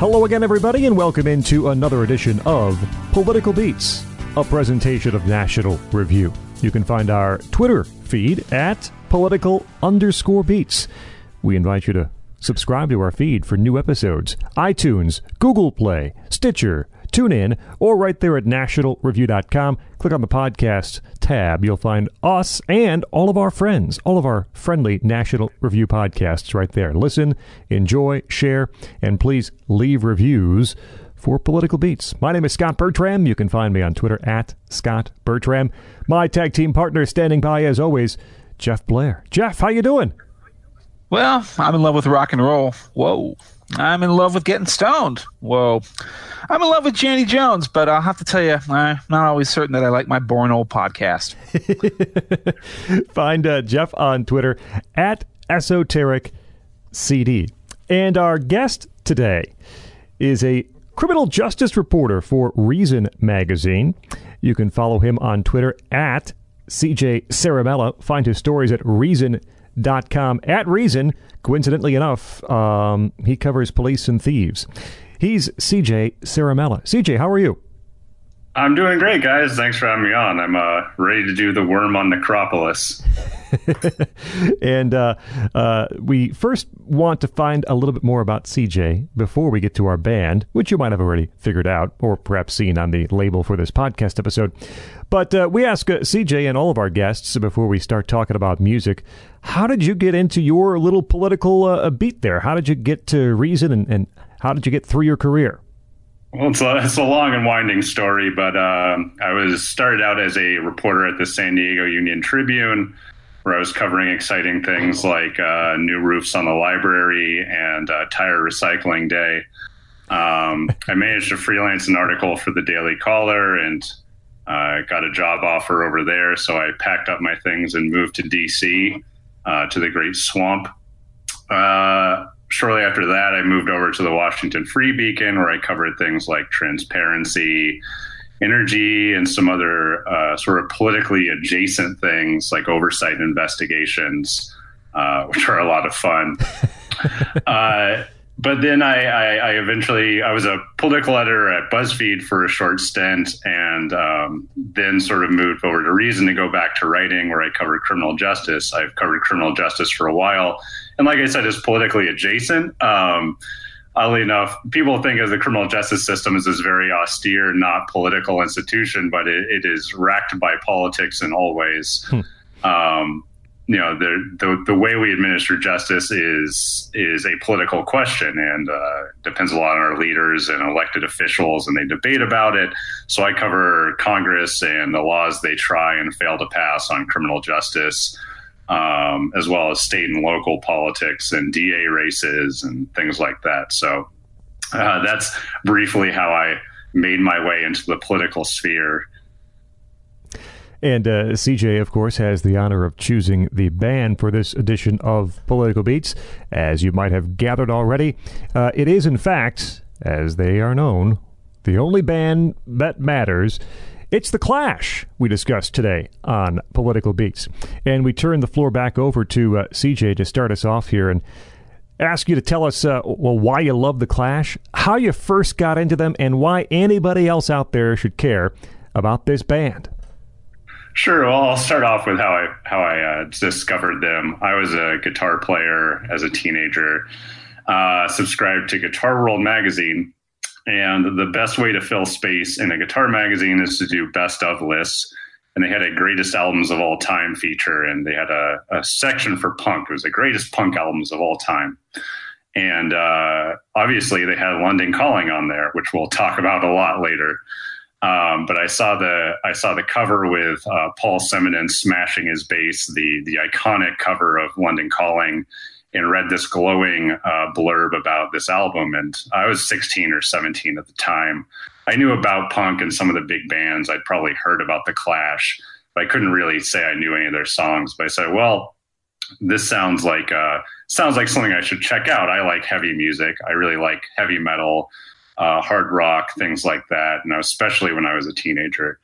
Hello again, everybody, and welcome into another edition of Political Beats, a presentation of National Review. You can find our Twitter feed at political underscore beats. We invite you to subscribe to our feed for new episodes. iTunes, Google Play, Stitcher, TuneIn, or right there at nationalreview.com. Click on the podcast tab. You'll find us and all of our friends, all of our friendly National Review podcasts right there. Listen, enjoy, share, and please leave reviews for Political Beats. My name is Scot Bertram. You can find me on Twitter at Scot Bertram. My tag team partner standing by as always, Jeff Blehar. Jeff, how you doing? Well, I'm in love with rock and roll. Whoa. I'm in love with getting stoned. Whoa. I'm in love with Janie Jones, but I'll have to tell you, I'm not always certain that I like my boring old podcast. Find uh, Jeff on Twitter at esoteric CD. And our guest today is a criminal justice reporter for Reason magazine. You can follow him on Twitter at CJ Ciaramella. Find his stories at Reason.com. At Reason, coincidentally enough, um, he covers police and thieves. He's CJ Ciaramella. CJ, how are you? I'm doing great, guys. Thanks for having me on. I'm uh, ready to do the worm on Necropolis. and uh, uh, we first want to find a little bit more about CJ before we get to our band, which you might have already figured out or perhaps seen on the label for this podcast episode. But uh, we ask uh, CJ and all of our guests before we start talking about music how did you get into your little political uh, beat there? How did you get to Reason and, and how did you get through your career? Well, it's a, it's a long and winding story, but um, I was started out as a reporter at the San Diego Union Tribune, where I was covering exciting things like uh, new roofs on the library and uh, tire recycling day. Um, I managed to freelance an article for the Daily Caller and uh, got a job offer over there. So I packed up my things and moved to DC uh, to the Great Swamp. Shortly after that, I moved over to the Washington Free Beacon, where I covered things like transparency, energy, and some other uh, sort of politically adjacent things like oversight investigations, uh, which are a lot of fun. uh, but then I, I, I, eventually I was a political editor at BuzzFeed for a short stint, and um, then sort of moved over to Reason to go back to writing, where I covered criminal justice. I've covered criminal justice for a while, and like I said, is politically adjacent. Um, oddly enough, people think of the criminal justice system as this very austere, not political institution, but it, it is racked by politics in all ways. Hmm. Um, you know the, the, the way we administer justice is is a political question and uh, depends a lot on our leaders and elected officials and they debate about it so i cover congress and the laws they try and fail to pass on criminal justice um, as well as state and local politics and da races and things like that so uh, that's briefly how i made my way into the political sphere and uh, CJ, of course, has the honor of choosing the band for this edition of Political Beats. As you might have gathered already, uh, it is, in fact, as they are known, the only band that matters. It's The Clash we discussed today on Political Beats. And we turn the floor back over to uh, CJ to start us off here and ask you to tell us, uh, well, why you love The Clash, how you first got into them, and why anybody else out there should care about this band. Sure. Well, I'll start off with how I how I uh, discovered them. I was a guitar player as a teenager. Uh, subscribed to Guitar World magazine, and the best way to fill space in a guitar magazine is to do best of lists. And they had a greatest albums of all time feature, and they had a, a section for punk. It was the greatest punk albums of all time. And uh, obviously, they had London Calling on there, which we'll talk about a lot later. Um, but I saw the I saw the cover with uh, Paul Simonon smashing his bass, the the iconic cover of London Calling, and read this glowing uh, blurb about this album. And I was 16 or 17 at the time. I knew about punk and some of the big bands. I'd probably heard about the Clash, but I couldn't really say I knew any of their songs. But I said, well, this sounds like uh, sounds like something I should check out. I like heavy music. I really like heavy metal uh, hard rock, things like that. And especially when I was a teenager.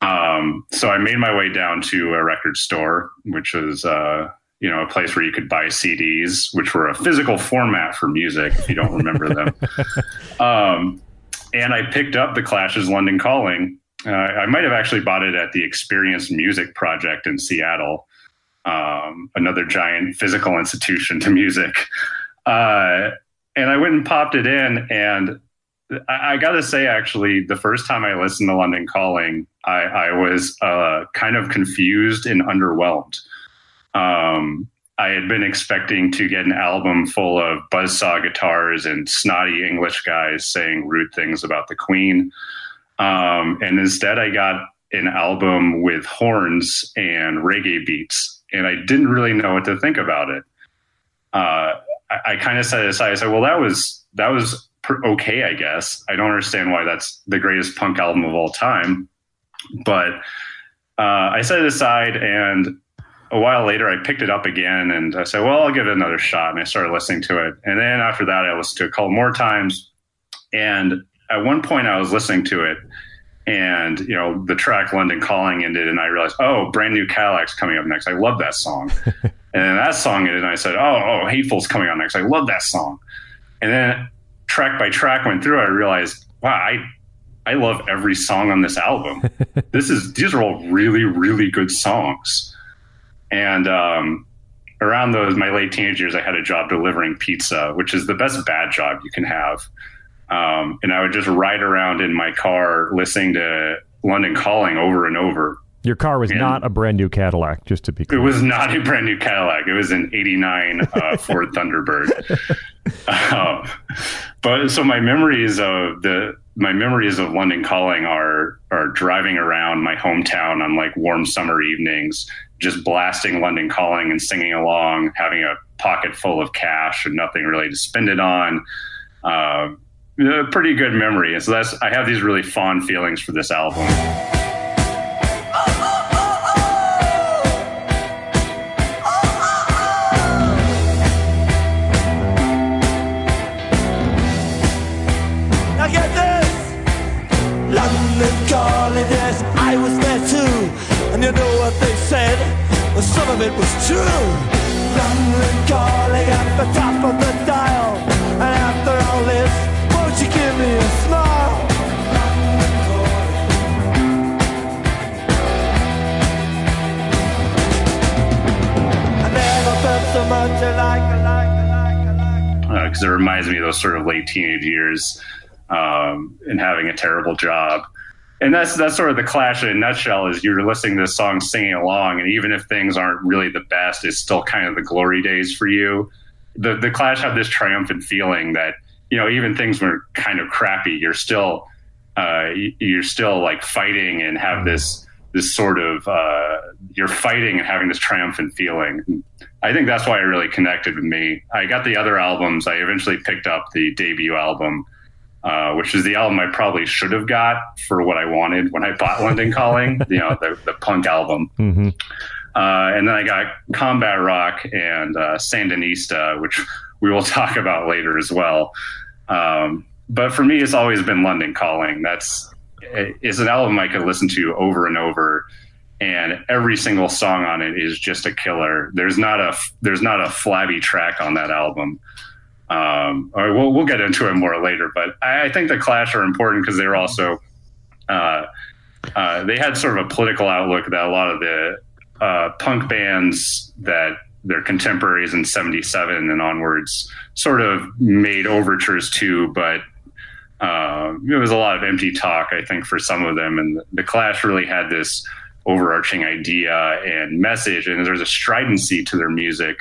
Um, so I made my way down to a record store, which was, uh, you know, a place where you could buy CDs, which were a physical format for music, if you don't remember them. Um, and I picked up the Clash's London Calling. Uh, I might have actually bought it at the Experience Music Project in Seattle, um, another giant physical institution to music. Uh, and I went and popped it in, and I, I got to say, actually, the first time I listened to London Calling, I, I was uh, kind of confused and underwhelmed. Um, I had been expecting to get an album full of buzzsaw guitars and snotty English guys saying rude things about the Queen. Um, and instead, I got an album with horns and reggae beats, and I didn't really know what to think about it. Uh, I, I kind of set it aside. I said, "Well, that was that was okay, I guess. I don't understand why that's the greatest punk album of all time." But uh, I set it aside, and a while later, I picked it up again and I said, well, I'll give it another shot. And I started listening to it. And then after that, I listened to it a couple more times. And at one point, I was listening to it and, you know, the track London Calling ended. And I realized, oh, Brand New Cadillac's coming up next. I love that song. and then that song ended. And I said, oh, oh, Hateful's coming on next. I love that song. And then track by track went through, I realized, wow, I I love every song on this album. this is these are all really, really good songs. And um, around those my late teenage years, I had a job delivering pizza, which is the best bad job you can have. Um, and I would just ride around in my car listening to London Calling over and over. Your car was and not a brand new Cadillac, just to be clear. It was not a brand new Cadillac. It was an '89 uh, Ford Thunderbird. um, but so my memories of the my memories of London Calling are are driving around my hometown on like warm summer evenings, just blasting London Calling and singing along, having a pocket full of cash and nothing really to spend it on. Uh, a pretty good memory. And so that's I have these really fond feelings for this album. Was true. At the top of the dial. And after all this, won't you give me a smile? Because uh, it reminds me of those sort of late teenage years um, and having a terrible job and that's that's sort of the clash in a nutshell is you're listening to this song singing along and even if things aren't really the best it's still kind of the glory days for you. The the clash have this triumphant feeling that you know even things were kind of crappy you're still uh, you're still like fighting and have this this sort of uh, you're fighting and having this triumphant feeling. I think that's why it really connected with me. I got the other albums. I eventually picked up the debut album uh, which is the album I probably should have got for what I wanted when I bought London Calling, you know, the, the punk album. Mm-hmm. Uh, and then I got Combat Rock and uh, Sandinista, which we will talk about later as well. Um, but for me, it's always been London Calling. That's it's an album I could listen to over and over, and every single song on it is just a killer. There's not a there's not a flabby track on that album. Um, or we'll, we'll get into it more later, but I, I think the Clash are important because they're also uh, uh, they had sort of a political outlook that a lot of the uh, punk bands that their contemporaries in 77 and onwards sort of made overtures to, but uh, it was a lot of empty talk, I think, for some of them. And the Clash really had this overarching idea and message, and there's a stridency to their music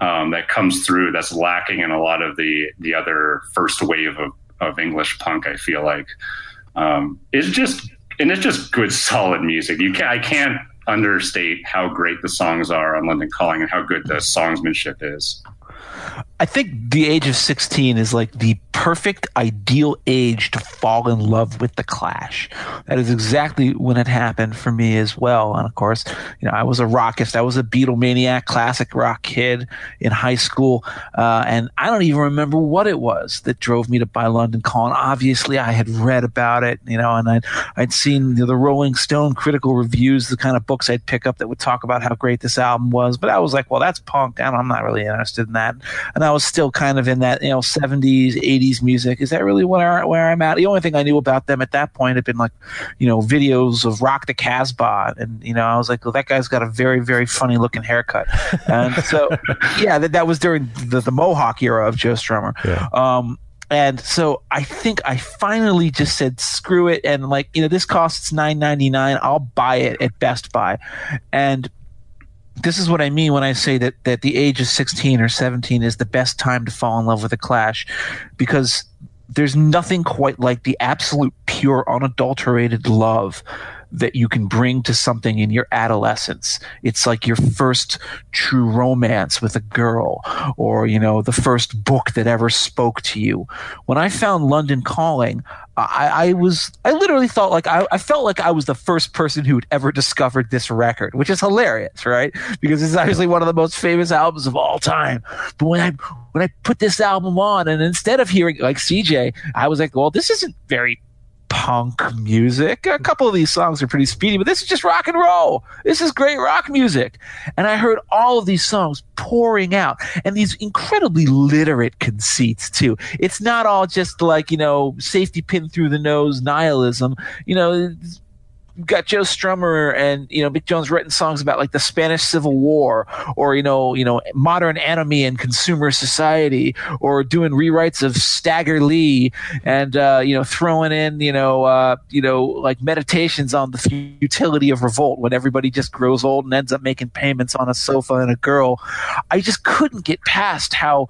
um, that comes through that's lacking in a lot of the the other first wave of, of English punk. I feel like um, it's just and it's just good solid music. You can I can't understate how great the songs are on London Calling and how good the songsmanship is. I think the age of 16 is like the perfect ideal age to fall in love with the Clash. That is exactly when it happened for me as well. And of course, you know, I was a rockist. I was a Beatlemaniac, classic rock kid in high school. Uh, and I don't even remember what it was that drove me to buy London Calling. Obviously, I had read about it, you know, and I'd, I'd seen the Rolling Stone critical reviews, the kind of books I'd pick up that would talk about how great this album was. But I was like, well, that's punk. I'm not really interested in that. And I was still kind of in that, you know, 70s, 80s music. Is that really where, where I'm at? The only thing I knew about them at that point had been like, you know, videos of Rock the Casbah. And, you know, I was like, well, that guy's got a very, very funny looking haircut. And so, yeah, that, that was during the, the Mohawk era of Joe Strummer. Yeah. Um, and so I think I finally just said screw it and like you know this costs nine ninety nine I'll buy it at Best Buy, and this is what I mean when I say that that the age of 16 or 17 is the best time to fall in love with a Clash because there's nothing quite like the absolute pure unadulterated love that you can bring to something in your adolescence. It's like your first true romance with a girl or, you know, the first book that ever spoke to you. When I found London Calling, I, I was, I literally thought like, I, I felt like I was the first person who had ever discovered this record, which is hilarious, right? Because it's obviously one of the most famous albums of all time. But when I, when I put this album on and instead of hearing like CJ, I was like, well, this isn't very punk music. A couple of these songs are pretty speedy, but this is just rock and roll. This is great rock music. And I heard all of these songs pouring out and these incredibly literate conceits too. It's not all just like, you know, safety pin through the nose nihilism. You know, got Joe Strummer and you know Mick Jones writing songs about like the Spanish Civil War or you know you know modern enemy and consumer society or doing rewrites of Stagger Lee and uh, you know throwing in you know uh, you know like meditations on the futility of revolt when everybody just grows old and ends up making payments on a sofa and a girl. I just couldn't get past how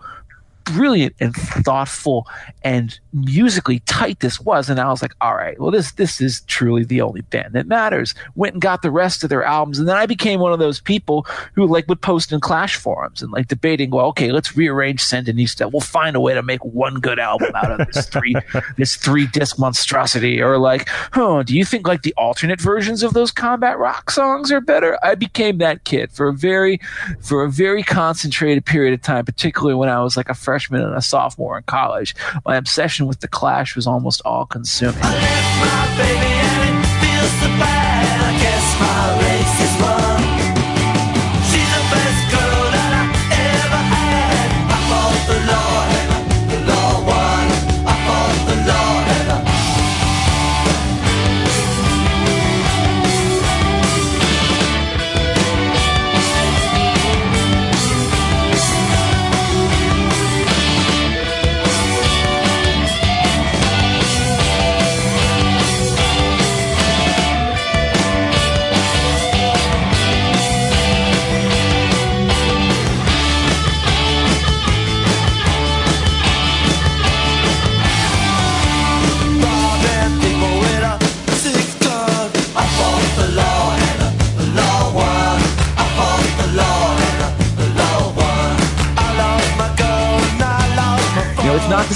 brilliant and thoughtful and musically tight this was and i was like all right well this this is truly the only band that matters. Went and got the rest of their albums and then i became one of those people who like would post in clash forums and like debating well okay let's rearrange sandinista. We'll find a way to make one good album out of this three this three disc monstrosity. Or like oh do you think like the alternate versions of those combat rock songs are better? I became that kid for a very for a very concentrated period of time particularly when i was like a freshman freshman and a sophomore in college. My obsession with the Clash was almost all consuming.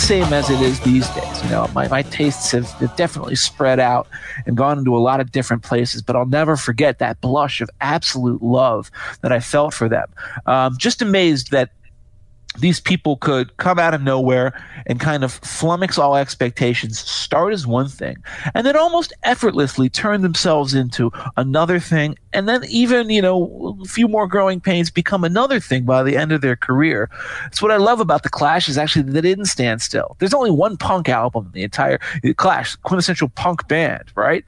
Same as it is these days. You know, my, my tastes have, have definitely spread out and gone into a lot of different places, but I'll never forget that blush of absolute love that I felt for them. Um, just amazed that these people could come out of nowhere and kind of flummox all expectations, start as one thing, and then almost effortlessly turn themselves into another thing, and then even, you know, a few more growing pains become another thing by the end of their career. It's what I love about The Clash is actually that they didn't stand still. There's only one punk album in the entire Clash, quintessential punk band, right?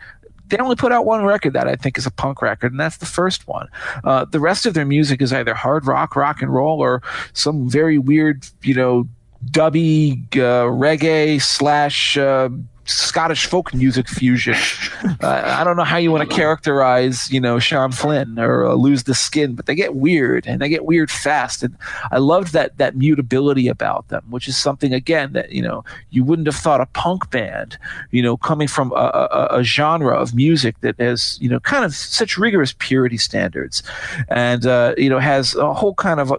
They only put out one record that I think is a punk record, and that's the first one. Uh, the rest of their music is either hard rock, rock and roll, or some very weird, you know, dubby uh, reggae slash uh, Scottish folk music fusion. uh, I don't know how you want to characterize, you know, Sean Flynn or uh, Lose the Skin, but they get weird and they get weird fast. And I loved that that mutability about them, which is something again that you know you wouldn't have thought a punk band, you know, coming from a, a, a genre of music that has you know kind of such rigorous purity standards, and uh, you know has a whole kind of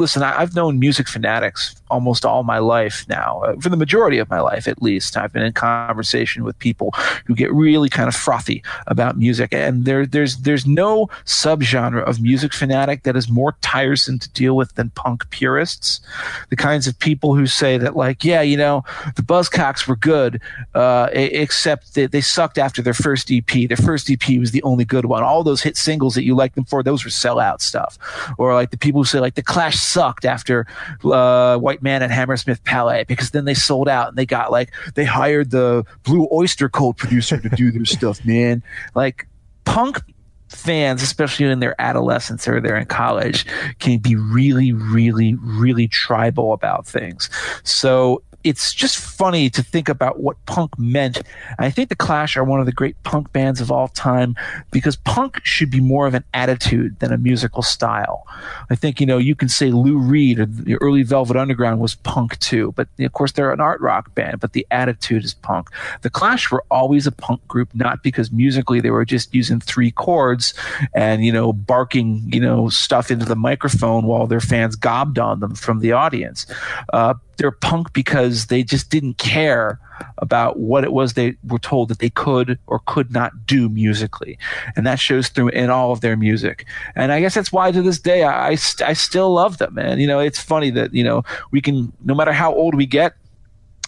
listen, I, have known music fanatics almost all my life now, uh, for the majority of my life at least. I've been in conversation with people who get really kind of frothy about music, and there, there's there's no subgenre of music fanatic that is more tiresome to deal with than punk purists. The kinds of people who say that, like, yeah, you know, the Buzzcocks were good, uh, except that they sucked after their first EP. Their first EP was the only good one. All those hit singles that you liked them for, those were sellout stuff. Or like the people who say like the Clash sucked after uh, White Man in Hammersmith Palais because then they sold out and they got like they hired the Blue Oyster Cult producer to do their stuff, man. Like punk fans, especially in their adolescence or they're in college, can be really, really, really tribal about things. So it's just funny to think about what punk meant. And I think the Clash are one of the great punk bands of all time because punk should be more of an attitude than a musical style. I think, you know, you can say Lou Reed or the early Velvet Underground was punk too, but of course they're an art rock band, but the attitude is punk. The Clash were always a punk group, not because musically they were just using three chords and, you know, barking, you know, stuff into the microphone while their fans gobbed on them from the audience. Uh, they're punk because they just didn't care about what it was they were told that they could or could not do musically. And that shows through in all of their music. And I guess that's why to this day, I, I, I still love them. And, you know, it's funny that, you know, we can, no matter how old we get,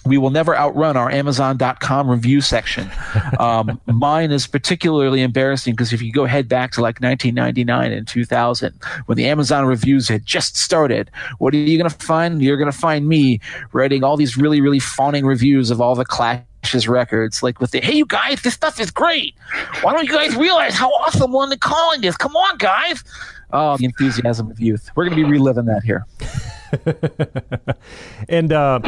we will never outrun our Amazon.com review section. Um, mine is particularly embarrassing because if you go head back to like 1999 and 2000, when the Amazon reviews had just started, what are you going to find? You're going to find me writing all these really, really fawning reviews of all the Clash's records, like with the "Hey, you guys, this stuff is great. Why don't you guys realize how awesome London Calling is? Come on, guys!" Oh, the enthusiasm of youth. We're going to be reliving that here. and uh,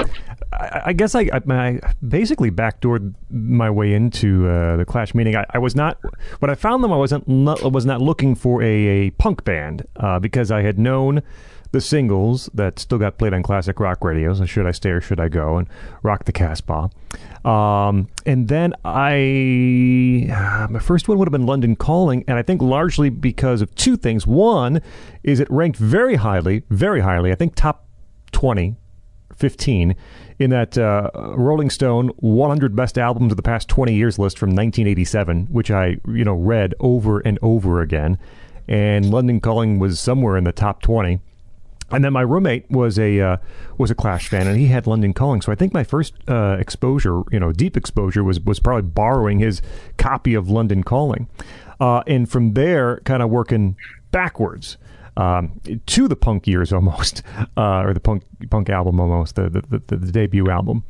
I, I, guess I, I, basically backdoored my way into uh, the Clash. meeting. I, I, was not when I found them. I wasn't not, was not looking for a, a punk band uh, because I had known the singles that still got played on classic rock radios. And should I stay or should I go? And rock the Casbah. Um, and then I, uh, my first one would have been London Calling, and I think largely because of two things. One is it ranked very highly, very highly. I think top 20, 15 in that uh, Rolling Stone 100 best albums of the past 20 years list from 1987, which I you know read over and over again. And London Calling was somewhere in the top 20 and then my roommate was a uh, was a Clash fan, and he had London Calling. So I think my first uh, exposure, you know, deep exposure, was was probably borrowing his copy of London Calling, uh, and from there, kind of working backwards um, to the punk years almost, uh, or the punk punk album almost, the the, the, the debut album.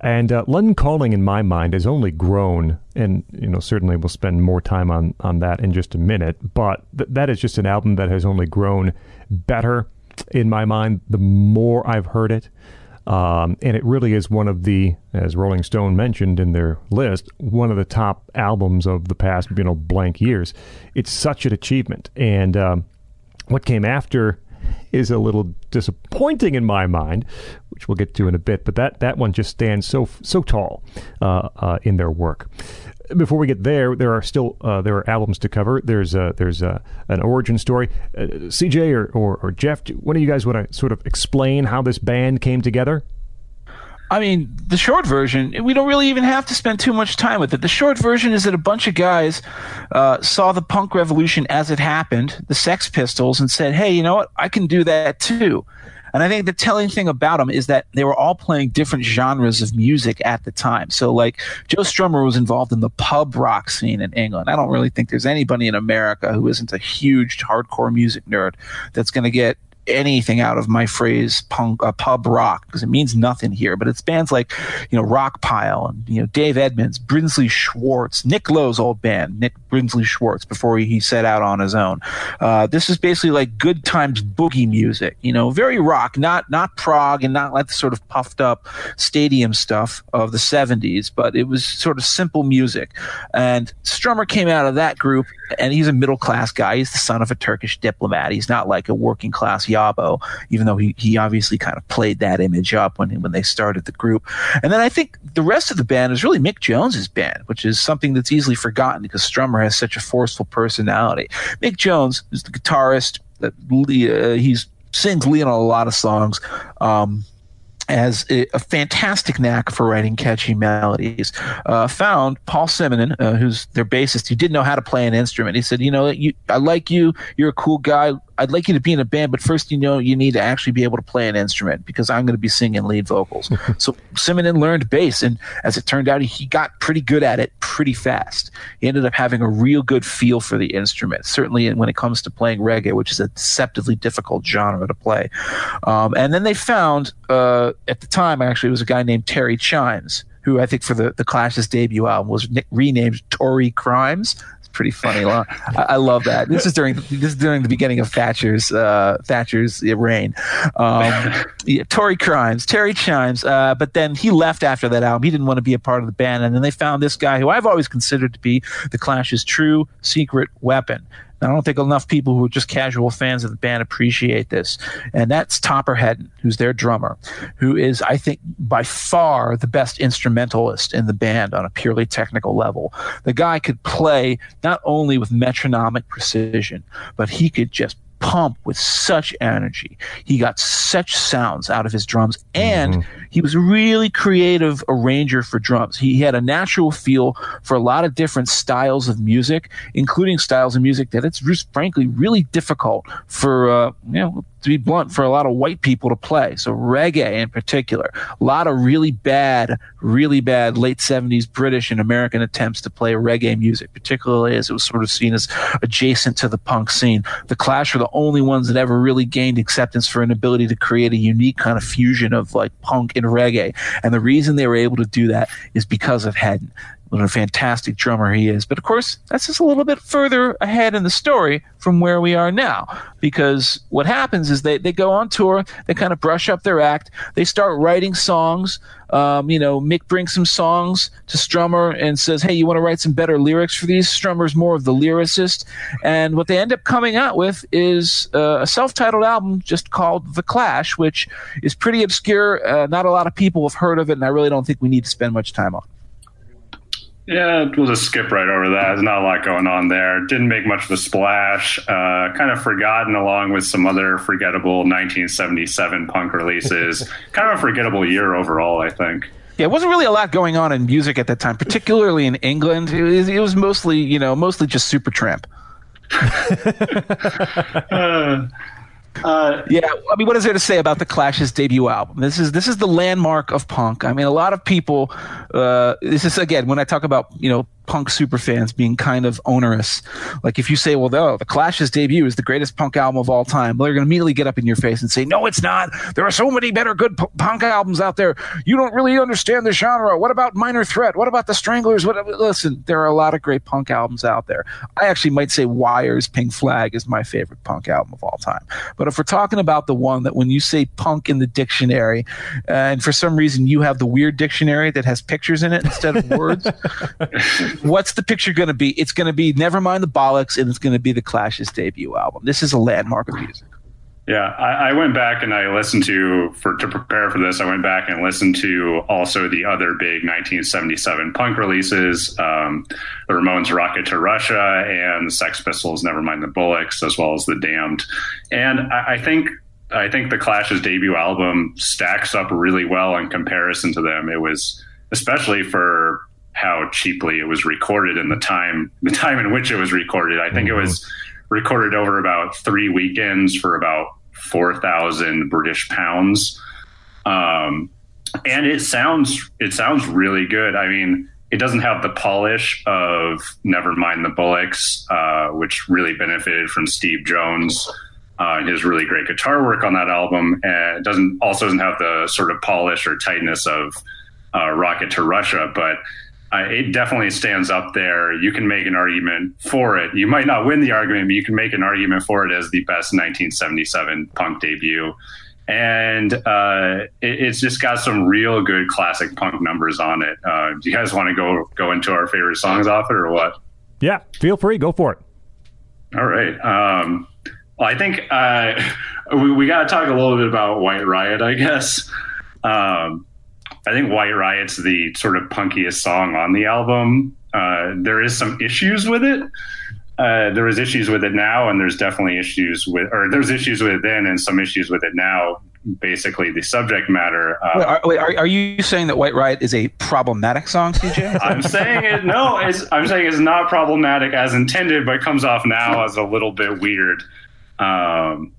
And uh, London Calling, in my mind, has only grown, and you know certainly we'll spend more time on on that in just a minute. But th- that is just an album that has only grown better in my mind the more I've heard it. Um, and it really is one of the, as Rolling Stone mentioned in their list, one of the top albums of the past, you know, blank years. It's such an achievement. And um, what came after is a little disappointing in my mind, which we'll get to in a bit. But that, that one just stands so so tall uh, uh, in their work before we get there, there are still uh, there are albums to cover. There's a, there's a, an origin story. Uh, CJ or, or, or Jeff, one of you guys want to sort of explain how this band came together? I mean, the short version, we don't really even have to spend too much time with it. The short version is that a bunch of guys uh, saw the punk revolution as it happened, the Sex Pistols, and said, hey, you know what? I can do that too. And I think the telling thing about them is that they were all playing different genres of music at the time. So, like, Joe Strummer was involved in the pub rock scene in England. I don't really think there's anybody in America who isn't a huge hardcore music nerd that's going to get anything out of my phrase punk uh, pub rock because it means nothing here but it's bands like you know Rockpile and you know Dave Edmunds, Brinsley Schwarz Nick Lowe's old band Nick Brinsley Schwarz before he, he set out on his own. Uh, this is basically like good times boogie music you know very rock not not prog and not like the sort of puffed up stadium stuff of the 70s but it was sort of simple music. And Strummer came out of that group and he's a middle class guy. He's the son of a Turkish diplomat. He's not like a working class Yabo, even though he, he obviously kind of played that image up when when they started the group. And then I think the rest of the band is really Mick Jones's band, which is something that's easily forgotten because Strummer has such a forceful personality. Mick Jones is the guitarist. That uh, he's sings lead on a lot of songs. Um, has a, a, fantastic knack for writing catchy melodies. Uh, found Paul Simonon, uh, who's their bassist, who didn't know how to play an instrument. He said, "You know, you, I like you. You're a cool guy. I'd like you to be in a band, but first, you know, you need to actually be able to play an instrument because I'm going to be singing lead vocals. so Simonon learned bass, and as it turned out, he got pretty good at it pretty fast. He ended up having a real good feel for the instrument, certainly when it comes to playing reggae, which is a deceptively difficult genre to play. Um, and then they found, uh, at the time, actually, it was a guy named Terry Chimes who I think for the, the Clash's debut album was renamed Tory Crimes pretty funny. I, I, love that. This is during this is during the beginning of Thatcher's uh, Thatcher's reign. Um, yeah, Tory Crimes, Terry Chimes, uh, but then he left after that album. He didn't want to be a part of the band, and then they found this guy who I've always considered to be the Clash's true secret weapon. I don't think enough people who are just casual fans of the band appreciate this. And that's Topper Headon, who's their drummer, who is, I think, by far the best instrumentalist in the band on a purely technical level. The guy could play not only with metronomic precision, but he could just pump with such energy. He got such sounds out of his drums, and mm-hmm. he was a really creative arranger for drums. He had a natural feel for a lot of different styles of music, including styles of music that it's just frankly really difficult for uh, you know to be blunt, for a lot of white people to play. So reggae in particular, a lot of really bad, really bad late 70s British and American attempts to play reggae music, particularly as it was sort of seen as adjacent to the punk scene. The Clash were the only ones that ever really gained acceptance for an ability to create a unique kind of fusion of like punk and reggae. And the reason they were able to do that is because of Headon what a fantastic drummer he is. But of course, that's just a little bit further ahead in the story from where we are now. Because what happens is they, they go on tour, they kind of brush up their act, they start writing songs. Um, you know, Mick brings some songs to Strummer and says, Hey, you want to write some better lyrics for these? Strummer's more of the lyricist. And what they end up coming out with is uh, a self titled album just called The Clash, which is pretty obscure. Uh, not a lot of people have heard of it, and I really don't think we need to spend much time on yeah, we'll just skip right over that. There's not a lot going on there. Didn't make much of a splash. Uh, kind of forgotten along with some other forgettable 1977 punk releases. kind of a forgettable year overall, I think. Yeah, it wasn't really a lot going on in music at that time, particularly in England. It was, it was mostly, you know, mostly just Supertramp. uh, uh, yeah, I mean, what is there to say about the Clash's debut album? This is this is the landmark of punk. I mean, a lot of people. Uh, this is again when I talk about you know punk super fans being kind of onerous. Like if you say, well, no, the Clash's debut is the greatest punk album of all time, they're going to immediately get up in your face and say, no, it's not. There are so many better good p- punk albums out there. You don't really understand the genre. What about Minor Threat? What about the Stranglers? What, listen, there are a lot of great punk albums out there. I actually might say Wire's Pink Flag is my favorite punk album of all time. But if we're talking about the one that when you say punk in the dictionary, uh, and for some reason you have the weird dictionary that has pictures in it instead of words, what's the picture going to be? It's going to be Nevermind the Bollocks, and it's going to be the Clash's debut album. This is a landmark of music. Yeah, I, I, went back and I listened to for to prepare for this. I went back and listened to also the other big 1977 punk releases, um, the Ramones' "Rocket to Russia" and the Sex Pistols' "Nevermind the Bollocks," as well as the Damned. And I, I think I think the Clash's debut album stacks up really well in comparison to them. It was especially for how cheaply it was recorded and the time the time in which it was recorded. I think mm-hmm. it was recorded over about three weekends for about four thousand British pounds. Um, and it sounds it sounds really good. I mean, it doesn't have the polish of Nevermind the Bollocks, uh, which really benefited from Steve Jones uh, his really great guitar work on that album. And it doesn't also doesn't have the sort of polish or tightness of uh, Rocket to Russia, but uh, it definitely stands up there. You can make an argument for it. You might not win the argument, but you can make an argument for it as the best 1977 punk debut. And uh, it, it's just got some real good classic punk numbers on it. Uh, do you guys want to go go into our favorite songs off it, or what? Yeah, feel free. Go for it. All right. Um, well, I think uh, we, we got to talk a little bit about White Riot, I guess. Um, I think White Riot's the sort of punkiest song on the album. Uh, there is some issues with it. uh, there was issues with it now, and there's definitely issues with, or there's issues with it then, and some issues with it now. Basically, the subject matter. Uh, wait, are, wait, are, are, you saying that White Riot is a problematic song, CJ? I'm saying it. No, I'm saying it's not problematic as intended, but it comes off now as a little bit weird. Um,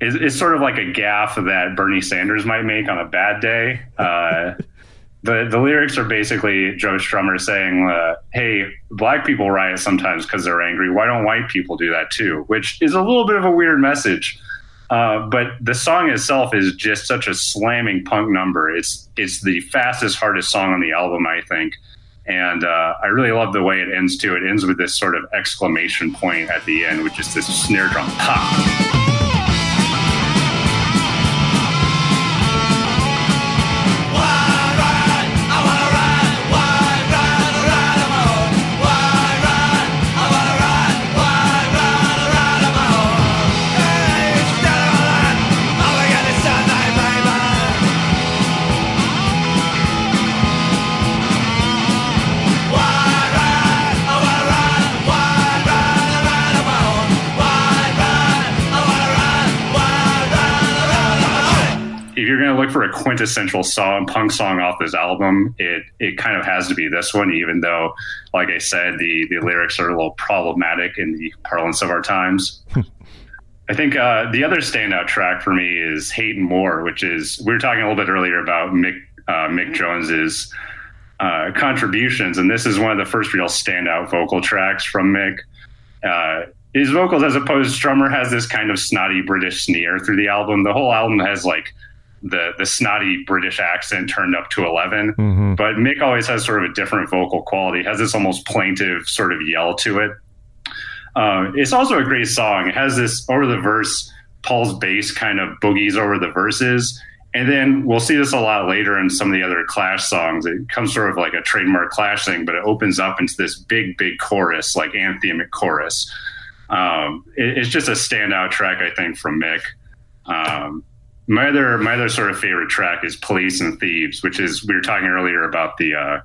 it's, it's, sort of like a gaffe that Bernie Sanders might make on a bad day. Uh, the the lyrics are basically Joe Strummer saying, uh, "Hey, black people riot sometimes because they're angry. Why don't white people do that too?" Which is a little bit of a weird message. Uh, but the song itself is just such a slamming punk number. It's it's the fastest, hardest song on the album, I think. And uh, I really love the way it ends too. It ends with this sort of exclamation point at the end, which is this snare drum pop. Look for a quintessential song, punk song off this album, it it kind of has to be this one. Even though, like I said, the the lyrics are a little problematic in the parlance of our times. I think uh, the other standout track for me is "Hate and War," which is we were talking a little bit earlier about Mick uh, Mick Jones's uh, contributions, and this is one of the first real standout vocal tracks from Mick. Uh, his vocals, as opposed, to Strummer has this kind of snotty British sneer through the album. The whole album has like the the snotty British accent turned up to 11. Mm-hmm. But Mick always has sort of a different vocal quality. has this almost plaintive sort of yell to it. Uh, it's also a great song. It has this over the verse. Paul's bass kind of boogies over the verses. And then we'll see this a lot later in some of the other Clash songs. It comes sort of like a trademark Clash thing, but it opens up into this big, big chorus, like anthemic chorus. Um, it, it's just a standout track, I think, from Mick. Um, my other my other sort of favorite track is Police and Thieves, which is we were talking earlier about the uh,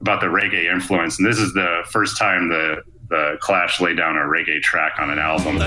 about the reggae influence, and this is the first time the the Clash laid down a reggae track on an album.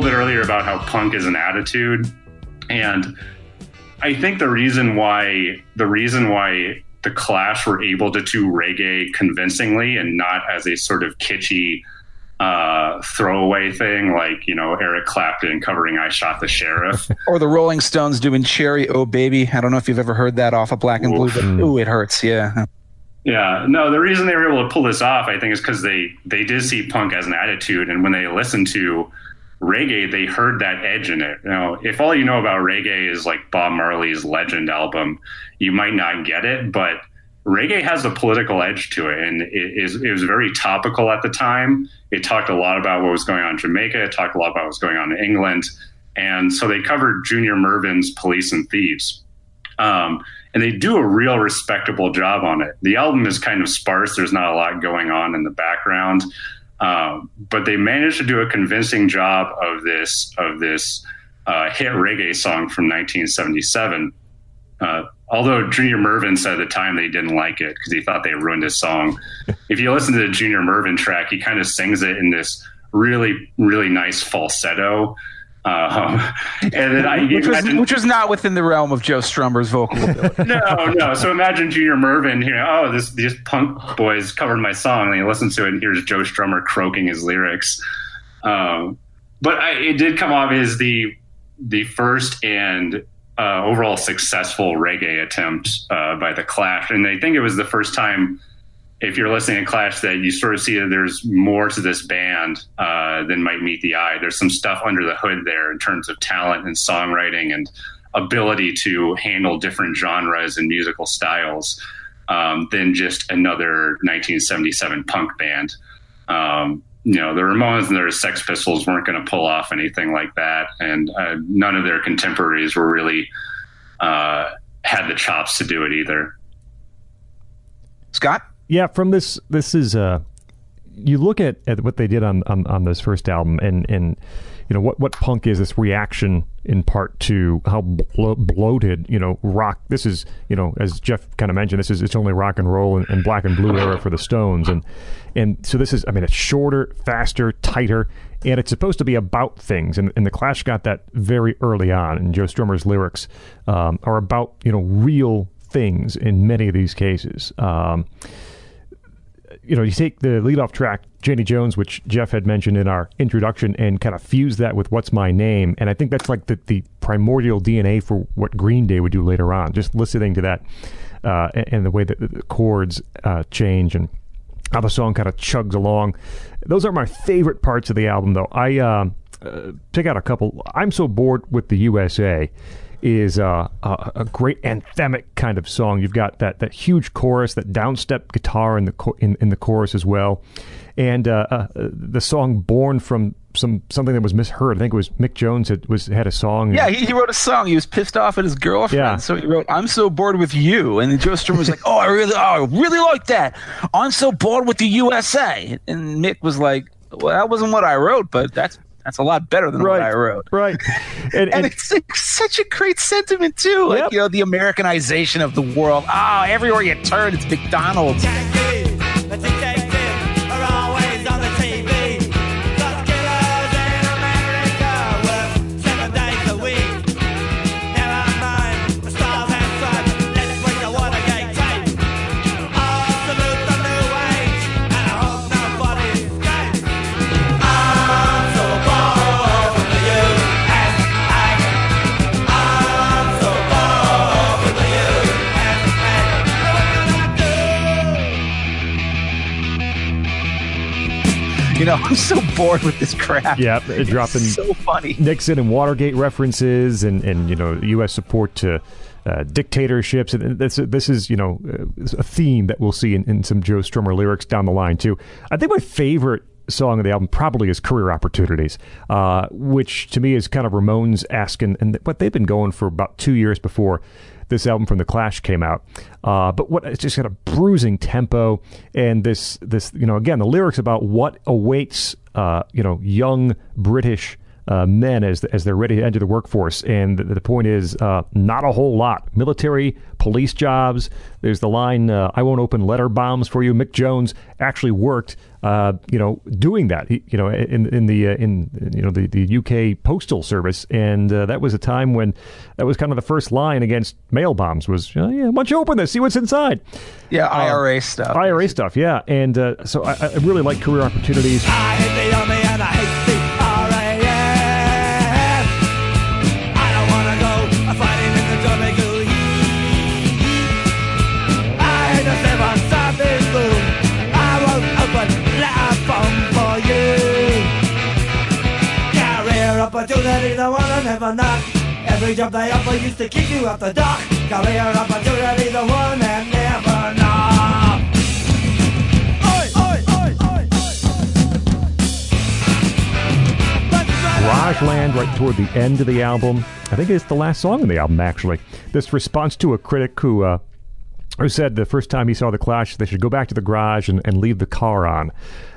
The next generation. about how punk is an attitude. And I think the reason why the reason why the Clash were able to do reggae convincingly and not as a sort of kitschy uh, throwaway thing, like you know Eric Clapton covering "I Shot the Sheriff," or the Rolling Stones doing "Cherry Oh Baby." I don't know if you've ever heard that off of Black and Oof. Blue, but ooh, it hurts. Yeah. Yeah, no. The reason they were able to pull this off, I think, is because they they did see punk as an attitude, and when they listened to reggae, they heard that edge in it. You know, if all you know about reggae is like Bob Marley's Legend album, you might not get it, but reggae has a political edge to it, and it, is, it was very topical at the time. It talked a lot about what was going on in Jamaica. It talked a lot about what was going on in England, and so they covered Junior Murvin's Police and Thieves. Um, and they do a real respectable job on it. The album is kind of sparse. There's not a lot going on in the background. Um, but they managed to do a convincing job of this of this uh, hit reggae song from 1977. Uh, although Junior Murvin said at the time they didn't like it because he thought they ruined his song. if you listen to the Junior Murvin track, he kind of sings it in this really really nice falsetto um, and then I, which, was, imagine, which was not within the realm of Joe Strummer's vocal ability. no, no. So imagine Junior Murvin here. Oh, this these punk boys covered my song, and he listens to it, and hears Joe Strummer croaking his lyrics. Um, but I, it did come off as the the first and uh, overall successful reggae attempt uh, by the Clash, and I think it was the first time if you're listening to Clash, that you sort of see that there's more to this band uh, than might meet the eye. There's some stuff under the hood there in terms of talent and songwriting and ability to handle different genres and musical styles um, than just another 1977 punk band. Um, you know, the Ramones and their Sex Pistols weren't going to pull off anything like that, and uh, none of their contemporaries were really uh, had the chops to do it either. Scot? Yeah, from this, this is uh, you look at, at what they did on, on, on this first album, and and you know what what punk is this reaction in part to how blo- bloated you know rock. This is you know as Jeff kind of mentioned, this is it's only rock and roll and, and black and blue era for the Stones, and and so this is I mean it's shorter, faster, tighter, and it's supposed to be about things. And, and the Clash got that very early on, and Joe Strummer's lyrics um, are about you know real things in many of these cases. Um, you know, you take the leadoff track, Janie Jones, which Jeff had mentioned in our introduction, and kind of fuse that with "What's My Name," and I think that's like the, the primordial DNA for what Green Day would do later on. Just listening to that uh, and, and, the way that the chords uh, change and how the song kind of chugs along. Those are my favorite parts of the album, though. I uh, uh out a couple. I'm so bored with the USA is uh, a, a, great anthemic kind of song. You've got that that huge chorus, that downstep guitar in the co- in, in the chorus as well, and uh, uh, the song born from some something that was misheard. I think it was Mick Jones had was had a song. Yeah, he, he wrote a song. He was pissed off at his girlfriend, yeah. so he wrote "I'm so bored with you," and Joe Strummer was like, "Oh, I really, oh, I really like that. I'm so bored with the USA," and Mick was like, "Well, that wasn't what I wrote, but that's that's a lot better than right, what I wrote. Right. And, and, and it's like such a great sentiment too. Like, yep. you know, the Americanization of the world. Oh, everywhere you turn, it's McDonald's. You know, I'm so bored with this crap. Yeah, dropping so funny Nixon and Watergate references, and and you know, U.S. support to. Uh, dictatorships, and this this is you know uh, a theme that we'll see in, in some Joe Strummer lyrics down the line too. I think my favorite song of the album probably is Career Opportunities, uh, which to me is kind of Ramones asking, and what they've been going for about two years before this album from the Clash came out. Uh, but what it's just got a bruising tempo and this this you know again the lyrics about what awaits uh, you know young British uh, men as as they're ready to enter the workforce. And the, the point is, uh, not a whole lot. Military, police jobs. There's the line, uh, "I won't open letter bombs for you." Mick Jones actually worked, uh, you know, doing that. He, you know, in in the uh, in you know the, the UK postal service, and uh, that was a time when that was kind of the first line against mail bombs. Was yeah, why don't you open this, see what's inside? Yeah, IRA stuff. IRA stuff. Yeah, and so I, I, really like career opportunities. Opportunity, the one I never knock. Every job they offer used to kick you off the dock. Career opportunity, the one that never knock. Garageland, right toward the end of the album. I think it's the last song in the album, actually. This response to a critic who uh, who said the first time he saw the Clash, they should go back to the garage and, and leave the car on.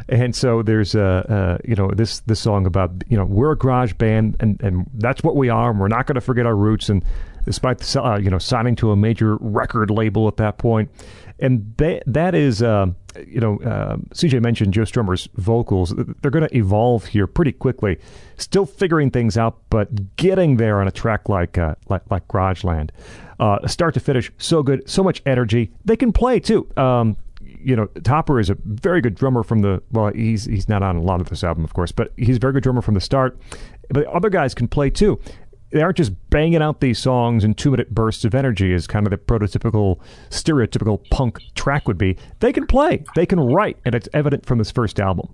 And so there's a, you know this this song about you know we're a garage band and, and that's what we are and we're not going to forget our roots. And despite the, uh, you know signing to a major record label at that point. And that that is uh, you know uh, CJ mentioned Joe Strummer's vocals. They're going to evolve here pretty quickly. Still figuring things out but getting there on a track like uh, like like Garageland uh, start to finish so good so much energy they can play too um, you know, Topper is a very good drummer from the well, he's he's not on a lot of this album, of course, but he's a very good drummer from the start. But other guys can play too. they aren't just banging out these songs in two minute bursts of energy as kind of the prototypical, stereotypical punk track would be. They can play, they can write, and it's evident from this first album.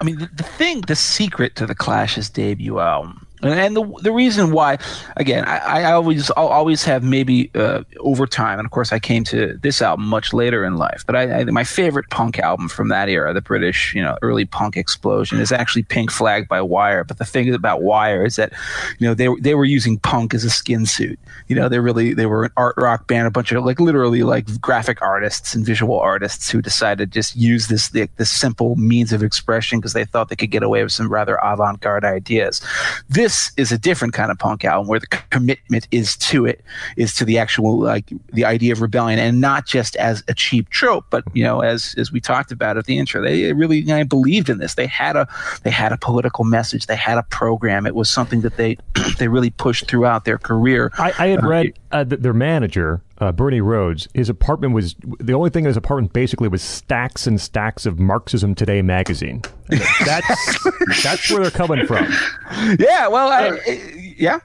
I mean, the, the thing, the secret to the Clash's debut album and the the reason why, again, I, I always I'll always have maybe uh, over time, and of course I came to this album much later in life. But I, I, my favorite punk album from that era, the British you know early punk explosion, is actually Pink Flag by Wire. But the thing about Wire is that you know they they were using punk as a skin suit. You know they really they were an art rock band, a bunch of like literally like graphic artists and visual artists who decided to just use this the, this simple means of expression because they thought they could get away with some rather avant garde ideas. This this is a different kind of punk album where the commitment is to it, is to the actual like the idea of rebellion, and not just as a cheap trope, but you know, as as we talked about at the intro, they really you know, believed in this. They had a they had a political message. They had a program. It was something that they they really pushed throughout their career. I, I had uh, read uh, their manager uh, Bernie Rhodes, his apartment was the only thing in his apartment basically was stacks and stacks of Marxism Today magazine. That's that's where they're coming from. Yeah, well, I, yeah.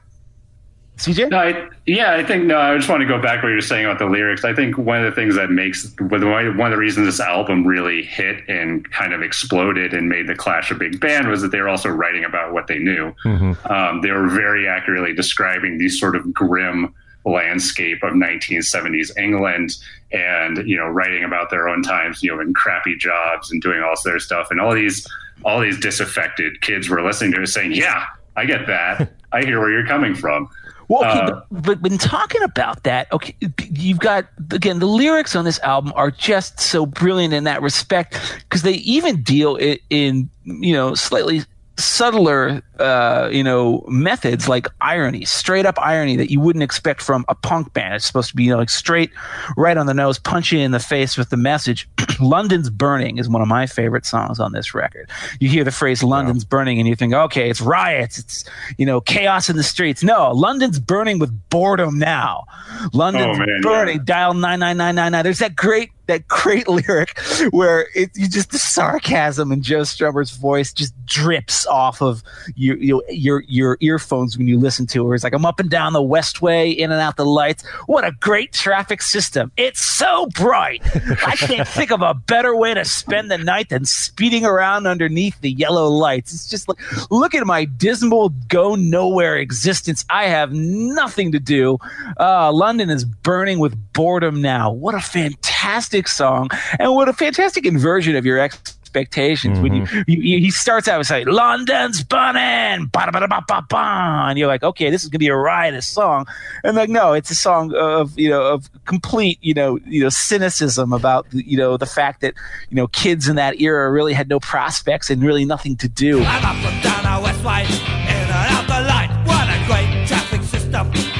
CJ? No, I, yeah, I think no. I just want to go back what you were saying about the lyrics. I think one of the things that makes one of the reasons this album really hit and kind of exploded and made the Clash a big band was that they were also writing about what they knew. Mm-hmm. Um, they were very accurately describing these sort of grim landscape of 1970s England and you know writing about their own times you know in crappy jobs and doing all their stuff. And all these all these disaffected kids were listening to it saying yeah I get that. I hear where you're coming from. Well, okay, uh, but, but when talking about that, okay, you've got again the lyrics on this album are just so brilliant in that respect because they even deal in, in you know slightly subtler uh, you know methods like irony straight up irony that you wouldn't expect from a punk band. It's supposed to be you know, like straight right on the nose punch you in the face with the message. London's burning is one of my favorite songs on this record. You hear the phrase london's wow. burning and you think okay it's riots it's you know chaos in the streets. No london's burning with boredom now. London's oh, man, burning yeah. dial 99999 there's that great that great lyric where it, you just the sarcasm in Joe Strummer's voice just drips off of your, your your your earphones when you listen to it. It's like I'm up and down the Westway, in and out the lights. What a great traffic system! It's so bright. I can't think of a better way to spend the night than speeding around underneath the yellow lights. It's just like look at my dismal, go nowhere existence. I have nothing to do. Uh, London is burning with boredom now. What a fantastic fantastic song and what a fantastic inversion of your expectations mm-hmm. when you, you, he starts out with saying london's burning and you're like okay this is gonna be a riotous song and like no it's a song of you know of complete you know you know cynicism about you know the fact that you know kids in that era really had no prospects and really nothing to do. I'm up and down our west in and out the light what a great traffic system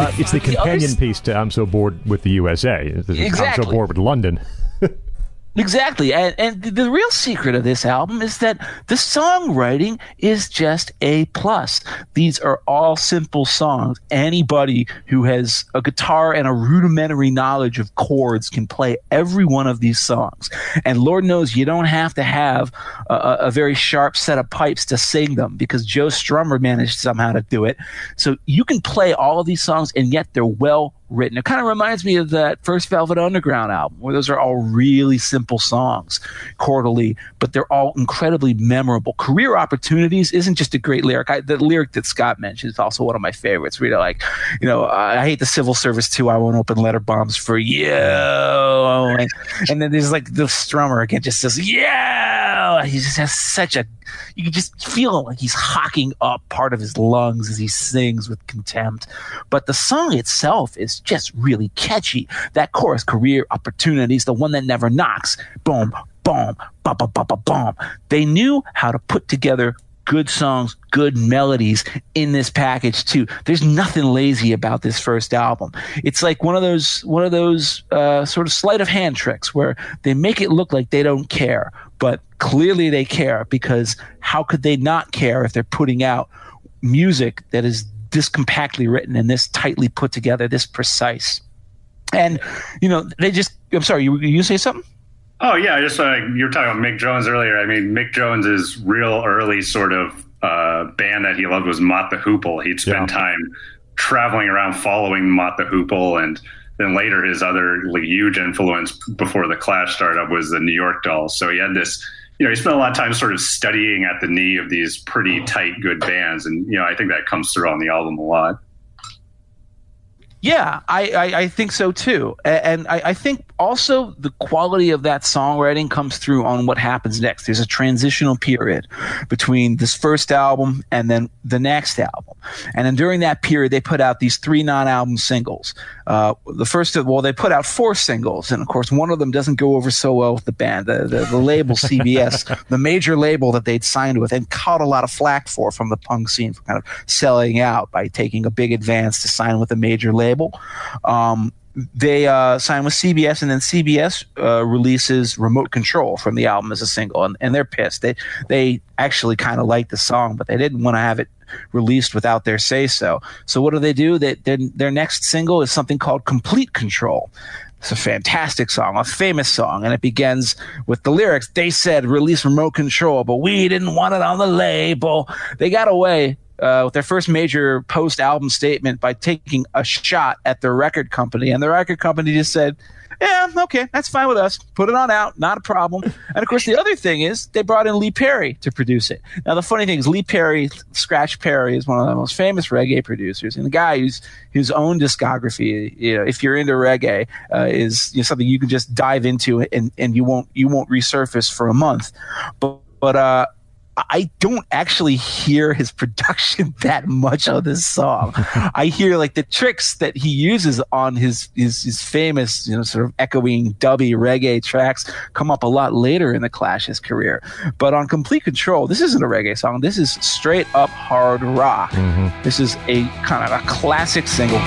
the, uh, it's the companion the piece to "I'm So Bored with the USA." Exactly. I'm so bored with London. Exactly. And, and the real secret of this album is that the songwriting is just A plus. These are all simple songs. Anybody who has a guitar and a rudimentary knowledge of chords can play every one of these songs. And Lord knows you don't have to have a, a very sharp set of pipes to sing them because Joe Strummer managed somehow to do it. So you can play all of these songs and yet they're well written. It kind of reminds me of that first Velvet Underground album, where those are all really simple songs, quarterly, but they're all incredibly memorable. Career Opportunities isn't just a great lyric. I, the lyric that Scot mentioned is also one of my favorites. Really, like, you know, I hate the civil service too. I won't open letter bombs for you. And, and then there's like the strummer again, just says, yeah. He just has such a you can just feel like he's hocking up part of his lungs as he sings with contempt. But the song itself is just really catchy. That chorus, career opportunities, the one that never knocks, boom, boom, ba ba ba ba boom. They knew how to put together good songs, good melodies in this package too. There's nothing lazy about this first album. It's like one of those one of those uh, sort of sleight of hand tricks where they make it look like they don't care, but clearly they care because how could they not care if they're putting out music that is this compactly written and this tightly put together, this precise. And you know, they just. I'm sorry, you you say something? Oh yeah, just uh, you were talking about Mick Jones earlier. I mean, Mick Jones's real early sort of uh, band that he loved was Mott the Hoople. He'd spend yeah. time traveling around following Mott the Hoople, and then later his other like, huge influence before the Clash startup was the New York Dolls. So he had this. You know, he spent a lot of time sort of studying at the knee of these pretty tight, good bands, and you know, I think that comes through on the album a lot. Yeah, I, I, I, think so too. And I, I, think also the quality of that songwriting comes through on what happens next. There's a transitional period between this first album and then the next album. And then during that period, they put out these three non album singles. Uh, the first of well, they put out four singles. And of course, one of them doesn't go over so well with the band. The, the, the label CBS, the major label that they'd signed with and caught a lot of flack for from the punk scene for kind of selling out by taking a big advance to sign with a major label label. Um, they uh, sign with CBS, and then CBS uh, releases "Remote Control" from the album as a single, and, and they're pissed. They they actually kind of like the song, but they didn't want to have it released without their say so. So what do they do? They, their, their next single is something called "Complete Control." It's a fantastic song, a famous song, and it begins with the lyrics. They said release remote control, but we didn't want it on the label. They got away uh, with their first major post album statement by taking a shot at the record company. And the record company just said, yeah, okay, that's fine with us. Put it on out, not a problem. And of course, the other thing is they brought in Lee Perry to produce it. Now, the funny thing is, Lee Perry, Scratch Perry, is one of the most famous reggae producers, and the guy who's whose own discography, you know, if you're into reggae, uh, is you know, something you can just dive into and and you won't you won't resurface for a month. But but uh, I don't actually hear his production that much on this song. I hear like the tricks that he uses on his, his, his famous, you know, sort of echoing dubby reggae tracks come up a lot later in the Clash's career. But on Complete Control, this isn't a reggae song. This is straight up hard rock. Mm-hmm. This is a kind of a classic single.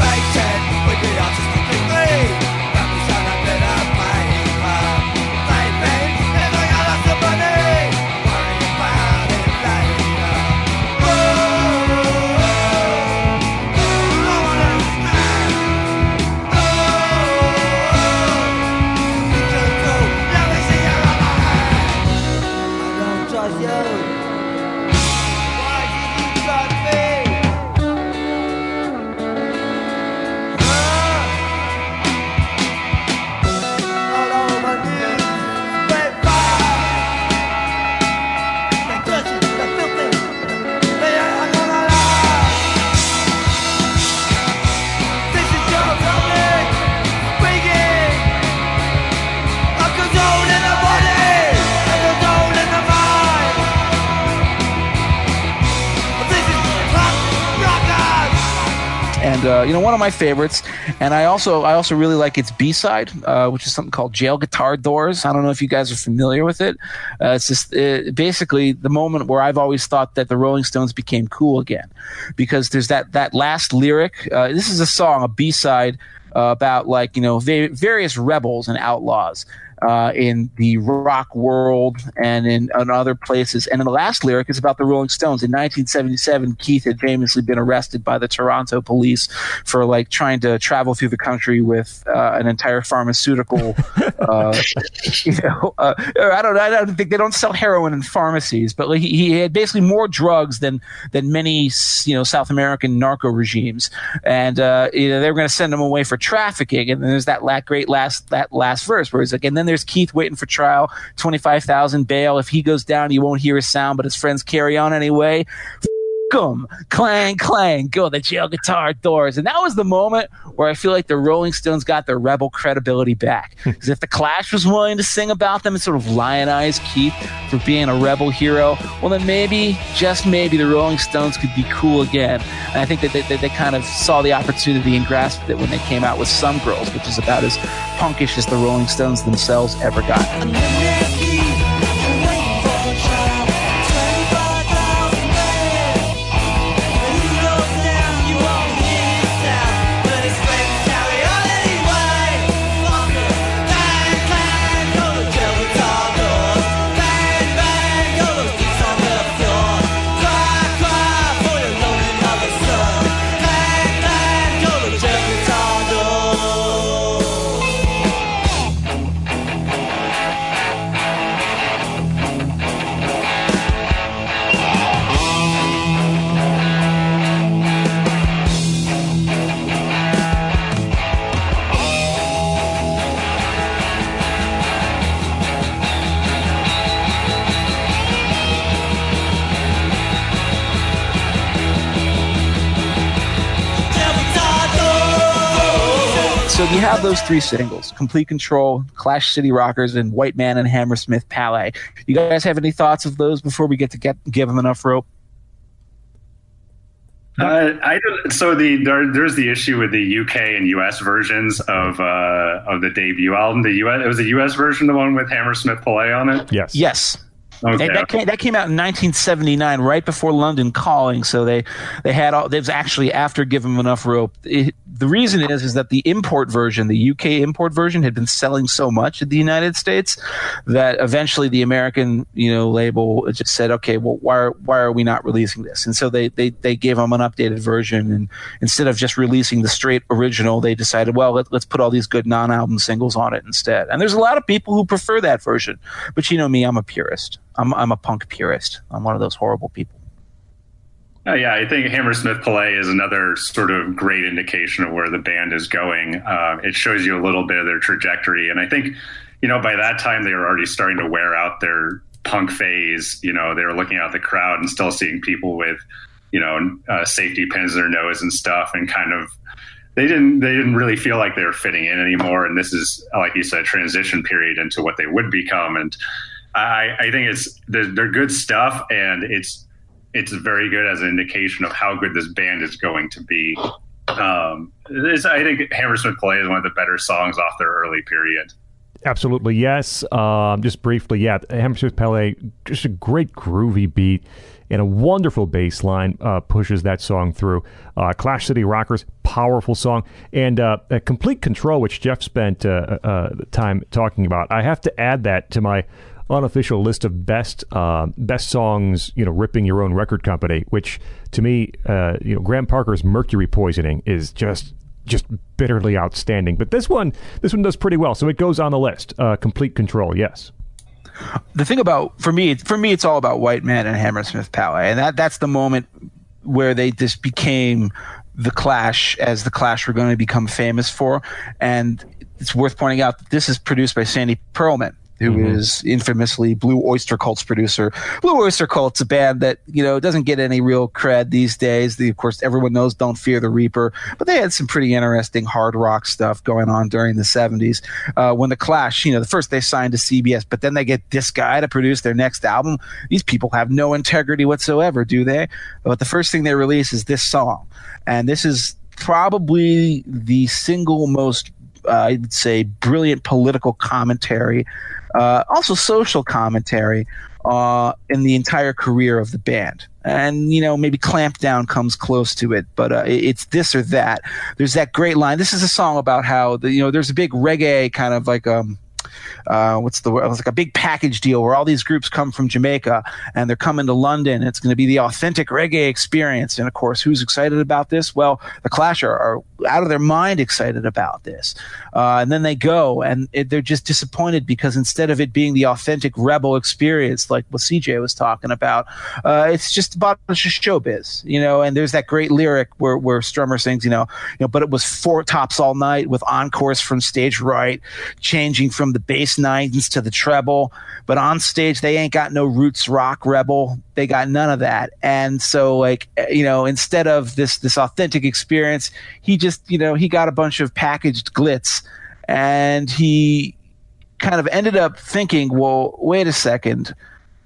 Uh, you know one of my favorites. And I also I also really like its B side, uh, which is something called Jail Guitar Doors. I don't know if you guys are familiar with it. Uh, it's just uh, basically the moment where I've always thought that the Rolling Stones became cool again, because there's that that last lyric. Uh, this is a song, a B side. Uh, about like you know va- various rebels and outlaws uh, in the rock world and in, in, other places. And in the last lyric is about the Rolling Stones. In 1977, Keith had famously been arrested by the Toronto police for like trying to travel through the country with uh, an entire pharmaceutical. uh, you know, uh, I don't. I don't think they don't sell heroin in pharmacies, but like, he, he had basically more drugs than than many you know South American narco regimes, and uh, you know, they were going to send him away for trafficking. And then there's that la- great last that last verse where he's like, and then there's Keith waiting for trial, 25,000 bail. If he goes down, you won't hear a sound, but his friends carry on anyway. Them. Clang, clang, go the jail guitar doors. And that was the moment where I feel like the Rolling Stones got their rebel credibility back. Hmm. Because if the Clash was willing to sing about them and sort of lionize Keith for being a rebel hero, well, then maybe, just maybe, the Rolling Stones could be cool again. And I think that they, that they kind of saw the opportunity and grasped it when they came out with Some Girls, which is about as punkish as the Rolling Stones themselves ever got. You have those three singles Complete Control, Clash City Rockers, and White Man in Hammersmith Palais. You guys have any thoughts of those before we get to get give them enough rope? Uh, I so the there, there's the issue with the UK and US versions of uh, of the debut album. The US it was the US version, the one with Hammersmith Palais on it. Yes. Yes. Okay. That, came, that came out in 1979, right before London Calling. So they they had all. It was actually after Give Them Enough Rope. It, the reason is is that the import version, the UK import version, had been selling so much in the United States that eventually the American you know label just said, okay, well why are, why are we not releasing this? And so they they they gave them an updated version, and instead of just releasing the straight original, they decided, well, let, let's put all these good non-album singles on it instead. And there's a lot of people who prefer that version, but you know me, I'm a purist. I'm I'm a punk purist. I'm one of those horrible people. Uh, yeah, I think Hammersmith Palais is another sort of great indication of where the band is going. Uh, it shows you a little bit of their trajectory, and I think you know by that time they were already starting to wear out their punk phase. You know, they were looking out the crowd and still seeing people with you know uh, safety pins in their nose and stuff, and kind of they didn't they didn't really feel like they were fitting in anymore. And this is like you said, transition period into what they would become and I, I think it's they're, they're good stuff, and it's it's very good as an indication of how good this band is going to be. Um, I think Hammersmith Palais is one of the better songs off their early period. Absolutely, yes. Um, just briefly, yeah, Hammersmith Palais, just a great groovy beat and a wonderful bass line uh, pushes that song through. Uh, Clash City Rockers, powerful song, and uh, Complete Control, which Jeff spent uh, uh, time talking about. I have to add that to my unofficial list of best uh, best songs, you know, ripping your own record company. Which to me, uh, you know, Graham Parker's "Mercury Poisoning" is just just bitterly outstanding. But this one, this one does pretty well, so it goes on the list. Uh, complete control, yes. The thing about for me, for me, it's all about White Man in Hammersmith Palais, and that that's the moment where they just became the Clash as the Clash were going to become famous for, and it's worth pointing out that this is produced by Sandy Pearlman, who mm-hmm. is infamously Blue Oyster Cult's producer. Blue Oyster Cult's a band that you know doesn't get any real cred these days. The, of course, everyone knows "Don't Fear the Reaper," but they had some pretty interesting hard rock stuff going on during the '70s. Uh, when the Clash, you know, the first they signed to CBS, but then they get this guy to produce their next album. These people have no integrity whatsoever, do they? But the first thing they release is this song, and this is probably the single most uh, I'd say brilliant political commentary uh, also social commentary uh, in the entire career of the band. And, you know, maybe Clampdown comes close to it, but uh, it's this or that. There's that great line. This is a song about how, the, you know, there's a big reggae kind of like um, uh, what's the word? It was like a big package deal where all these groups come from Jamaica and they're coming to London. It's going to be the authentic reggae experience. And of course, who's excited about this? Well, the Clash are, are out of their mind excited about this. Uh, and then they go and it, they're just disappointed because instead of it being the authentic rebel experience, like what CJ was talking about, uh, it's just about showbiz, you know. And there's that great lyric where where Strummer sings, you know, you know, but it was four tops all night with encores from stage right, changing from the bass nines to the treble. But on stage, they ain't got no roots rock rebel. They got none of that. And so, like, you know, instead of this this authentic experience, he just, you know, he got a bunch of packaged glitz, and he kind of ended up thinking, well, wait a second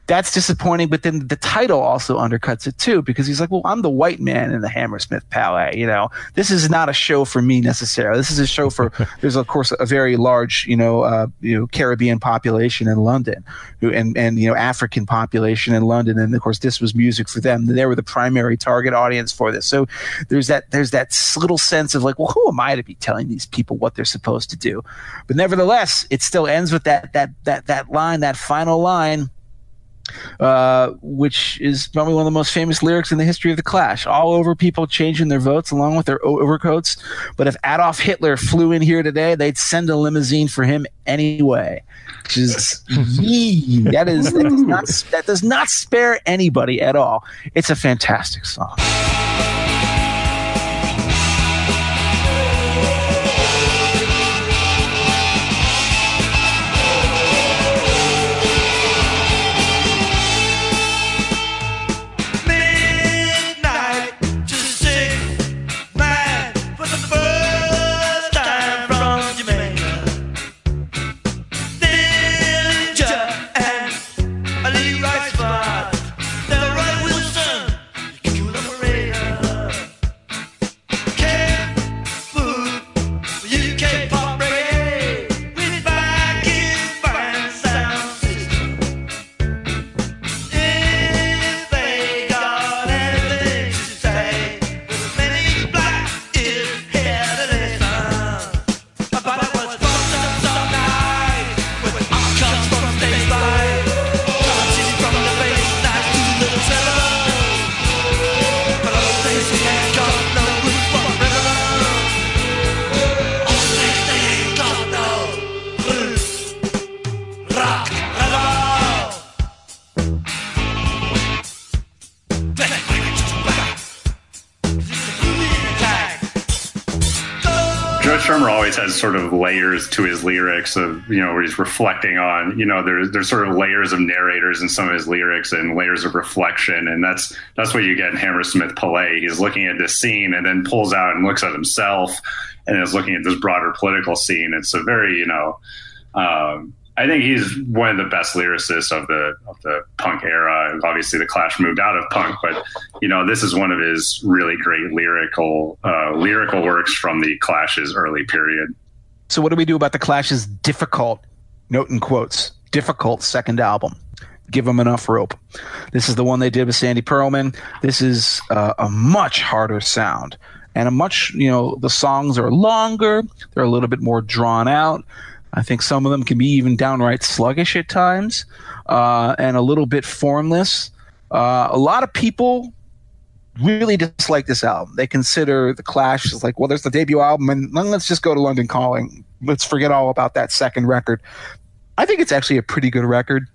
that's disappointing. But then the title also undercuts it too, because he's like, well, I'm the white man in the Hammersmith Palais. You know, this is not a show for me necessarily. This is a show for. there's of course a very large, you know, uh, you know, Caribbean population in London, who, and and you know African population in London, and of course this was music for them. They were the primary target audience for this. So there's that there's that little sense of like, well, who am I to be telling these people what they're supposed to do? But nevertheless, it still ends with that that that that line, that final line uh, which is probably one of the most famous lyrics in the history of the Clash. All over people changing their votes along with their overcoats. But if Adolf Hitler flew in here today, they'd send a limousine for him anyway. Which is that is that does not that does not spare anybody at all. It's a fantastic song. Layers to his lyrics of you know where he's reflecting on you know there's there's sort of layers of narrators in some of his lyrics and layers of reflection and that's that's what you get in Hammersmith Palais. He's looking at this scene and then pulls out and looks at himself and is looking at this broader political scene. It's a very you know. Um, I think he's one of the best lyricists of the of the punk era. Obviously, the Clash moved out of punk, but you know this is one of his really great lyrical uh, lyrical works from the Clash's early period. So, what do we do about the Clash's difficult note and quotes difficult second album? Give them enough rope. This is the one they did with Sandy Pearlman. This is uh, a much harder sound and a much you know the songs are longer. They're a little bit more drawn out. I think some of them can be even downright sluggish at times uh, and a little bit formless. Uh, a lot of people really dislike this album. They consider The Clash as like, well, there's the debut album, and let's just go to London Calling. Let's forget all about that second record. I think it's actually a pretty good record.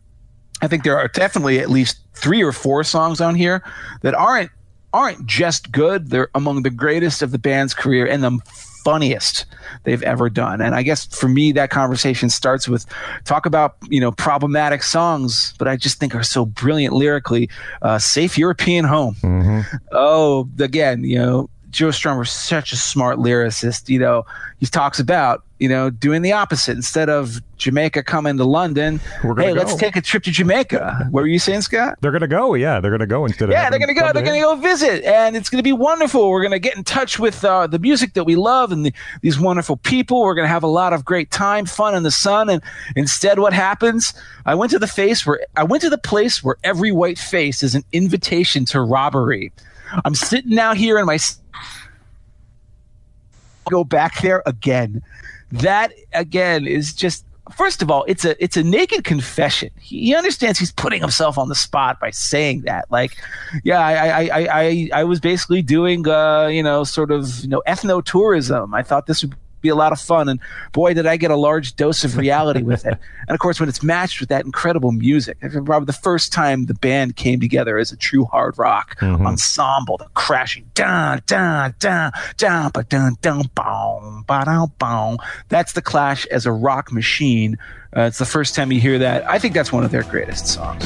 I think there are definitely at least three or four songs on here that aren't aren't just good. They're among the greatest of the band's career and the funniest they've ever done. And I guess for me, that conversation starts with talk about, you know, problematic songs, but I just think are so brilliant lyrically. Uh, Safe European Home. Mm-hmm. Oh, again, you know, Joe Strummer's such a smart lyricist. You know, he talks about you know doing the opposite instead of Jamaica coming to London. we're hey, go. let's take a trip to Jamaica. what were you saying, Scot? They're gonna go. Yeah, they're gonna go instead of yeah, they're gonna go. They're gonna go visit, and it's gonna be wonderful. We're gonna get in touch with uh, the music that we love and the, these wonderful people. We're gonna have a lot of great time, fun in the sun. And instead, what happens? I went to the face where I went to the place where every white face is an invitation to robbery. I'm sitting out here in my go back there again. That again is just first of all, it's a it's a naked confession. He, understands he's putting himself on the spot by saying that. Like, yeah, I I I I, I was basically doing uh, you know sort of you know ethno tourism. I thought this would be a lot of fun. And boy, did I get a large dose of reality with it. And of course, when it's matched with that incredible music, probably the first time the band came together as a true hard rock mm-hmm. ensemble, the crashing dun dun dun dun ba dun dun boom ba dun boom. That's the Clash as a rock machine. Uh, it's the first time you hear that. I think that's one of their greatest songs.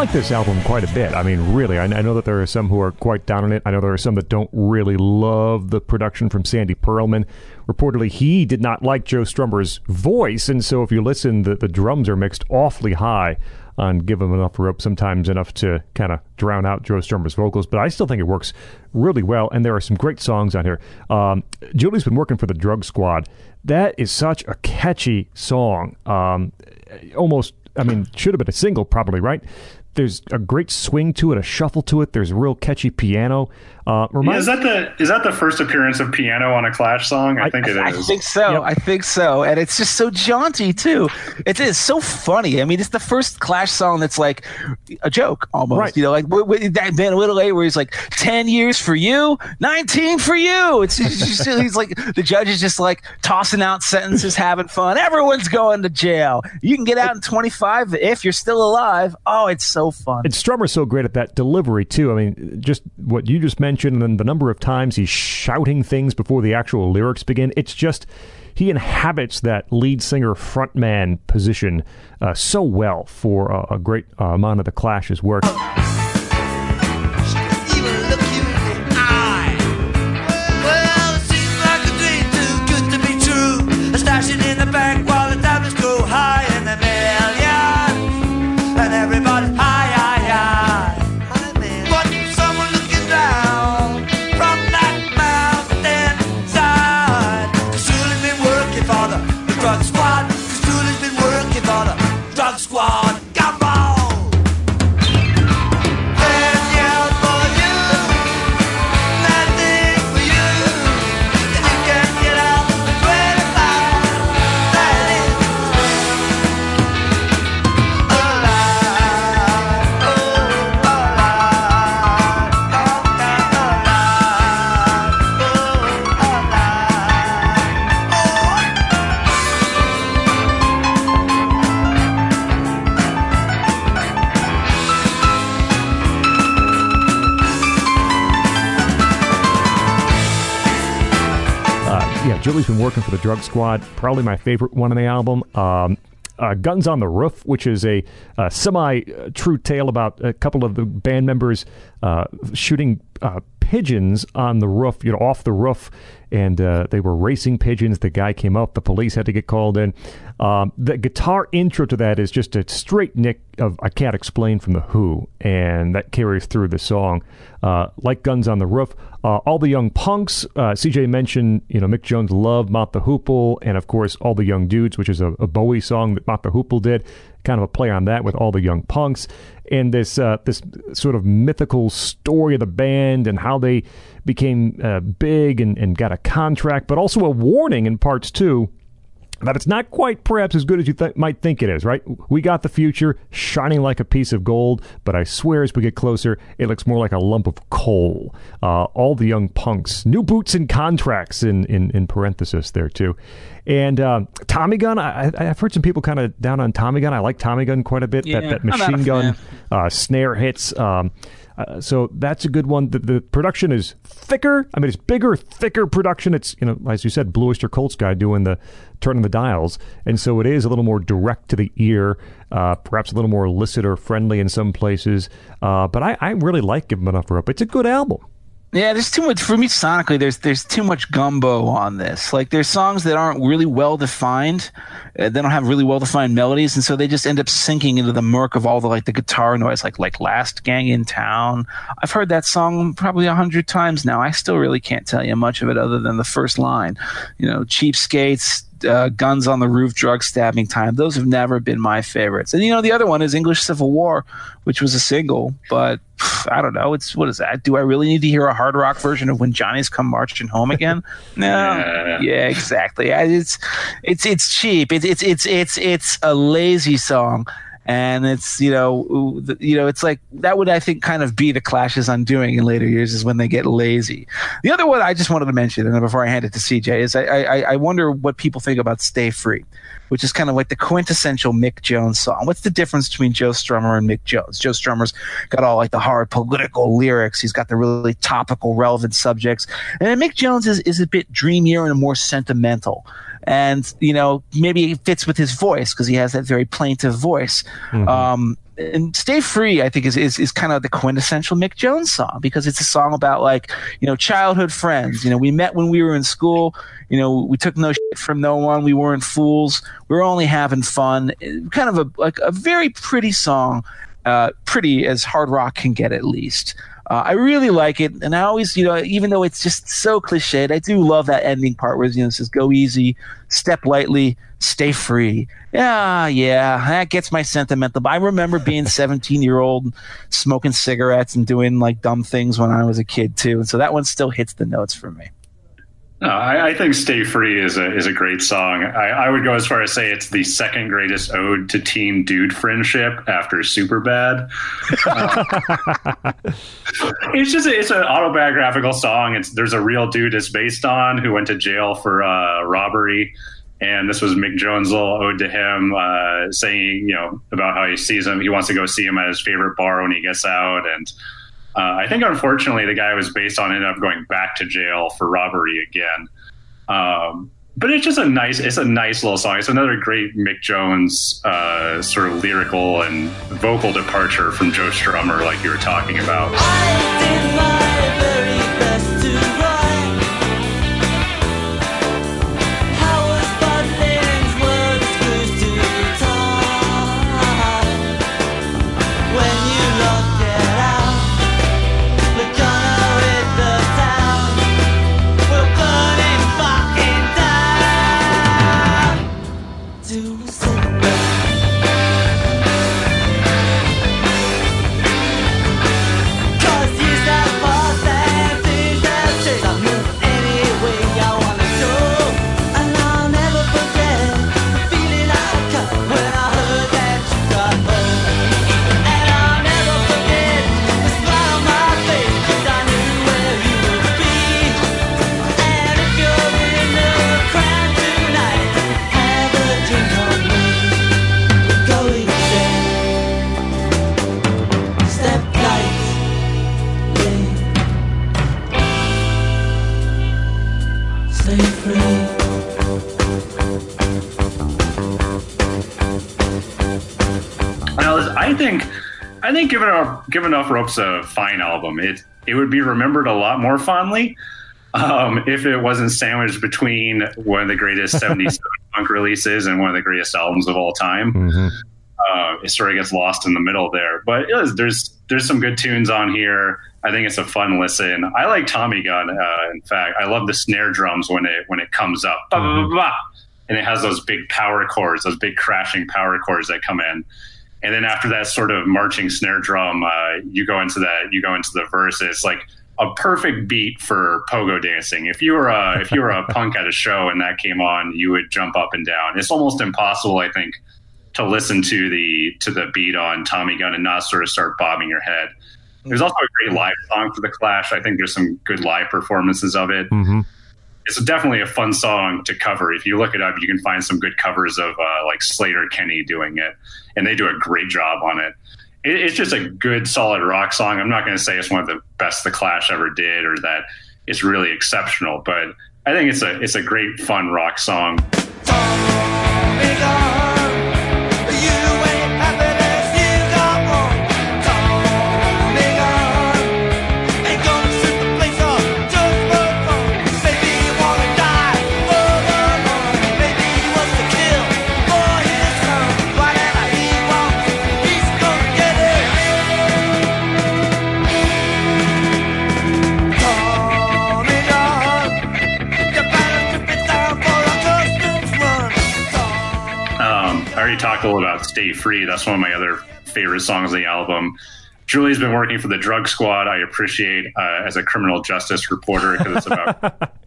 Like this album quite a bit. I mean, really, I, I, know that there are some who are quite down on it. I know there are some that don't really love the production from Sandy Pearlman. Reportedly, he did not like Joe Strummer's voice, and so if you listen, the, the drums are mixed awfully high on Give 'Em Enough Rope, sometimes enough to kind of drown out Joe Strummer's vocals. But I still think it works really well, and there are some great songs on here. Um, Julie's been working for the Drug Squad. That is such a catchy song. Um, almost I mean, should have been a single, probably, right? There's a great swing to it, a shuffle to it. There's real catchy piano. Uh, yeah, is that the is that the first appearance of piano on a Clash song? I, I think it I, is. I think so. Yep. I think so, and it's just so jaunty too. It is so funny. I mean, it's the first Clash song that's like a joke almost. Right. You know, like that Ben Little A, where he's like ten years for you, nineteen for you. It's just, he's like the judge is just like tossing out sentences, having fun. Everyone's going to jail. You can get out in twenty five if you're still alive. Oh, it's so fun. And Strummer's so great at that delivery too. I mean, just what you just mentioned mentioned, and the number of times he's shouting things before the actual lyrics begin. It's just he inhabits that lead singer frontman position uh, so well for uh, a great uh, amount of the Clash's work. Julie's been working for the Drug Squad. Probably my favorite one on the album. Um, uh, Guns on the Roof, which is a, a semi true tale about a couple of the band members uh, shooting uh, pigeons on the roof, you know, off the roof, and uh, they were racing pigeons. The guy came up, the police had to get called in. Um, the guitar intro to that is just a straight nick of I Can't Explain from The Who, and that carries through the song. Uh, like Guns on the Roof, uh, all the young punks. Uh, CJ mentioned, you know, Mick Jones loved Mott the Hoople, and of course, All the Young Dudes, which is a, a Bowie song that Mott the Hoople did. Kind of a play on that with All the Young Punks, and this uh, this sort of mythical story of the band and how they became uh, big and, and got a contract, but also a warning in parts two that it's not quite perhaps as good as you th- might think it is, right? We got the future shining like a piece of gold, but I swear as we get closer, it looks more like a lump of coal. Uh, all the young punks, new boots and contracts in, in, in parenthesis there too. And uh, Tommy Gun, I, have heard some people kind of down on Tommy Gun. I like Tommy Gun quite a bit. Yeah, that, that machine gun uh, snare hits. Um, uh, so that's a good one. The, the, production is thicker. I mean, it's bigger, thicker production. It's you know, as you said, Blue Oyster Cult's guy doing the turning the dials, and so it is a little more direct to the ear, uh, perhaps a little more listener friendly in some places. Uh, but I, I really like Give 'Em Enough Rope. It's a good album. Yeah, there's too much for me sonically. There's there's too much gumbo on this. Like there's songs that aren't really well defined. Uh, they don't have really well defined melodies, and so they just end up sinking into the murk of all the like the guitar noise. Like like Last Gang in Town. I've heard that song probably a hundred times now. I still really can't tell you much of it other than the first line. You know, cheapskates, uh, Guns on the Roof, Drug Stabbing Time. Those have never been my favorites. And you know, the other one is English Civil War, which was a single, but I don't know. It's what is that? Do I really need to hear a hard rock version of When Johnny Comes Marching Home Again? No. yeah. yeah, exactly. It's it's it's cheap. It's it's it's it's it's a lazy song and it's you know you know it's like that would I think kind of be the Clash's undoing in later years is when they get lazy. The other one I just wanted to mention, and before I hand it to CJ, is I I, I wonder what people think about "Stay Free," which is kind of like the quintessential Mick Jones song. What's the difference between Joe Strummer and Mick Jones? Joe Strummer's got all like the hard political lyrics. He's got the really topical, relevant subjects, and Mick Jones is is a bit dreamier and more sentimental and you know maybe it fits with his voice because he has that very plaintive voice. Mm-hmm. Um, and "Stay Free" I think is, is is kind of the quintessential Mick Jones song because it's a song about like you know childhood friends. You know, we met when we were in school. You know, we took no shit from no one. We weren't fools. We were only having fun. Kind of a like a very pretty song. Uh, pretty as hard rock can get, at least. Uh, I really like it, and I always, you know, even though it's just so cliched, I do love that ending part where you know it says "Go easy, step lightly, stay free." Yeah, yeah, that gets my sentimental. I remember being 17 year old, smoking cigarettes and doing like dumb things when I was a kid too, and so that one still hits the notes for me. No, I, I, think "Stay Free" is a is a great song. I, I, would go as far as say it's the second greatest ode to teen dude friendship after "Superbad." Uh, it's just a, it's an autobiographical song. It's there's a real dude it's based on who went to jail for uh, robbery, and this was Mick Jones' little ode to him, uh, saying you know about how he sees him. He wants to go see him at his favorite bar when he gets out, and uh, I think unfortunately the guy was based on ended up going back to jail for robbery again. Um, but it's just a nice it's a nice little song. It's another great Mick Jones uh, sort of lyrical and vocal departure from Joe Strummer, like you were talking about. I think, I think "Given Up, Given Up Rope's a fine album. It it would be remembered a lot more fondly um, if it wasn't sandwiched between one of the greatest '70s punk releases and one of the greatest albums of all time. Mm-hmm. Uh, it sort of gets lost in the middle there, but it is, there's there's some good tunes on here. I think it's a fun listen. I like Tommy Gun. Uh, in fact, I love the snare drums when it when it comes up, bah, and it has those big power chords, those big crashing power chords that come in. And then after that sort of marching snare drum, uh, you go into that you go into the verse. It's like a perfect beat for pogo dancing. If you were a if you were a punk at a show and that came on, you would jump up and down. It's almost impossible, I think, to listen to the to the beat on Tommy Gun and not sort of start bobbing your head. There's also a great live song for the Clash. I think there's some good live performances of it. Mm-hmm. It's definitely a fun song to cover. If you look it up, you can find some good covers of uh, like Sleater-Kinney doing it, and they do a great job on it. it it's just a good, solid rock song. I'm not going to say it's one of the best the Clash ever did, or that it's really exceptional, but I think it's a it's a great, fun rock song. Talked a little about "Stay Free." That's one of my other favorite songs on the album. Julie's been working for the Drug Squad. I appreciate uh, as a criminal justice reporter because it's about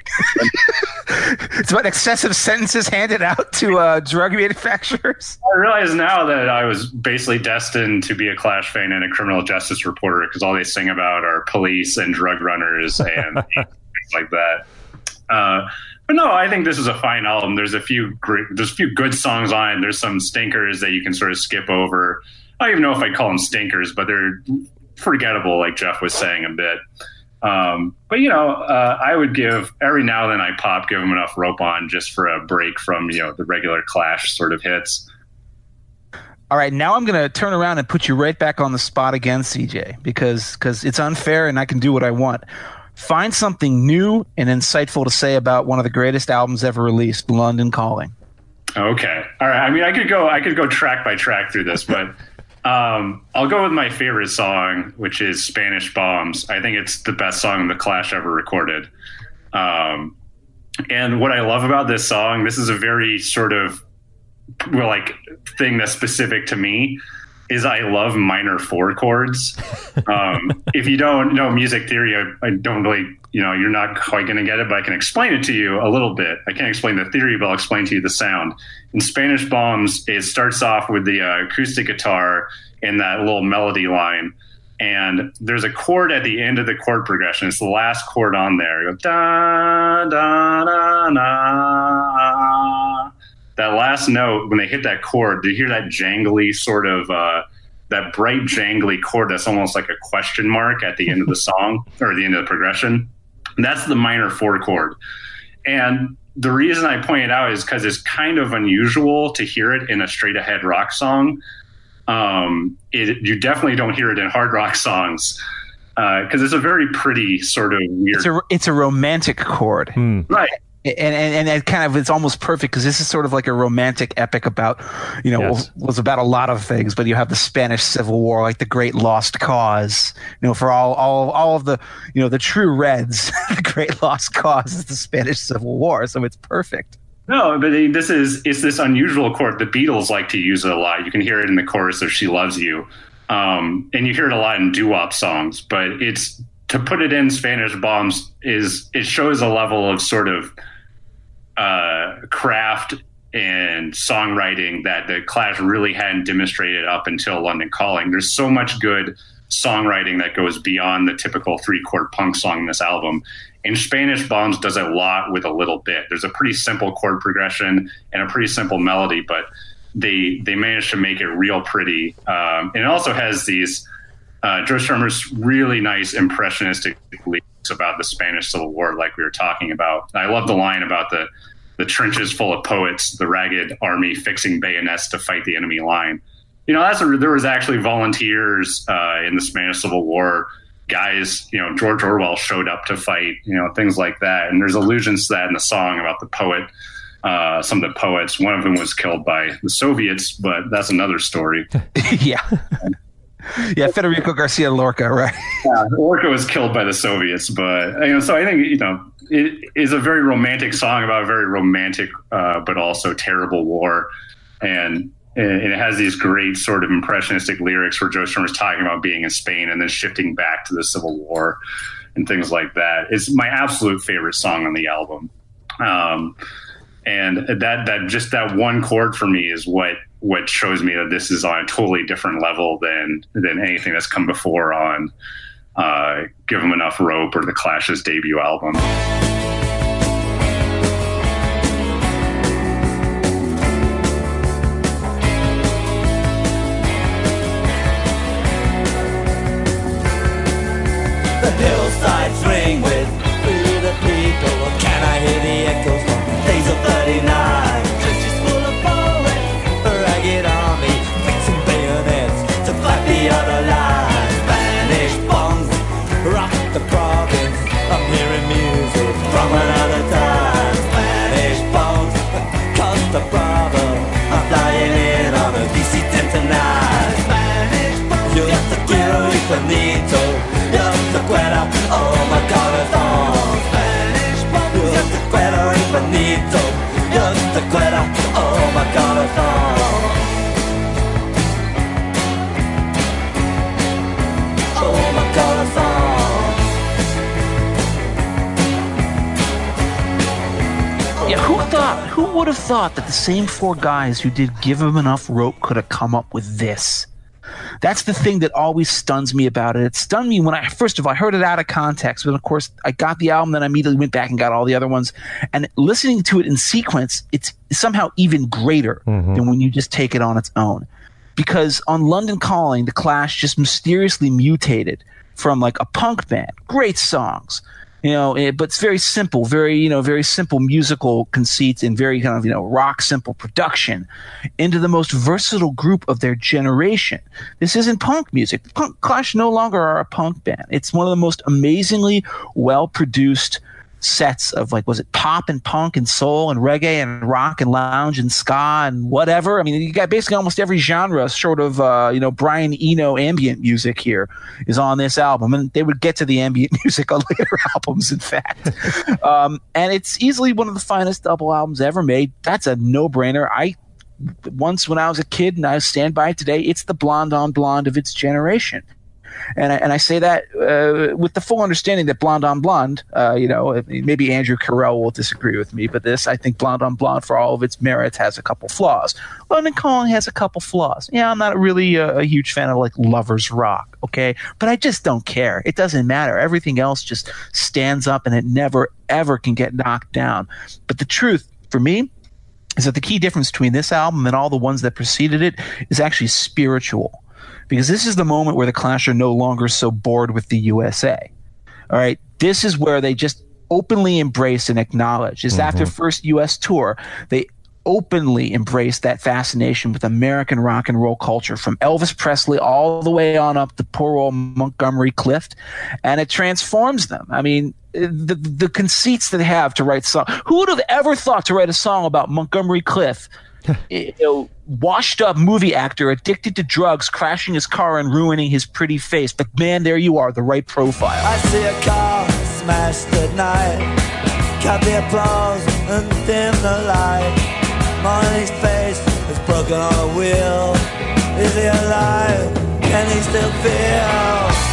It's about excessive sentences handed out to uh, drug manufacturers. I realize now that I was basically destined to be a Clash fan and a criminal justice reporter because all they sing about are police and drug runners and things like that. Uh, but no, I think this is a fine album. There's a few great, there's a few good songs on it. There's some stinkers that you can sort of skip over. I don't even know if I call them stinkers, but they're forgettable, like Jeff was saying a bit. Um, but you know, uh, I would give every now and then I pop, give them enough rope on just for a break from you know the regular Clash sort of hits. All right, now I'm going to turn around and put you right back on the spot again, CJ, because because it's unfair and I can do what I want. Find something new and insightful to say about one of the greatest albums ever released, London Calling. Okay. All right. I mean, I could go. I could go track by track through this, but um, I'll go with my favorite song, which is "Spanish Bombs." I think it's the best song the Clash ever recorded. Um, and what I love about this song, this is a very sort of well, like thing that's specific to me. Is I love minor four chords. Um, if you don't know music theory, I, I don't really, you know, you're not quite going to get it, but I can explain it to you a little bit. I can't explain the theory, but I'll explain to you the sound. In Spanish Bombs, it starts off with the uh, acoustic guitar in that little melody line. And there's a chord at the end of the chord progression. It's the last chord on there. You go, da, da, da, da. That last note, when they hit that chord, do you hear that jangly sort of, uh, that bright jangly chord that's almost like a question mark at the end of the song or the end of the progression? And that's the minor four chord. And the reason I point it out is because it's kind of unusual to hear it in a straight ahead rock song. Um, it, you definitely don't hear it in hard rock songs because uh, it's a very pretty sort of weird. It's a it's a romantic chord, Hmm. right. And and and it kind of it's almost perfect because this is sort of like a romantic epic about you know Yes. was, was about a lot of things, but you have the Spanish Civil War, like the Great Lost Cause. You know, for all all all of the you know the true Reds, the Great Lost Cause is the Spanish Civil War, so it's perfect. No, but this is it's this unusual chord. The Beatles like to use it a lot. You can hear it in the chorus of "She Loves You," um, and you hear it a lot in doo-wop songs. But it's to put it in Spanish bombs is it shows a level of sort of uh, craft and songwriting that the Clash really hadn't demonstrated up until London Calling. There's so much good songwriting that goes beyond the typical three chord punk song in this album. And Spanish Bombs does a lot with a little bit. There's a pretty simple chord progression and a pretty simple melody, but they they managed to make it real pretty. Um, and it also has these uh, Joe Strummer's really nice impressionistic about the Spanish Civil War, like we were talking about. I love the line about the the trenches full of poets, the ragged army fixing bayonets to fight the enemy line. You know, that's a, there was actually volunteers uh, in the Spanish Civil War. Guys, you know, George Orwell showed up to fight, you know, things like that. And there's allusions to that in the song about the poet uh, some of the poets. One of them was killed by the Soviets, but that's another story. yeah. yeah, Federico Garcia Lorca, right? yeah, Lorca was killed by the Soviets, but you know, so I think you know it is a very romantic song about a very romantic uh, but also terrible war, and and it has these great sort of impressionistic lyrics where Joe Strummer's talking about being in Spain and then shifting back to the Civil War and things like that. It's my absolute favorite song on the album. Um, and that that just that one chord for me is what what shows me that this is on a totally different level than than anything that's come before on uh, "Give Them Enough Rope" or the Clash's debut album. The hillsides ring with would have thought that the same four guys who did Give 'Em Enough Rope could have come up with this? That's the thing that always stuns me about it. It stunned me when I, first of all, I heard it out of context, but of course, I got the album, then I immediately went back and got all the other ones. And listening to it in sequence, it's somehow even greater mm-hmm. than when you just take it on its own. Because on London Calling, The Clash just mysteriously mutated from like a punk band, great songs, you know, eh, but it's very simple, very, you know, very simple musical conceits and very kind of, you know, rock simple production into the most versatile group of their generation. This isn't punk music. Punk Clash no longer are a punk band. It's one of the most amazingly well produced sets of like was it pop and punk and soul and reggae and rock and lounge and ska and whatever. I mean, you got basically almost every genre, sort of uh, you know Brian Eno ambient music here is on this album, and they would get to the ambient music on later albums, in fact. um, and it's easily one of the finest double albums ever made. That's a no brainer. I once when I was a kid, and I stand by it today. It's the blonde on blonde of its generation. And I, and I say that uh, with the full understanding that Blonde on Blonde, uh, you know, maybe Andrew Carell will disagree with me, but this, I think Blonde on Blonde, for all of its merits, has a couple flaws. London Calling has a couple flaws. Yeah, I'm not really a, a huge fan of like Lovers Rock, okay? But I just don't care. It doesn't matter. Everything else just stands up and it never, ever can get knocked down. But the truth, for me, is that the key difference between this album and all the ones that preceded it is actually spiritual because this is the moment where the Clash are no longer so bored with the USA. All right, this is where they just openly embrace and acknowledge. Is after mm-hmm. first U.S. tour, they openly embrace that fascination with American rock and roll culture from Elvis Presley all the way on up to poor old Montgomery Clift, and it transforms them. I mean, the the conceits that they have to write song. Who would have ever thought to write a song about Montgomery Clift? you know, washed up movie actor addicted to drugs, crashing his car and ruining his pretty face. But man, there you are, the right profile. I see a car smashed at night Cut the applause and dim the light Monty's face is broken on a wheel Is he alive? Can he still feel?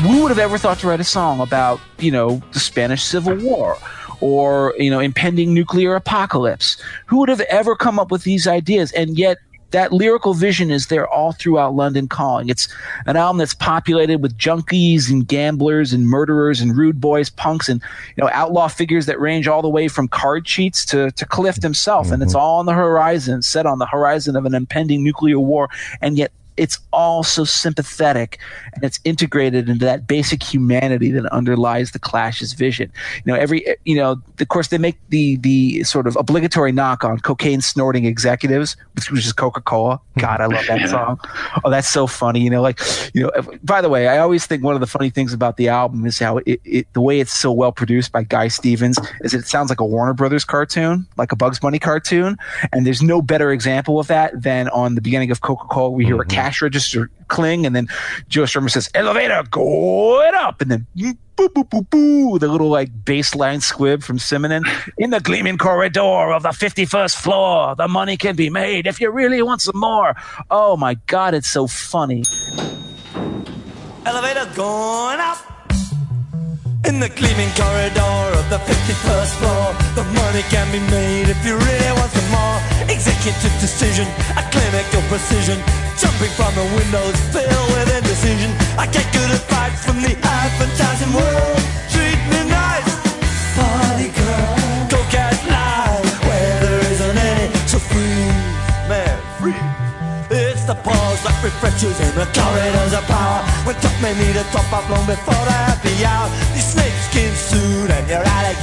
Who would have ever thought to write a song about, you know, the Spanish Civil War? Or, you know, impending nuclear apocalypse. Who would have ever come up with these ideas? And yet that lyrical vision is there all throughout London Calling. It's an album that's populated with junkies and gamblers and murderers and rude boys, punks, and you know outlaw figures that range all the way from card cheats to to Clift himself, mm-hmm. and it's mm-hmm. all on the horizon, set on the horizon of an impending nuclear war, and yet it's all so sympathetic and it's integrated into that basic humanity that underlies the Clash's vision. You know, every you know, of course, they make the the sort of obligatory knock on cocaine snorting executives, which, is Koka Kola. God, I love that song. Oh, that's so funny. You know, like you know. By the way, I always think one of the funny things about the album is how it, it the way it's so well produced by Guy Stevens is it sounds like a Warner Brothers cartoon, like a Bugs Bunny cartoon, and there's no better example of that than on the beginning of Koka Kola. We hear mm-hmm. a cash register cling, and then Joe Strummer says, "Elevator going up," and then boo boo boo boo, the little like baseline squib from Simonon in the gleaming corridor of the fifty-first floor. The money can be made if you really want some more. Oh my God, it's so funny. Elevator going up. In the gleaming corridor of the 51st floor, the money can be made if you really want some more. Executive decision, a clinical precision, jumping from the windows filled with indecision. I get good advice from the advertising world. Treat me nice, party girl. Go get live where there isn't any, so free, man, free. It's the pause that refreshes in the corridors of power. When top men need a top off long before the happy hour.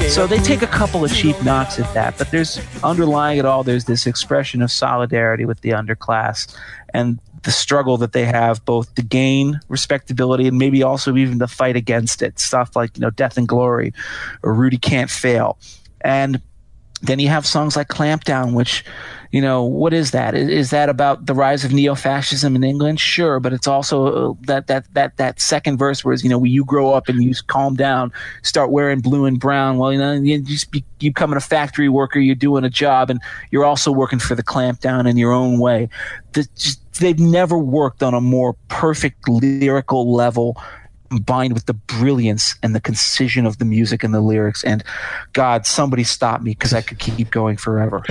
So they take a couple of cheap knocks at that, but there's underlying it all, there's this expression of solidarity with the underclass and the struggle that they have both to gain respectability and maybe also even to fight against it. Stuff like, you know, Death and Glory or Rudy Can't Fail. And then you have songs like Clampdown, which you know, what is that? Is, that about the rise of neo-fascism in England? Sure, but it's also uh, that that that that second verse where you know you grow up and you calm down, start wearing blue and brown. Well, you know, you just be, you becoming a factory worker, you're doing a job, and you're also working for the clampdown in your own way. The, just, they've never worked on a more perfect lyrical level combined with the brilliance and the concision of the music and the lyrics. And God, somebody stop me because I could keep going forever.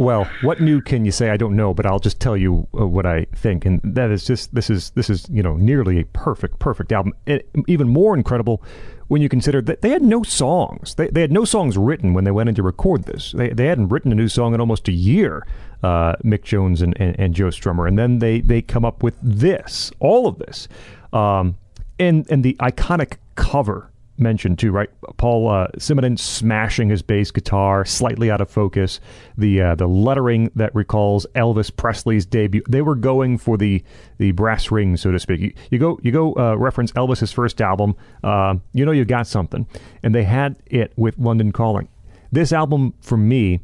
Well, what new can you say? I don't know, but I'll just tell you uh, what I think, and that is just this is this is you know nearly a perfect perfect album. Even more incredible when you consider that they had no songs. They they had no songs written when they went in to record this. They they hadn't written a new song in almost a year. Uh, Mick Jones and, and, and, Joe Strummer, and then they they come up with this, all of this, um, and and the iconic cover mentioned too, right? Paul uh, smashing his bass guitar, slightly out of focus. The uh, the lettering that recalls Elvis Presley's debut. They were going for the the brass ring, so to speak. You, you go you go uh, reference Elvis's first album. Uh, you know you've got something, and they had it with London Calling. This album, for me,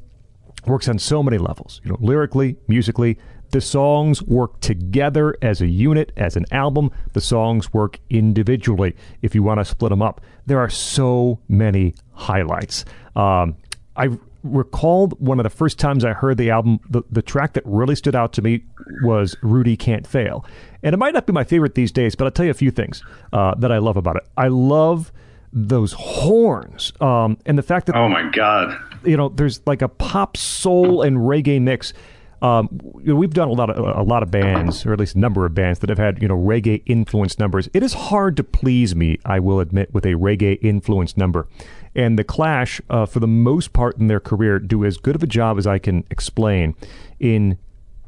works on so many levels. You know, lyrically, musically, the songs work together as a unit, as an album. The songs work individually if you want to split them up. There are so many highlights. Um, I recalled one of the first times I heard the album, the, the track that really stood out to me was Rudy Can't Fail. And it might not be my favorite these days, but I'll tell you a few things uh, that I love about it. I love those horns um, and the fact that. Oh, my God. You know, there's like a pop, soul, and reggae mix um, you know, we've done a lot of a lot of bands, or at least a number of bands that have had you know reggae influenced numbers. It is hard to please me, I will admit, with a reggae influenced number. And the Clash, uh, for the most part in their career, do as good of a job as I can explain in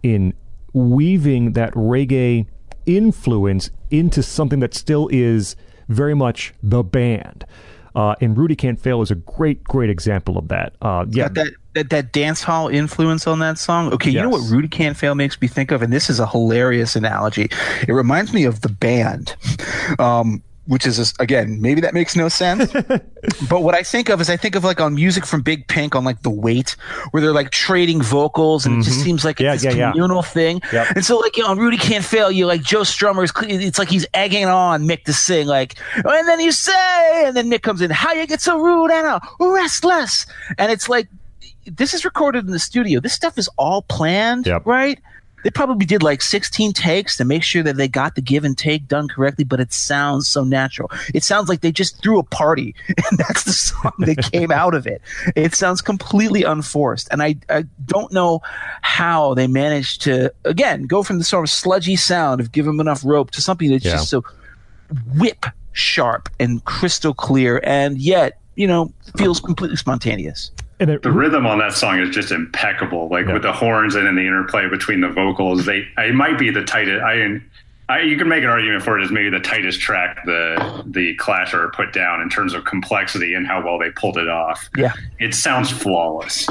in weaving that reggae influence into something that still is very much the band. Uh, and Rudy Can't Fail is a great, great example of that. Uh, yeah, that that, that dance hall influence on that song. Okay, yes. you know what Rudy Can't Fail makes me think of, and this is a hilarious analogy. It reminds me of the band. Um, which is again maybe that makes no sense but what i think of is i think of like on music from big pink on like the weight where they're like trading vocals and mm-hmm. it just mm-hmm. seems like yeah, it's this yeah, communal yeah. thing yep. and so like you know on rudy can't fail you like joe strummer is it's like he's egging on mick to sing like and then you say and then mick comes in how you get so rude and uh, restless and it's like this is recorded in the studio this stuff is all planned yep. right they probably did like 16 takes to make sure that they got the give and take done correctly, but it sounds so natural. It sounds like they just threw a party and that's the song that came out of it. It sounds completely unforced. And I, I don't know how they managed to, again, go from the sort of sludgy sound of give them enough rope to something that's yeah. just so whip sharp and crystal clear and yet, you know, feels completely spontaneous. And it, the rhythm on that song is just impeccable. Like yeah. with the horns and, and the interplay between the vocals, they it might be the tightest. I, I, you can make an argument for it as maybe the tightest track the the Clash are put down in terms of complexity and how well they pulled it off. Yeah, it sounds flawless.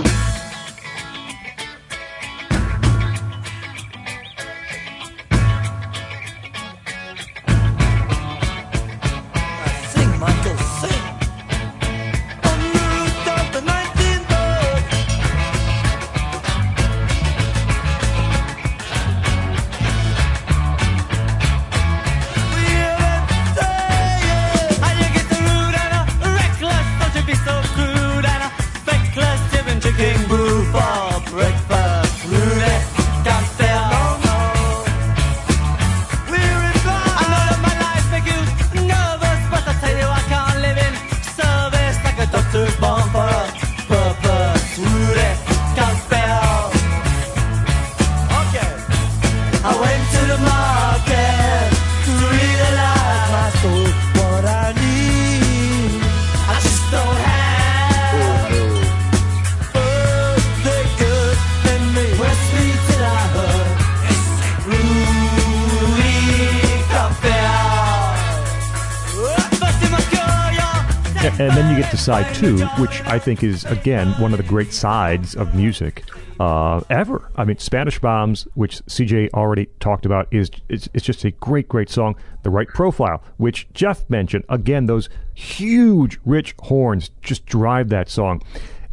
Two, which I think is again one of the great sides of music uh, ever. I mean, Spanish Bombs, which CJ already talked about, is it's, it's just a great, great song. The right profile, which Jeff mentioned, again, those huge, rich horns just drive that song.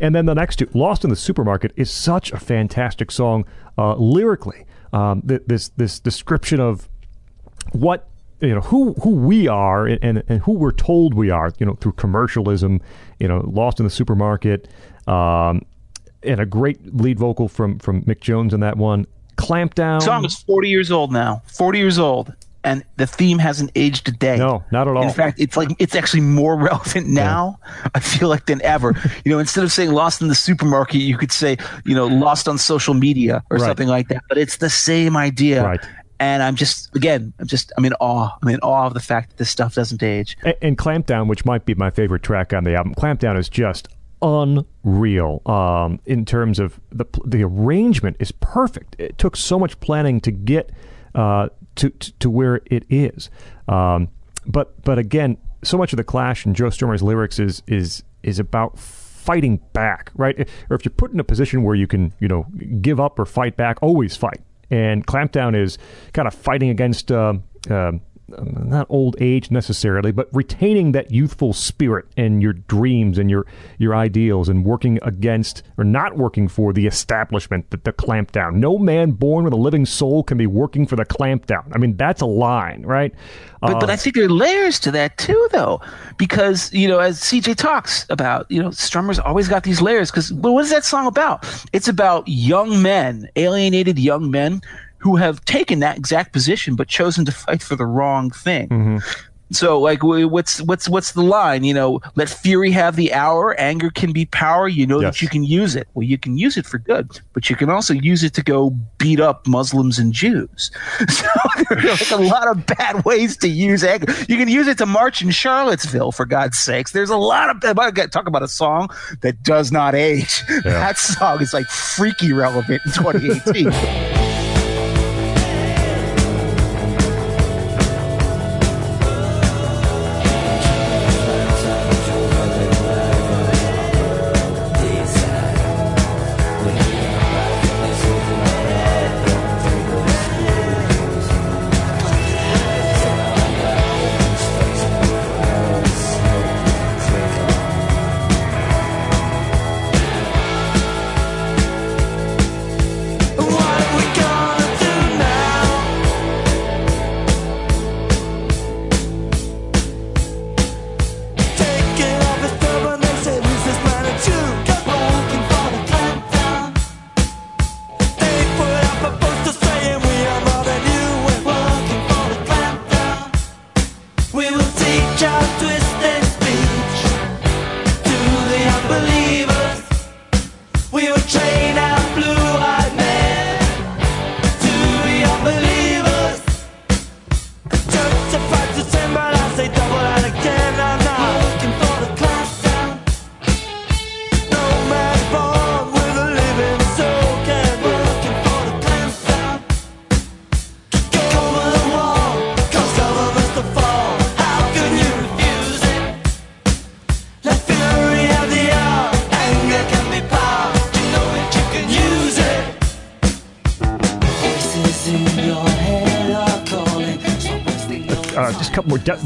And then the next two, Lost in the Supermarket, is such a fantastic song uh, lyrically. Um, th- this this description of what you know who who we are and, and who we're told we are you know through commercialism you know lost in the supermarket um, and a great lead vocal from from Mick Jones in that one clampdown the song is 40 years old now 40 years old and the theme hasn't aged a day. No, not at all. In fact, it's like it's actually more relevant now. Yeah. I feel like than ever. you know, instead of saying "lost in the supermarket," you could say, you know, "lost on social media" or right. something like that. But it's the same idea. Right and I'm just again, I'm just I'm in awe. I'm in awe of the fact that this stuff doesn't age. And, and Clampdown, which might be my favorite track on the album, Clampdown is just unreal um, in terms of the the arrangement is perfect. It took so much planning to get uh, to, to, to where it is, um, but but again, so much of the Clash and Joe Strummer's lyrics is is is about fighting back, right? Or if you're put in a position where you can, you know, give up or fight back, always fight and Clampdown is kind of fighting against. Uh, uh, not old age necessarily, but retaining that youthful spirit and your dreams and your your ideals, and working against or not working for the establishment, the, the clampdown. No man born with a living soul can be working for the clampdown. I mean, that's a line, right? But, uh, but I think there are layers to that too, though, because you know, as CJ talks about, you know, Strummer's always got these layers. Because, what is that song about? It's about young men, alienated young men who have taken that exact position but chosen to fight for the wrong thing. Mm-hmm. So, like, what's what's what's the line? You know, let fury have the hour. Anger can be power. You know yes. that you can use it. Well, you can use it for good, but you can also use it to go beat up Muslims and Jews. So there's like a lot of bad ways to use anger. You can use it to march in Charlottesville, for God's sakes. There's a lot of talk about a song that does not age. Yeah. That song is like freaky relevant in 2018.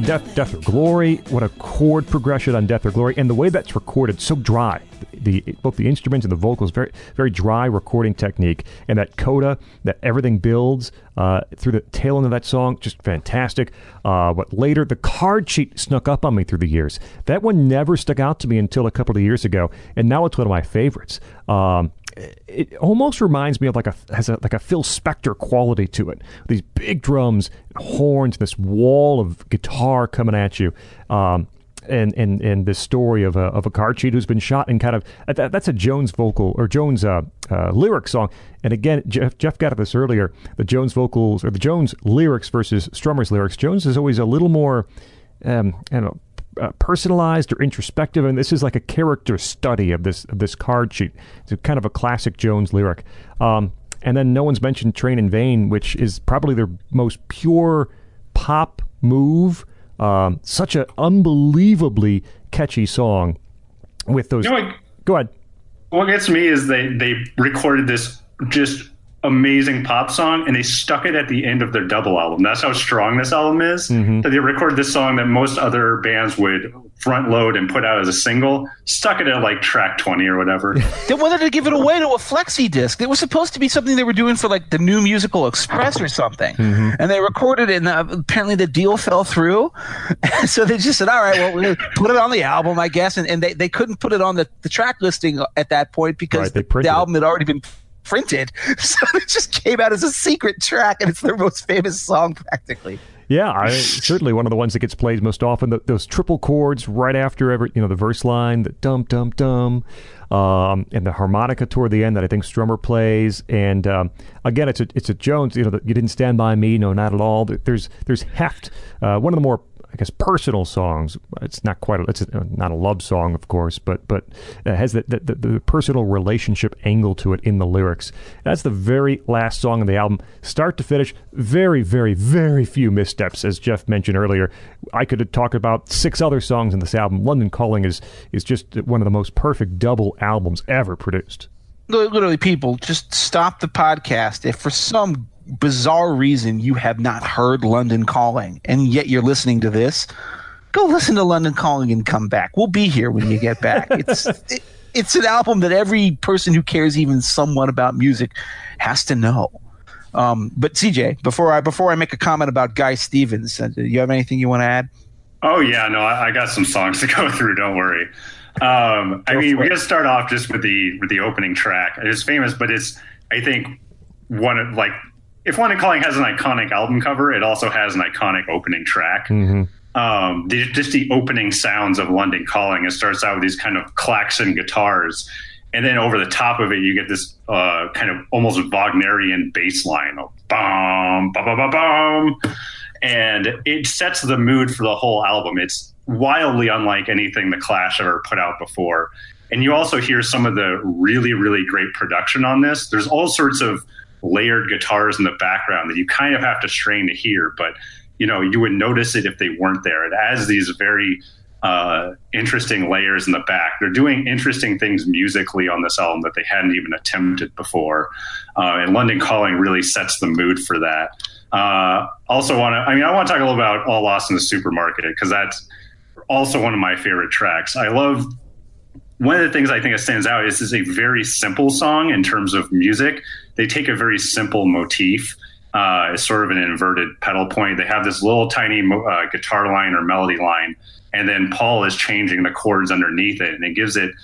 death, death, or glory. What a chord progression on Death or Glory, and the way that's recorded, so dry. The, both the instruments and the vocals, very very dry recording technique, and that coda that everything builds uh, through the tail end of that song, just fantastic. Uh, but later, the card cheat snuck up on me through the years. That one never stuck out to me until a couple of years ago, and now it's one of my favorites. Um, it almost reminds me of like a has a, like a Phil Spector quality to it. These big drums, horns, this wall of guitar coming at you. Um, and, and, and this story of a, of a card cheat who's been shot and kind of that, that's a Jones vocal or Jones uh, uh, lyric song. And again, Jeff, Jeff got at this earlier. The Jones vocals or the Jones lyrics versus Strummer's lyrics. Jones is always a little more, um, I don't know, uh, personalized or introspective, and this is like a character study of this of this card cheat. It's kind of a classic Jones lyric. Um, and then no one's mentioned "Train in Vain," which is probably their most pure pop move. Um, such an unbelievably catchy song with those. You know what, go ahead. What gets me is they they recorded this just amazing pop song and they stuck it at the end of their double album. That's how strong this album is. Mm-hmm. That they recorded this song that most other bands would front load and put out as a single, stuck it at like track 20 or whatever. they wanted to give it away to a flexi disc. It was supposed to be something they were doing for like the new musical express or something. Mm-hmm. And they recorded it and uh, apparently the deal fell through. so they just said, all right, well, we'll put it on the album, I guess. And, and they, they couldn't put it on the, the track listing at that point because right, the, the album had already been printed. So it just came out as a secret track, and it's their most famous song practically. Yeah, I, certainly one of the ones that gets played most often. The, those triple chords right after every, you know, the verse line, the dum dum dum, um, and the harmonica toward the end that I think Strummer plays. And um, again, it's a it's a Jones. You know, the, you didn't stand by me, no, not at all. There's there's heft. Uh, one of the more I guess personal songs. It's not quite a, it's a, not a love song, of course, but but it has the, the, the personal relationship angle to it in the lyrics. That's the very last song of the album, start to finish. Very very very few missteps, as Jeff mentioned earlier. I could talk about six other songs in this album. London Calling is is just one of the most perfect double albums ever produced. Literally, people just stop the podcast if for some bizarre reason you have not heard London Calling and yet you're listening to this, go listen to London Calling and come back. We'll be here when you get back. It's it, it's an album that every person who cares even somewhat about music has to know. Um, but CJ, before I before I make a comment about Guy Stevens, uh, do you have anything you want to add? Oh yeah, no, I, I got some songs to go through. Don't worry. Um, I mean, we're gonna start off just with the with the opening track. It's famous, but it's I think one of like if London Calling has an iconic album cover, it also has an iconic opening track. Mm-hmm. Um, the, just the opening sounds of London Calling. It starts out with these kind of klaxon guitars, and then over the top of it, you get this uh, kind of almost Wagnerian bass line, of bum, bum, bum, bum, and it sets the mood for the whole album. It's wildly unlike anything the Clash ever put out before. And you also hear some of the really, really great production on this. There's all sorts of layered guitars in the background that you kind of have to strain to hear, but you know you would notice it if they weren't there. It has these very uh, interesting layers in the back. They're doing interesting things musically on this album that they hadn't even attempted before, uh, and London Calling really sets the mood for that. Uh, also, want to I mean I want to talk a little about All Lost in the Supermarket because that's also one of my favorite tracks. I love one of the things I think that stands out is is a very simple song in terms of music. They take a very simple motif, uh, it's sort of an inverted pedal point. They have this little tiny uh, guitar line or melody line, and then Paul is changing the chords underneath it, and it gives it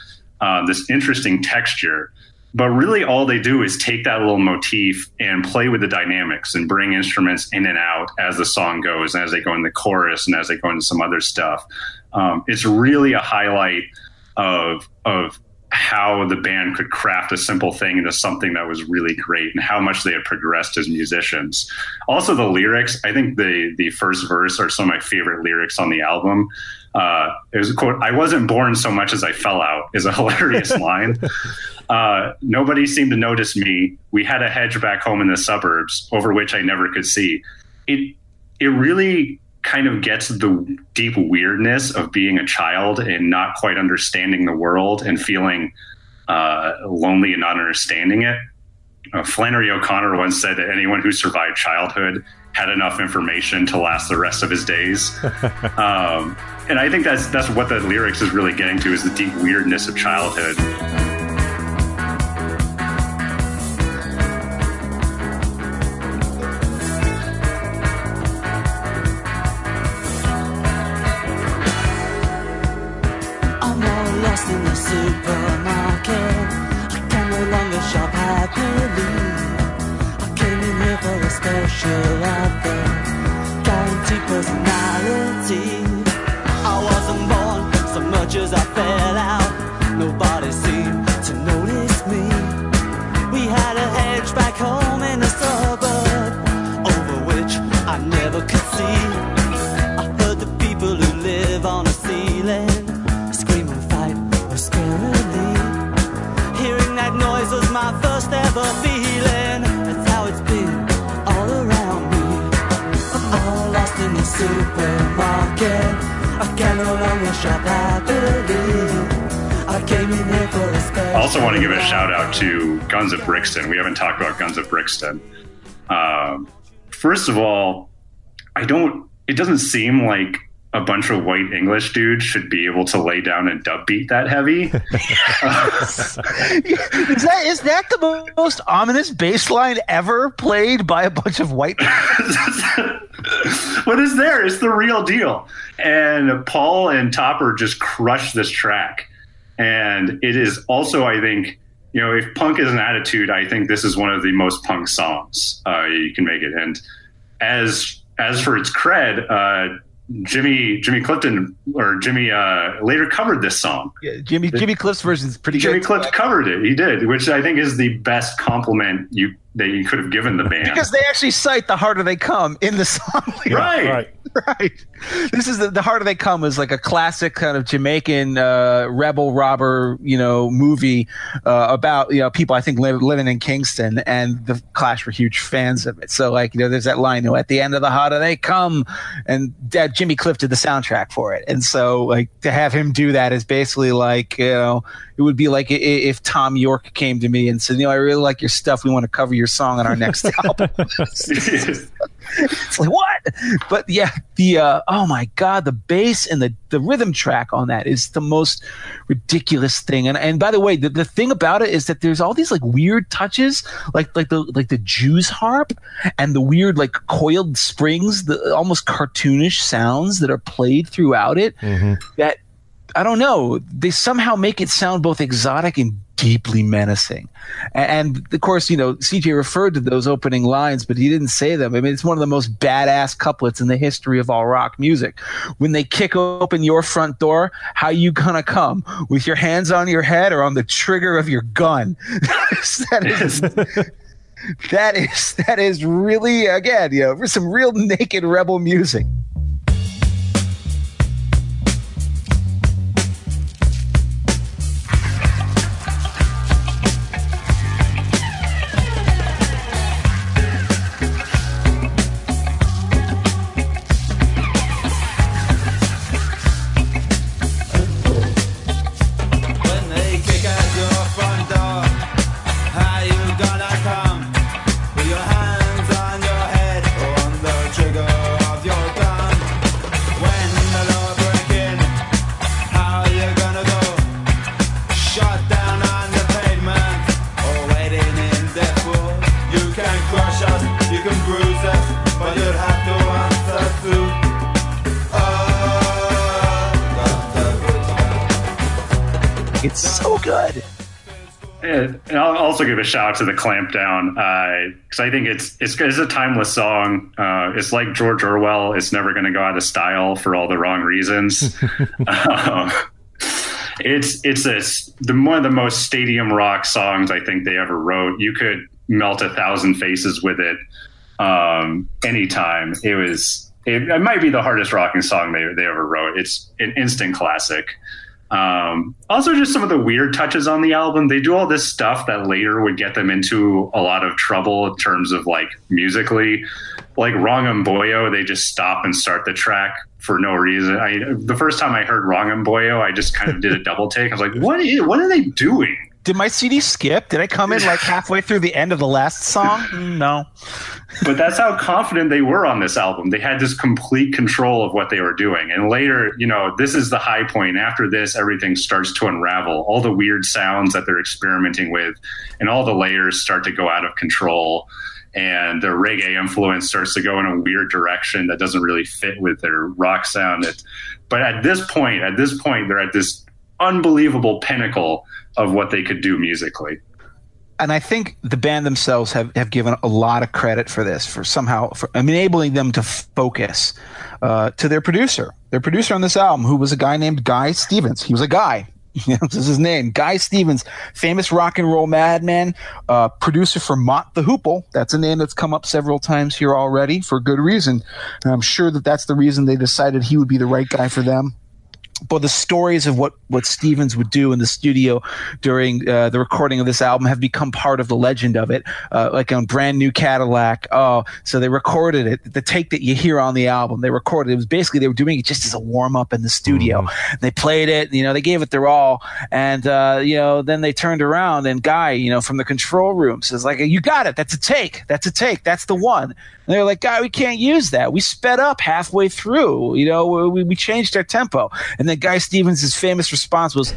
uh, this interesting texture. But really, all they do is take that little motif and play with the dynamics and bring instruments in and out as the song goes, and as they go in the chorus and as they go into some other stuff. Um, it's really a highlight of of how the band could craft a simple thing into something that was really great and how much they had progressed as musicians. Also, the lyrics. I think the the first verse are some of my favorite lyrics on the album. Uh, it was a quote: "I wasn't born so much as I fell out." Is a hilarious line. Uh, nobody seemed to notice me. We had a hedge back home in the suburbs over which I never could see. It it really kind of gets the deep weirdness of being a child and not quite understanding the world and feeling uh, lonely and not understanding it. Uh, Flannery O'Connor once said that anyone who survived childhood had enough information to last the rest of his days. um, and I think that's that's what the lyrics is really getting to is the deep weirdness of childhood. A I also want to give a shout out to Guns of Brixton. We haven't talked about Guns of Brixton. Um, first of all, I don't. It doesn't seem like a bunch of white English dudes should be able to lay down and dub beat that heavy. is that is that the most ominous bass line ever played by a bunch of white? what is there? It's the real deal. And Paul and Topper just crushed this track. And it is also, I think, you know, if punk is an attitude, I think this is one of the most punk songs uh, you can make it. And as as for its cred, uh, Jimmy Jimmy Clifton or Jimmy uh, later covered this song. Yeah, Jimmy Jimmy Cliff's version is pretty Jimmy good. Cliff covered it. He did, which I think is the best compliment you that you could have given the band. because they actually cite the harder they come in the song. right. Right. right. This is the, the harder they come is like a classic kind of Jamaican uh, rebel robber, you know, movie uh, about you know people I think live, living in Kingston, and the Clash were huge fans of it. So like you know, there's that line, you know, at the end of the harder they come, and Dad Jimmy Cliff did the soundtrack for it, and so like to have him do that is basically like you know it would be like if Thom Yorke came to me and said, you know, I really like your stuff. We want to cover your song on our next album. it's like what but yeah the uh oh my god the bass and the the rhythm track on that is the most ridiculous thing and and by the way the, the thing about it is that there's all these like weird touches like like the like the jews harp and the weird like coiled springs the almost cartoonish sounds that are played throughout it that I don't know. They somehow make it sound both exotic and deeply menacing. And, and of course, you know, CJ referred to those opening lines, but he didn't say them. I mean, it's one of the most badass couplets in the history of all rock music. When they kick open your front door, how you gonna come? With your hands on your head or on the trigger of your gun? that is that is that is really again, you know, some real naked rebel music. Give a shout out to the Clampdown because I think it's, it's it's a timeless song. Uh, it's like George Orwell. It's never going to go out of style for all the wrong reasons. um, it's it's a, the one of the most stadium rock songs I think they ever wrote. You could melt a thousand faces with it um, anytime. It was it, it might be the hardest rocking song they they ever wrote. It's an instant classic. Um, also, just some of the weird touches on the album. They do all this stuff that later would get them into a lot of trouble in terms of like musically. Like Wrong'em Boyo, they just stop and start the track for no reason. I the first time I heard Wrong'em Boyo, I just kind of did a double take. I was like, "What is? What are they doing?" Did my CD skip? Did I come in like halfway through the end of the last song? No. but that's how confident they were on this album. They had this complete control of what they were doing. And later, you know, this is the high point. After this, everything starts to unravel. All the weird sounds that they're experimenting with and all the layers start to go out of control. And the reggae influence starts to go in a weird direction that doesn't really fit with their rock sound. It, but at this point, at this point, they're at this unbelievable pinnacle of what they could do musically. and I think the band themselves have, have given a lot of credit for this, for somehow for enabling them to focus uh, to their producer, their producer on this album, who was a guy named Guy Stevens. He was a guy. This is his name, Guy Stevens, famous rock and roll madman, uh, producer for Mott the Hoople. That's a name that's come up several times here already for good reason. And I'm sure that that's the reason they decided he would be the right guy for them but the stories of what what Stevens would do in the studio during uh, the recording of this album have become part of the legend of it. Uh, like on Brand New Cadillac, oh, so they recorded it. The take that you hear on the album, they recorded. It was basically they were doing it just as a warm up in the studio. They played it, you know, they gave it their all, and uh, you know, then they turned around and Guy, you know, from the control room says like, "You got it. That's a take. That's a take. That's the one." And they're like, "Guy, we can't use that. We sped up halfway through. You know, we, we changed our tempo." And then Guy Stevens' famous response was,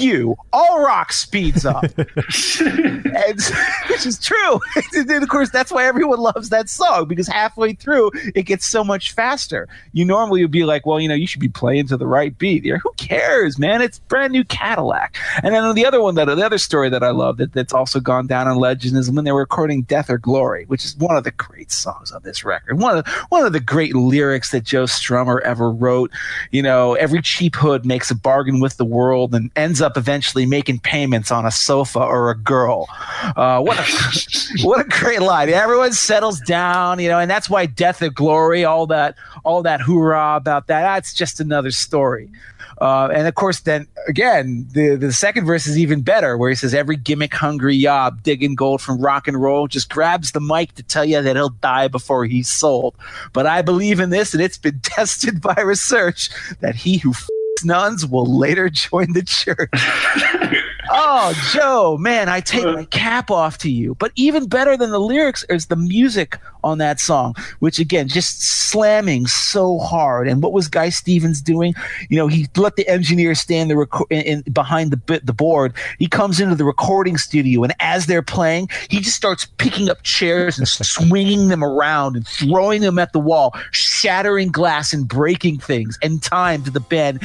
you, all rock speeds up. and, which is true. and of course, that's why everyone loves that song because halfway through it gets so much faster. You normally would be like, well, you know, you should be playing to the right beat. You're, Who cares, man? It's brand new Cadillac. And then the other one that the other story that I love that, that's also gone down in legend is when they were recording Death or Glory, which is one of the great songs on this record. One of one of the great lyrics that Joe Strummer ever wrote. You know, every cheap hood makes a bargain with the world and ends up eventually making payments on a sofa or a girl. Uh, what a what a great line! Everyone settles down, you know, and that's why Death or Glory, all that, all that hoorah about that. That's just another story. Uh, and of course, then again, the the second verse is even better, where he says, "Every gimmick hungry yob digging gold from rock and roll just grabs the mic to tell you that he'll die before he's sold." But I believe in this, and it's been tested by research that he who f- nuns will later join the church. oh, Joe, man, I take uh. my cap off to you. But even better than the lyrics is the music on that song, which again, just slamming so hard. And what was Guy Stevens doing? You know, he let the engineer stand the reco- in, in behind the bit, the board. He comes into the recording studio, and as they're playing, he just starts picking up chairs and swinging them around and throwing them at the wall, shattering glass and breaking things in time to the band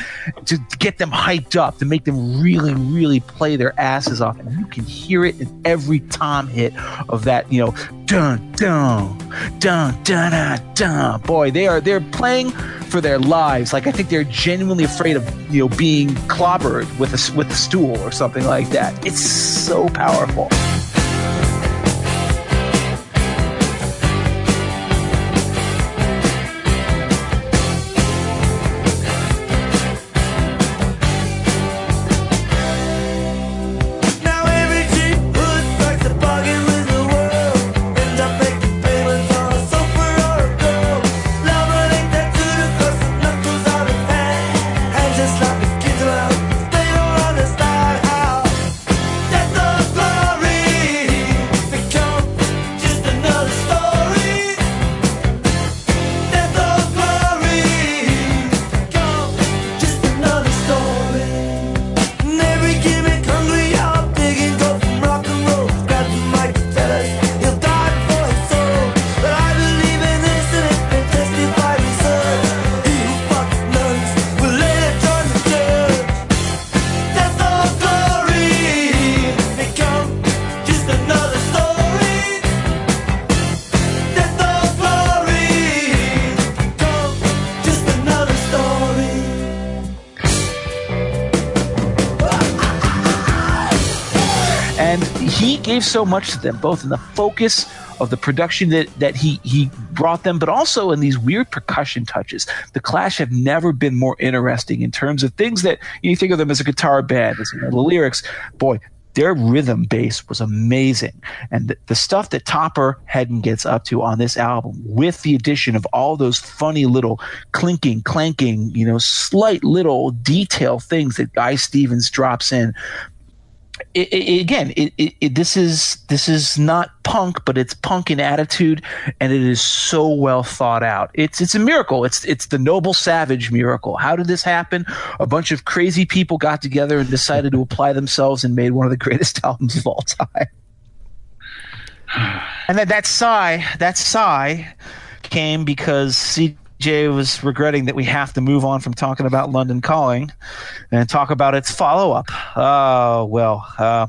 to get them hyped up, to make them really, really play their asses off. And you can hear it in every tom hit of that, you know, dun dun dun dun dun dun. Boy, they are they're playing for their lives. Like I think they're genuinely afraid of you know being clobbered with a with a stool or something like that. It's so powerful. So much to them both in the focus of the production that, that he, he brought them but also in these weird percussion touches. The clash have never been more interesting in terms of things that you think of them as a guitar band as you know, the lyrics. Boy their rhythm bass was amazing. And the, the stuff that topper Headon gets up to on this album with the addition of all those funny little clinking clanking you know slight little detail things that guy stevens drops in it, it, again, it, this is this is not punk, but it's punk in attitude, and it is so well thought out. It's it's a miracle. It's it's the noble savage miracle. How did this happen? A bunch of crazy people got together and decided to apply themselves and made one of the greatest albums of all time. And then that sigh, that sigh, came because CJ was regretting that we have to move on from talking about London Calling and talk about its follow up. Oh, well, uh,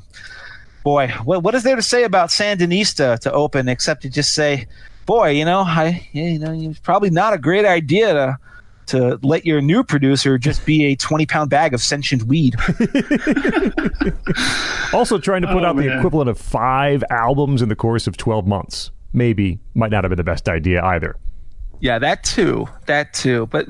boy, what, what is there to say about Sandinista to open except to just say, boy, you know, I, you know, it's probably not a great idea to to let your new producer just be a 20 pound bag of sentient weed. Also, trying to put Oh, out the equivalent of five albums in the course of 12 months. Maybe might not have been the best idea either. Yeah, that too. That too. But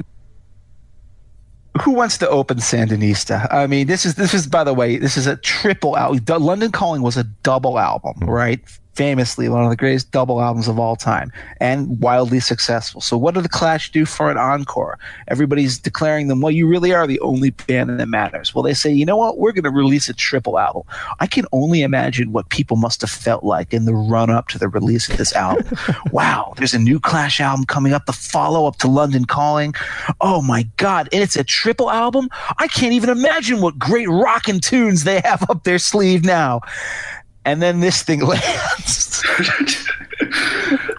who wants to open Sandinista? I mean, this is this is by the way, this is a triple album. London Calling was a double album, right? Famously one of the greatest double albums of all time and wildly successful. So what do the Clash do for an encore? Everybody's declaring them, well, you really are the only band that matters. Well, they say, you know what? We're going to release a triple album. I can only imagine what people must have felt like in the run up to the release of this album. wow, there's a new Clash album coming up, the follow up to London Calling. Oh my God. And it's a triple album? I can't even imagine what great rockin' tunes they have up their sleeve now. And then this thing lands.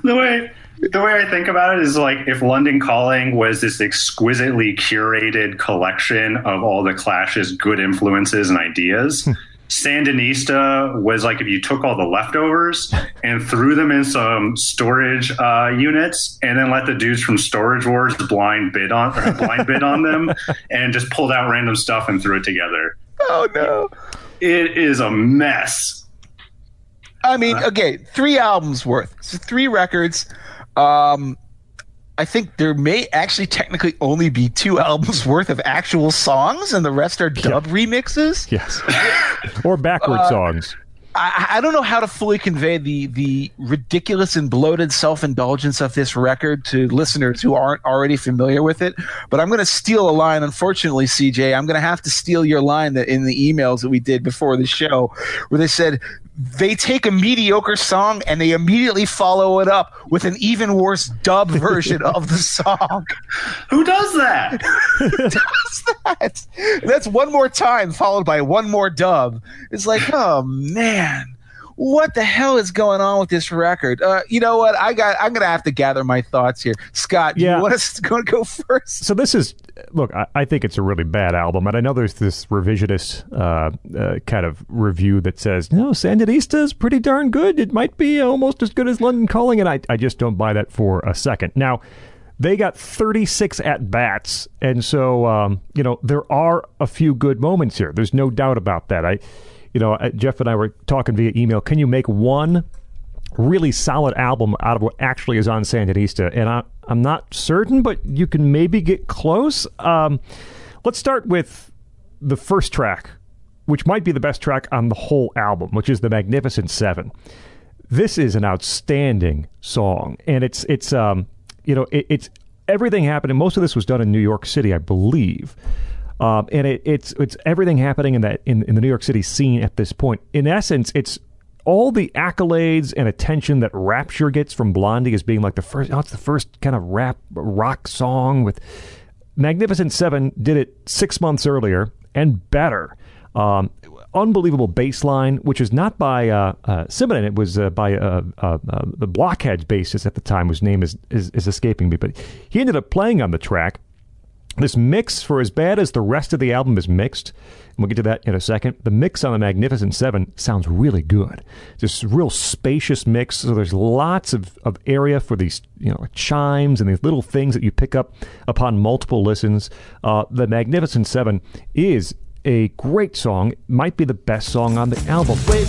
the way the way I think about it is like if London Calling was this exquisitely curated collection of all the Clash's good influences and ideas. Sandinista was like if you took all the leftovers and threw them in some storage uh, units, and then let the dudes from Storage Wars blind bid on blind bid on them, and just pulled out random stuff and threw it together. oh no. It is a mess. I mean, okay, three albums worth. So three records. Um, I think there may actually technically only be two albums worth of actual songs, and the rest are dub remixes. Yes. or backward Uh, songs. I, I don't know how to fully convey the the ridiculous and bloated self indulgence of this record to listeners who aren't already familiar with it. But I'm going to steal a line. Unfortunately, CJ, I'm going to have to steal your line that in the emails that we did before the show, where they said they take a mediocre song and they immediately follow it up with an even worse dub version of the song. Who does that? That's, that's one more time followed by one more dub. It's like, oh man, what the hell is going on with this record? Uh, you know what? I got. I'm gonna have to gather my thoughts here. Scot, Yeah. you want us to go, go first? So this is look. I, I think it's a really bad album, and I know there's this revisionist uh, uh, kind of review that says no, Sandinista is pretty darn good. It might be almost as good as London Calling, and I I just don't buy that for a second. Now. They got 36 at bats, and so um, you know there are a few good moments here. There's no doubt about that. I, you know, uh, Jeff and I were talking via email. Can you make one really solid album out of what actually is on Sandinista, and I, I'm not certain, but you can maybe get close. Um, let's start with the first track, which might be the best track on the whole album, which is the Magnificent Seven. This is an outstanding song, and it's it's um you know it, it's everything happening. Most of this was done in New York City, I believe. Um, and it, it's it's everything happening in that in, in the New York City scene at this point. In essence, it's all the accolades and attention that Rapture gets from Blondie as being like the first. Oh, it's the first kind of rap rock song with Magnificent Seven did it six months earlier and better. Um, unbelievable bass line, which is not by uh, uh, Simonon. It was uh, by uh, uh, uh, the Blockheads bassist at the time, whose name is, is is escaping me. But he ended up playing on the track. This mix, for as bad as the rest of the album is mixed, and we'll get to that in a second, the mix on the Magnificent Seven sounds really good. Just real spacious mix. So there's lots of, of area for these you know chimes and these little things that you pick up upon multiple listens. Uh, the Magnificent Seven is a great song. Might be the best song on the album. Bye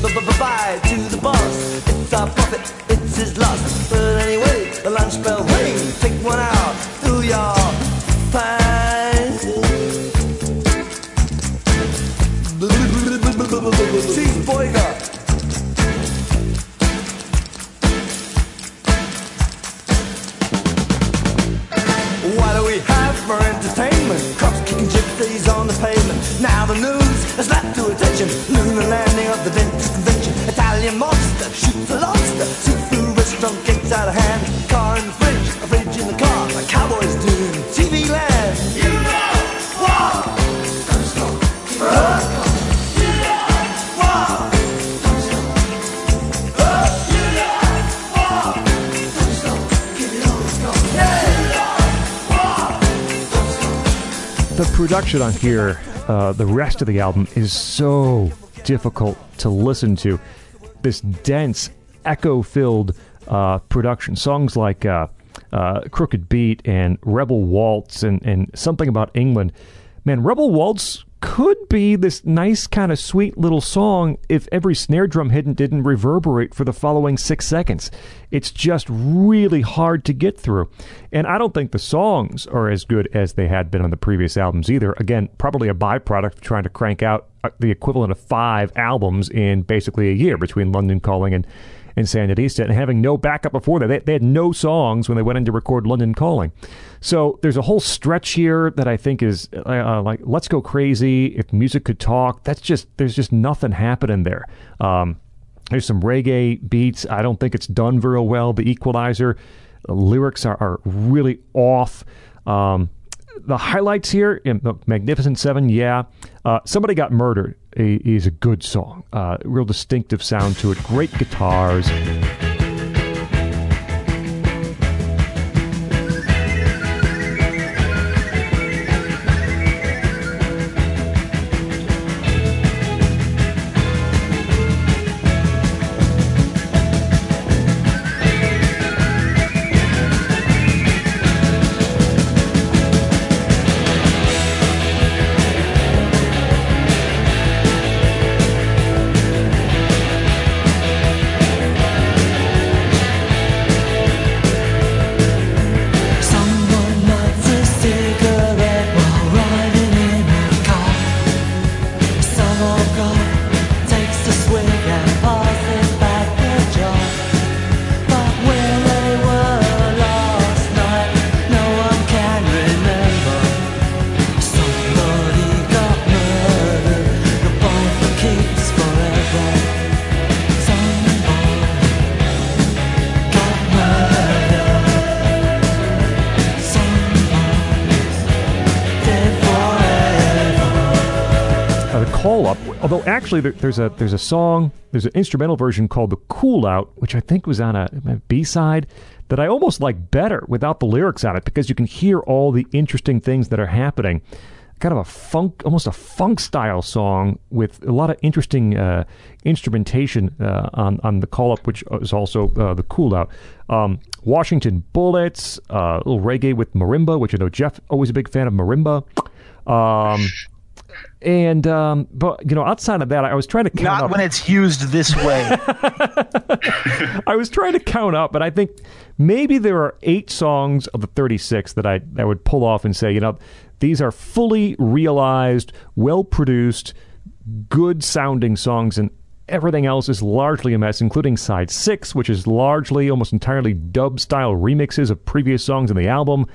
to the boss. It's our profit, it's his loss. But anyway, the lunch bell rings. One out through your pie. Sí, boiga. What do we have for entertainment? Cops kicking gypsies on the pavement. Now the news has left to attention. Lunar landing of the Vintage Convention. Italian monster shoots a lobster. Seafood restaurant gets out of hand. Car in the fridge, a fridge in the car. Production on here, uh, the rest of the album is so difficult to listen to. This dense, echo-filled uh, production. Songs like uh, uh, "Crooked Beat" and "Rebel Waltz" and and something about England. Man, "Rebel Waltz" could be this nice kind of sweet little song if every snare drum hit didn't reverberate for the following six seconds. It's just really hard to get through. And I don't think the songs are as good as they had been on the previous albums either. Again, probably a byproduct of trying to crank out uh, the equivalent of five albums in basically a year between London Calling and and Sandinista, and having no backup before that. They, they, had no songs when they went in to record London Calling. So there's a whole stretch here that I think is uh, uh, like Let's Go Crazy. If music could talk, that's just there's just nothing happening there. Um, there's some reggae beats. I don't think it's done very well. The Equalizer the lyrics are, are really off. Um, the highlights here in Magnificent Seven, yeah. Uh, Somebody Got Murdered is a good song. Uh, real distinctive sound to it. Great guitars. Actually there, there's a there's a song there's an instrumental version called the Cool Out, which I think was on a, a B side that I almost like better without the lyrics on it because you can hear all the interesting things that are happening. Kind of a funk, almost a funk style song with a lot of interesting uh, instrumentation uh, on on the call up, which is also uh, the Cool Out. Um, Washington Bullets, uh, a little reggae with marimba, which I know Jeff always a big fan of marimba. Um, and um, but you know, outside of that, I was trying to count not up. when it's used this way. I was trying to count up, but I think maybe there are eight songs of the 36 that I I would pull off and say, you know, these are fully realized, well produced, good sounding songs, and everything else is largely a mess, including side six, which is largely, almost entirely dub style remixes of previous songs in the album.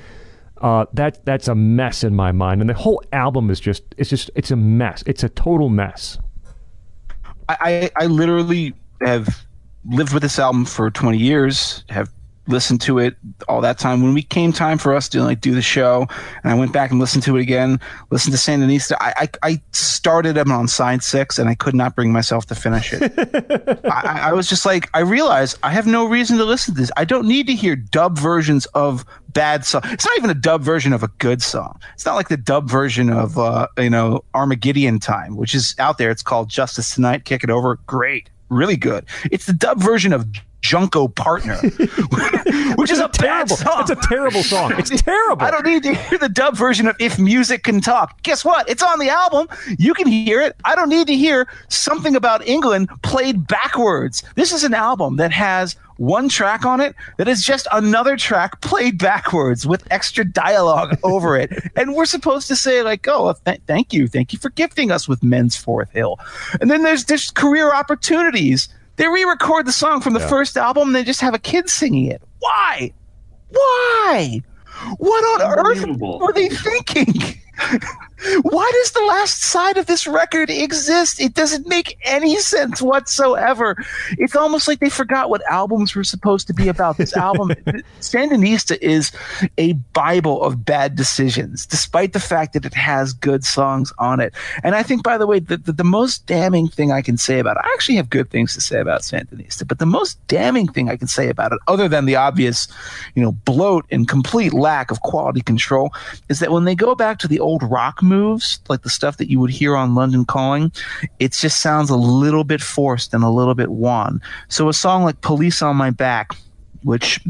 Uh, that that's a mess in my mind, and the whole album is just it's just it's a mess. It's a total mess. I, I literally have lived with this album for 20 years, have listened to it all that time. When we came time for us to like do the show, and I went back and listened to it again, listened to Sandinista, I, I, I started them on side six, and I could not bring myself to finish it. I, I was just like, I realized I have no reason to listen to this. I don't need to hear dub versions of bad song. It's not even a dub version of a good song. It's not like the dub version of uh, you know Armageddon Time, which is out there. It's called Justice Tonight. Kick it over. Great, really good. It's the dub version of Junko Partner, which is a, terrible. song. It's a terrible song. It's terrible. I don't need to hear the dub version of If Music Can Talk. Guess what? It's on the album. You can hear it. I don't need to hear something about England played backwards. This is an album that has one track on it that is just another track played backwards with extra dialogue over it. And we're supposed to say, like, oh, th- thank you. Thank you for gifting us with Mensforth Hill. And then there's, there's career opportunities. They re record the song from the Yeah. first album and they just have a kid singing it. Why? Why? What on earth were they thinking? Why does the last side of this record exist? It doesn't make any sense whatsoever. It's almost like they forgot what albums were supposed to be about. This album, Sandinista, is a bible of bad decisions, despite the fact that it has good songs on it. And I think, by the way, the, the, the most damning thing I can say about it, I actually have good things to say about Sandinista, but the most damning thing I can say about it, other than the obvious, you know, bloat and complete lack of quality control, is that when they go back to the old rock moves, like the stuff that you would hear on London Calling, it just sounds a little bit forced and a little bit wan. So a song like Police on My Back, which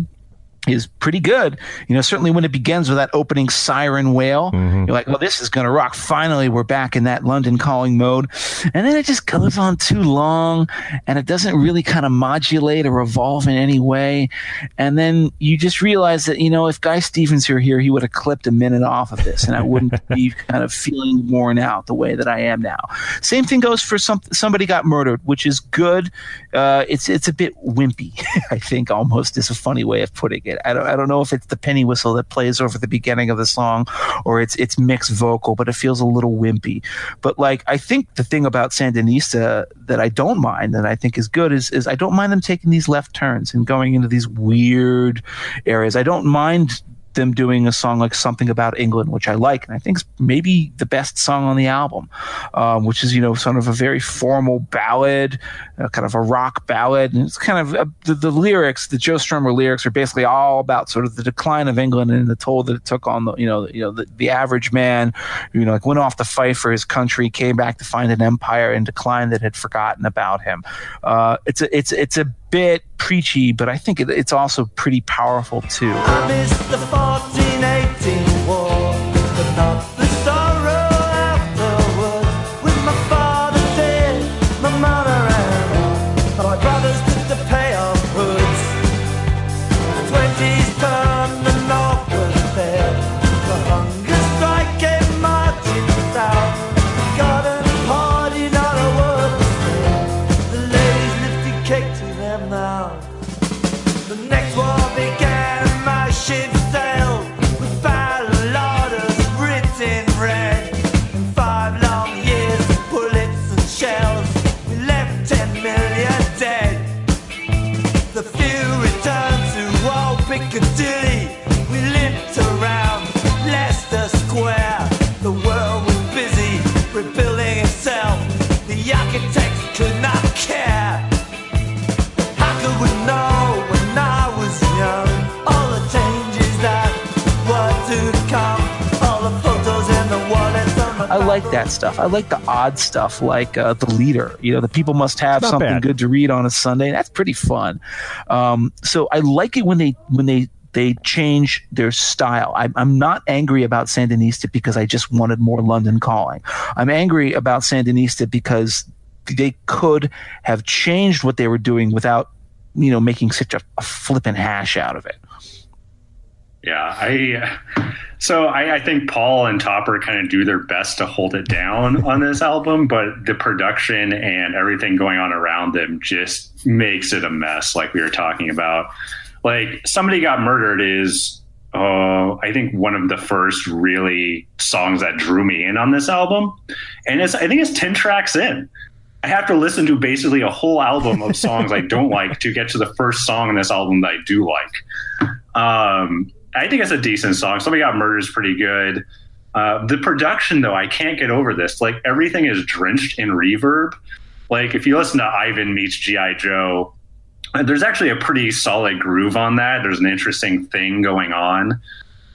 is pretty good. You know, certainly when it begins with that opening siren wail, you're like, well, this is going to rock. Finally, we're back in that London calling mode. And then it just goes on too long and it doesn't really kind of modulate or evolve in any way. And then you just realize that, you know, if Guy Stevens were here, he would have clipped a minute off of this and I wouldn't be kind of feeling worn out the way that I am now. Same thing goes for some, somebody got murdered, which is good. Uh, it's, it's a bit wimpy, I think almost is a funny way of putting it. I don't, I don't know if it's the penny whistle that plays over the beginning of the song or it's it's mixed vocal, but it feels a little wimpy. But like I think the thing about Sandinista that I don't mind that I think is good is is I don't mind them taking these left turns and going into these weird areas. I don't mind them doing a song like something about England, which I like, and I think is maybe the best song on the album, um, which is you know sort of a very formal ballad, uh, kind of a rock ballad, and it's kind of uh, the, the lyrics, the Joe Strummer lyrics are basically all about sort of the decline of England and the toll that it took on the you know you know the, the average man, you know like went off to fight for his country, came back to find an empire in decline that had forgotten about him. Uh, it's a it's it's a bit preachy, but I think it, it's also pretty powerful too. Like that stuff. I like the odd stuff, like uh, the leader. You know, the people must have Not something bad. good to read on a Sunday. That's pretty fun. Um, so I like it when they when they they change their style. I, I'm not angry about Sandinista because I just wanted more London Calling. I'm angry about Sandinista because they could have changed what they were doing without you know making such a, a flippin' hash out of it. Yeah, I so I, I think Paul and Topper kind of do their best to hold it down on this album, but the production and everything going on around them just makes it a mess, like we were talking about. Like somebody got murdered is uh, I think one of the first really songs that drew me in on this album, and it's I think it's ten tracks in. I have to listen to basically a whole album of songs I don't like to get to the first song in this album that I do like. Um, I think it's a decent song. Somebody Got Murdered is pretty good. Uh, the production, though, I can't get over this. Like everything is drenched in reverb. Like if you listen to Ivan meets GI Joe, uh, there's actually a pretty solid groove on that. There's an interesting thing going on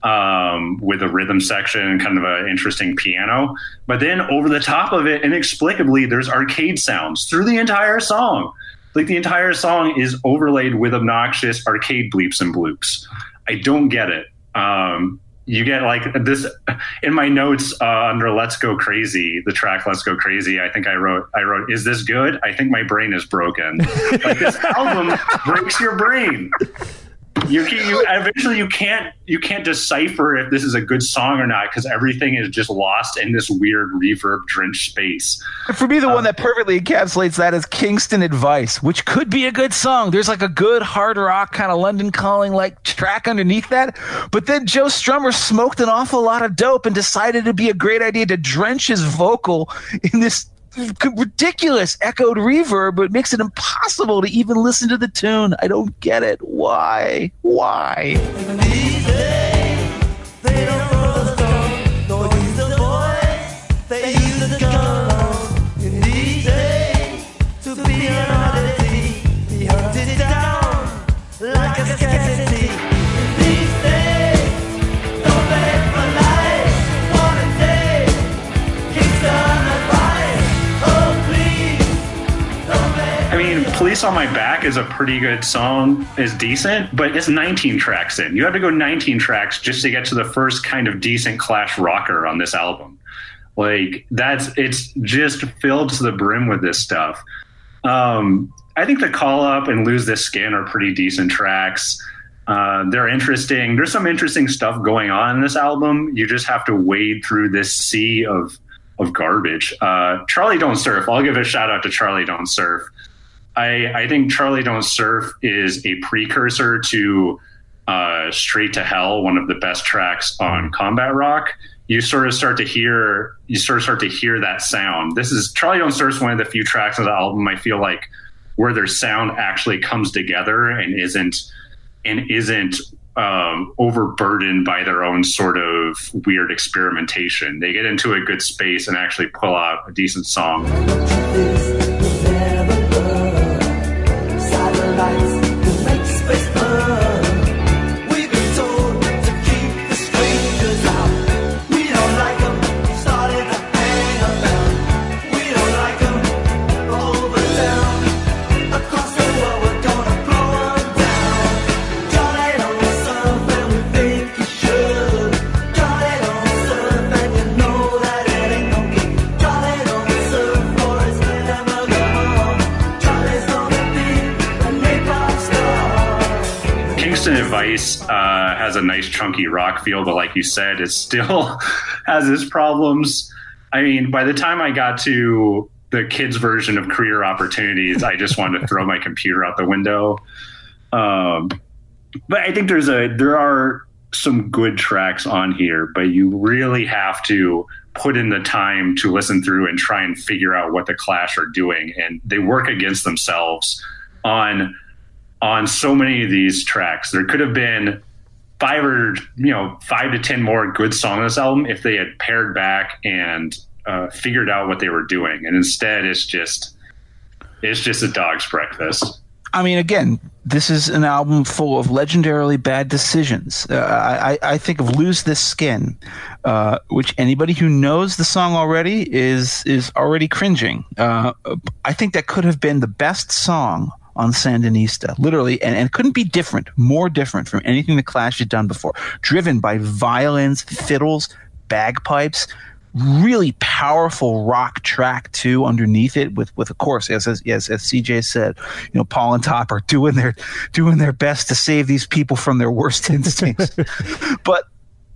um, with a rhythm section and kind of an interesting piano. But then over the top of it, inexplicably, there's arcade sounds through the entire song. Like the entire song is overlaid with obnoxious arcade bleeps and bloops. I don't get it. Um, you get like this in my notes uh, under "Let's Go Crazy," the track "Let's Go Crazy." I think I wrote, "I wrote, is this good? I think my brain is broken." like this album breaks your brain. You, you eventually you can't you can't decipher if this is a good song or not because everything is just lost in this weird reverb drenched space. For me, the one um, that perfectly encapsulates that is Kingston Advice, which could be a good song. There's like a good hard rock kind of London calling like track underneath that. But then Joe Strummer smoked an awful lot of dope and decided it'd be a great idea to drench his vocal in this ridiculous echoed reverb, but makes it impossible to even listen to the tune. I don't get it. Why? Why? On My Back is a pretty good song, is decent, but it's 19 tracks in. You have to go 19 tracks just to get to the first kind of decent Clash rocker on this album. Like that's it's just filled to the brim with this stuff. Um, I think the Call Up and Lose This Skin are pretty decent tracks. Uh, they're interesting. There's some interesting stuff going on in this album. You just have to wade through this sea of of garbage. Uh, Charlie Don't Surf. I'll give a shout out to Charlie Don't Surf. I, I think Charlie Don't Surf is a precursor to uh, Straight to Hell, one of the best tracks on Combat Rock. You sort of start to hear you sort of start to hear that sound. This is Charlie Don't Surf one of the few tracks on the album I feel like where their sound actually comes together and isn't and isn't um, overburdened by their own sort of weird experimentation. They get into a good space and actually pull out a decent song. Has a nice chunky rock feel, but like you said, it still has its problems. I mean, by the time I got to the kids' version of Career Opportunities, I just wanted to throw my computer out the window. Um, but I think there's a there are some good tracks on here, but you really have to put in the time to listen through and try and figure out what the Clash are doing, and they work against themselves on on so many of these tracks. There could have been five or you know five to ten more good songs on this album if they had pared back and uh, figured out what they were doing, and instead it's just it's just a dog's breakfast. I mean, again, this is an album full of legendarily bad decisions. Uh, I, I think of "Lose This Skin," uh, which anybody who knows the song already is is already cringing. Uh, I think that could have been the best song on Sandinista, literally, and, and couldn't be different, more different from anything the Clash had done before. Driven by violins, fiddles, bagpipes, really powerful rock track too underneath it with with of course as as, as CJ said you know Paul and Top are doing their doing their best to save these people from their worst instincts but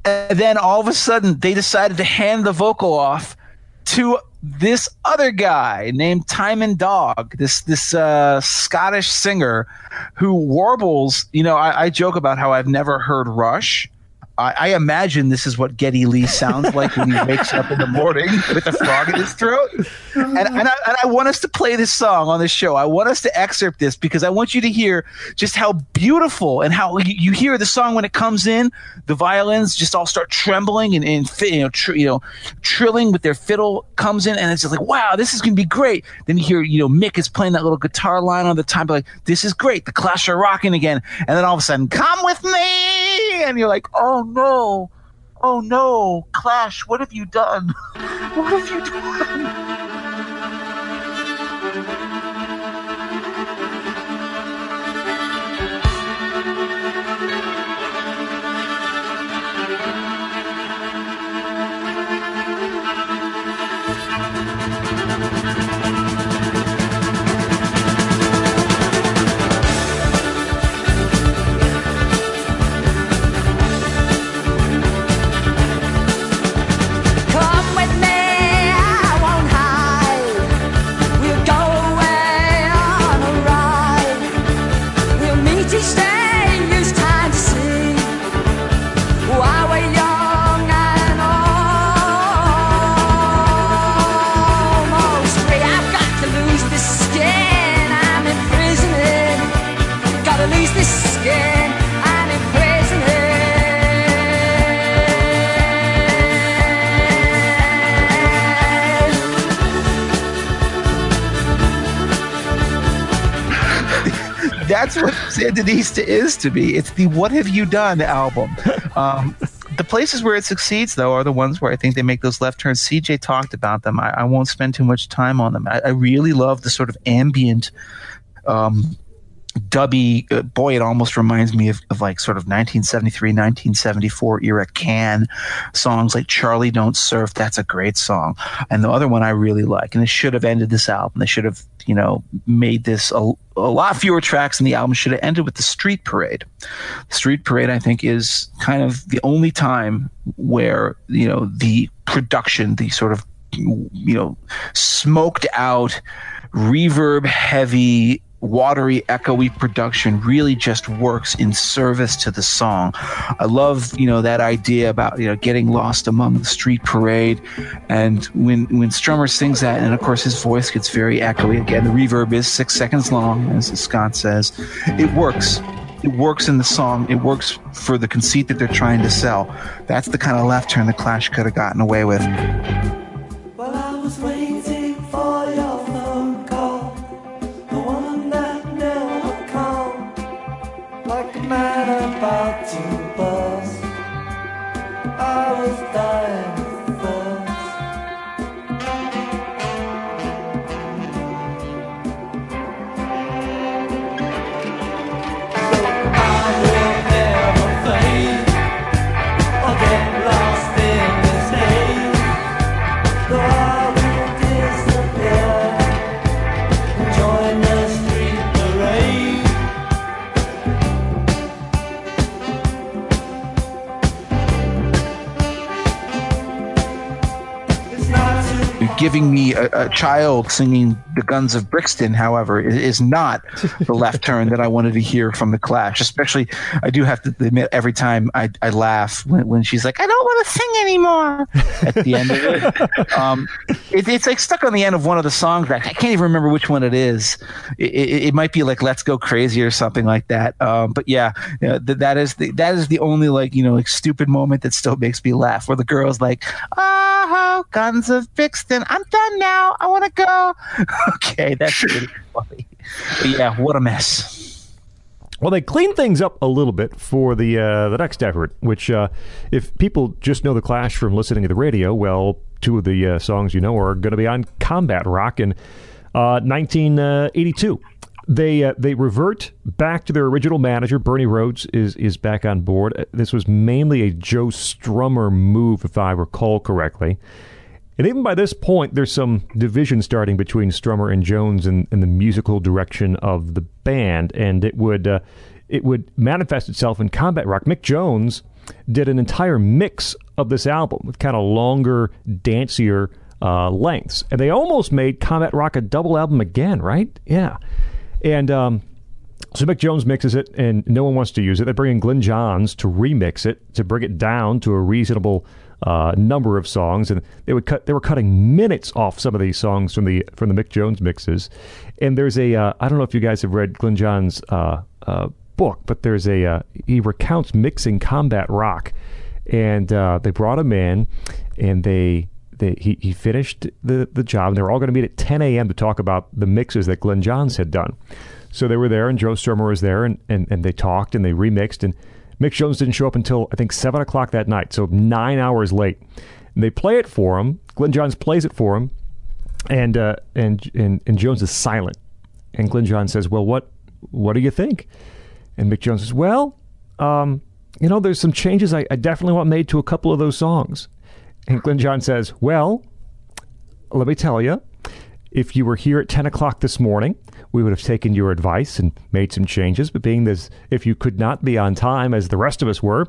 then all of a sudden they decided to hand the vocal off to this other guy named Tymon Dogg, this this uh, Scottish singer who warbles. You know, I, I joke about how I've never heard Rush. I, I imagine this is what Geddy Lee sounds like when he wakes up in the morning with a frog in his throat. And, and, I, and I want us to play this song on this show. I want us to excerpt this because I want you to hear just how beautiful and how you, you hear the song when it comes in. The violins just all start trembling and, and you know, tr- you know, trilling with their fiddle comes in, and it's just like, wow, this is gonna be great. Then you hear, you know, Mick is playing that little guitar line on the time, like, this is great. The Clash are rocking again, and then all of a sudden, come with me, and you're like, oh no, oh no, Clash, what have you done? what have you done? That's what Sandinista is to me. It's the "What Have You Done" album. Um, the places where it succeeds, though, are the ones where I think they make those left turns. CJ talked about them. I, I won't spend too much time on them. I, I really love the sort of ambient. Um, dubby uh, boy it almost reminds me of, of like sort of 1973 1974 era can songs like charlie don't surf that's a great song. And the other one i really like and it should have ended this album they should have you know made this a, a lot fewer tracks and the album should have ended with the street parade. The street parade i think is kind of the only time where you know the production the sort of you know smoked out reverb heavy watery, echoey production really just works in service to the song. I love, you know, that idea about, you know, getting lost among the street parade. And when, when Strummer sings that, and of course his voice gets very echoey again, the reverb is six seconds long, as Scot says, it works. It works in the song. It works for the conceit that they're trying to sell. That's the kind of left turn the Clash could have gotten away with. A, child singing the Guns of Brixton, however, is not the left turn that I wanted to hear from the Clash. Especially, I do have to admit, every time I, I laugh when, when she's like, "I don't want to sing anymore" at the end of it. Um, it. It's like stuck on the end of one of the songs. I can't even remember which one it is. It, it, it might be like "Let's Go Crazy" or something like that. Um, but yeah, yeah th- that is the that is the only like you know like stupid moment that still makes me laugh. Where the girl's like, "Oh, Guns of Brixton, I'm done now. I want to go." okay, that's pretty funny. But yeah, what a mess. Well, they cleaned things up a little bit for the uh, the next effort, which, uh, if people just know the Clash from listening to the radio, well, two of the uh, songs you know are going to be on Combat Rock in uh, 1982. They uh, they revert back to their original manager. Bernie Rhodes is is back on board. Uh, This was mainly a Joe Strummer move, if I recall correctly. And even by this point, there's some division starting between Strummer and Jones in, the musical direction of the band, and it would uh, it would manifest itself in combat rock. Mick Jones did an entire mix of this album with kind of longer, dancier uh, lengths, and they almost made combat rock a double album again, right? Yeah, and um, so Mick Jones mixes it, and no one wants to use it. They bring in Glyn Johns to remix it to bring it down to a reasonable uh, number of songs, and they would cut. They were cutting minutes off some of these songs from the from the Mick Jones mixes. And there's a uh, I don't know if you guys have read Glyn Johns' uh, uh, book, but there's a uh, he recounts mixing combat rock, and uh, they brought him in, and they. They, he, he finished the, the job, and they were all going to meet at 10 a.m. to talk about the mixes that Glyn Johns had done. So they were there, and Joe Strummer was there, and, and, and they talked and they remixed. And Mick Jones didn't show up until I think seven o'clock that night, so nine hours late. And they play it for him. Glyn Johns plays it for him, and uh, and and and Jones is silent. And Glyn Johns says, "Well, what what do you think?" And Mick Jones says, "Well, um, you know, there's some changes I, I definitely want made to a couple of those songs." And Glyn Johns says, "Well, let me tell you." If you were here at 10 o'clock this morning, we would have taken your advice and made some changes. But being this, if you could not be on time as the rest of us were,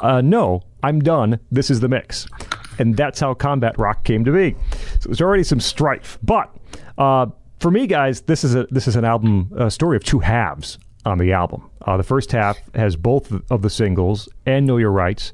uh, no, I'm done. This is the mix. And that's how Combat Rock came to be. So there's already some strife. But uh, for me, guys, this is a this is an album, a story of two halves on the album. Uh, the first half has both of the singles and Know Your Rights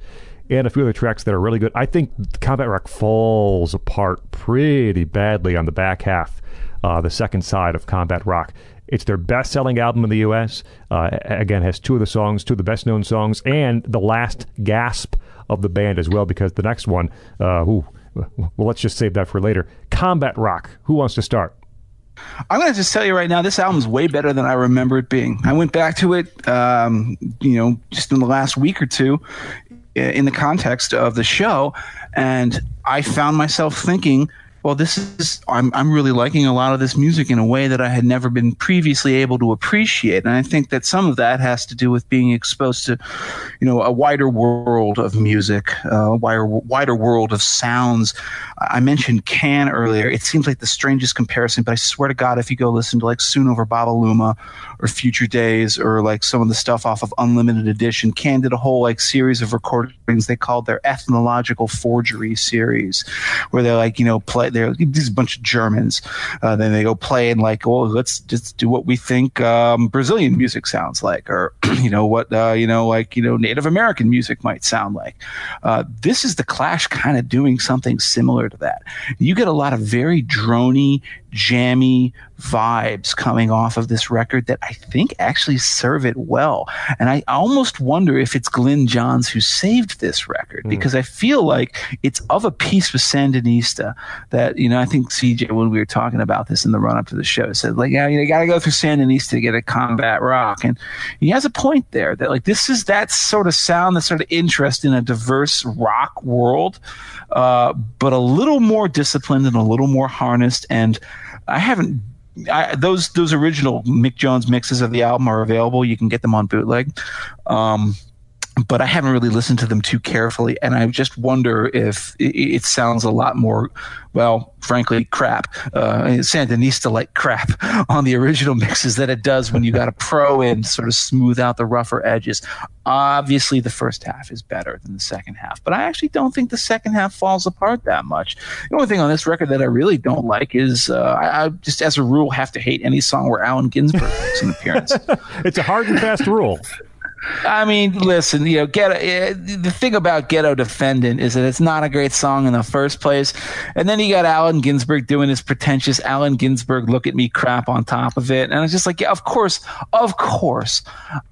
and a few other tracks that are really good. I think Combat Rock falls apart pretty badly on the back half, uh, the second side of Combat Rock. It's their best selling album in the U.S. Uh, again, has two of the songs, two of the best known songs, and the last gasp of the band as well, because the next one, uh, ooh, well, let's just save that for later. Combat Rock. Who wants to start? I'm going to just tell you right now, this album's way better than I remember it being. I went back to it, um, you know, just in the last week or two, in the context of the show, and I found myself thinking, well, this is I'm I'm really liking a lot of this music in a way that I had never been previously able to appreciate, and I think that some of that has to do with being exposed to, you know, a wider world of music, uh, a wider wider world of sounds. I mentioned Can earlier. It seems like the strangest comparison, but I swear to God, if you go listen to like Soon Over Babaluma or Future Days or like some of the stuff off of Unlimited Edition, Can did a whole like series of recordings they called their ethnological forgery series, where they're like, you know, play they're these bunch of Germans. Uh, then they go play and like, well, let's just do what we think um, Brazilian music sounds like, or you know what, uh, you know, like you know Native American music might sound like. Uh, this is the Clash kind of doing something similar to that. You get a lot of very drony, jammy vibes coming off of this record that I think actually serve it well. And I almost wonder if it's Glyn Johns who saved this record because I feel like it's of a piece with Sandinista that, you know, I think CJ, when we were talking about this in the run up to the show, said, like, yeah, you got to go through Sandinista to get a combat rock. And he has a point there that, like, this is that sort of sound, that sort of interest in a diverse rock world, uh, but a little more disciplined and a little more harnessed. And I haven't I, those those original Mick Jones mixes of the album are available. You can get them on bootleg. Um, but I haven't really listened to them too carefully, and I just wonder if it, it sounds a lot more, well, frankly, crap, uh, Sandinista like crap on the original mixes that it does when you got a pro in to sort of smooth out the rougher edges. Obviously, the first half is better than the second half, but I actually don't think the second half falls apart that much. The only thing on this record that I really don't like is uh, I, I just, as a rule, have to hate any song where Allen Ginsberg makes an appearance. It's a hard and fast rule. I mean, listen, you know, ghetto. The thing about Ghetto Defendant is that it's not a great song in the first place, and then you got Allen Ginsberg doing his pretentious Allen Ginsberg "Look at Me" crap on top of it, and it's just like, yeah, of course, of course.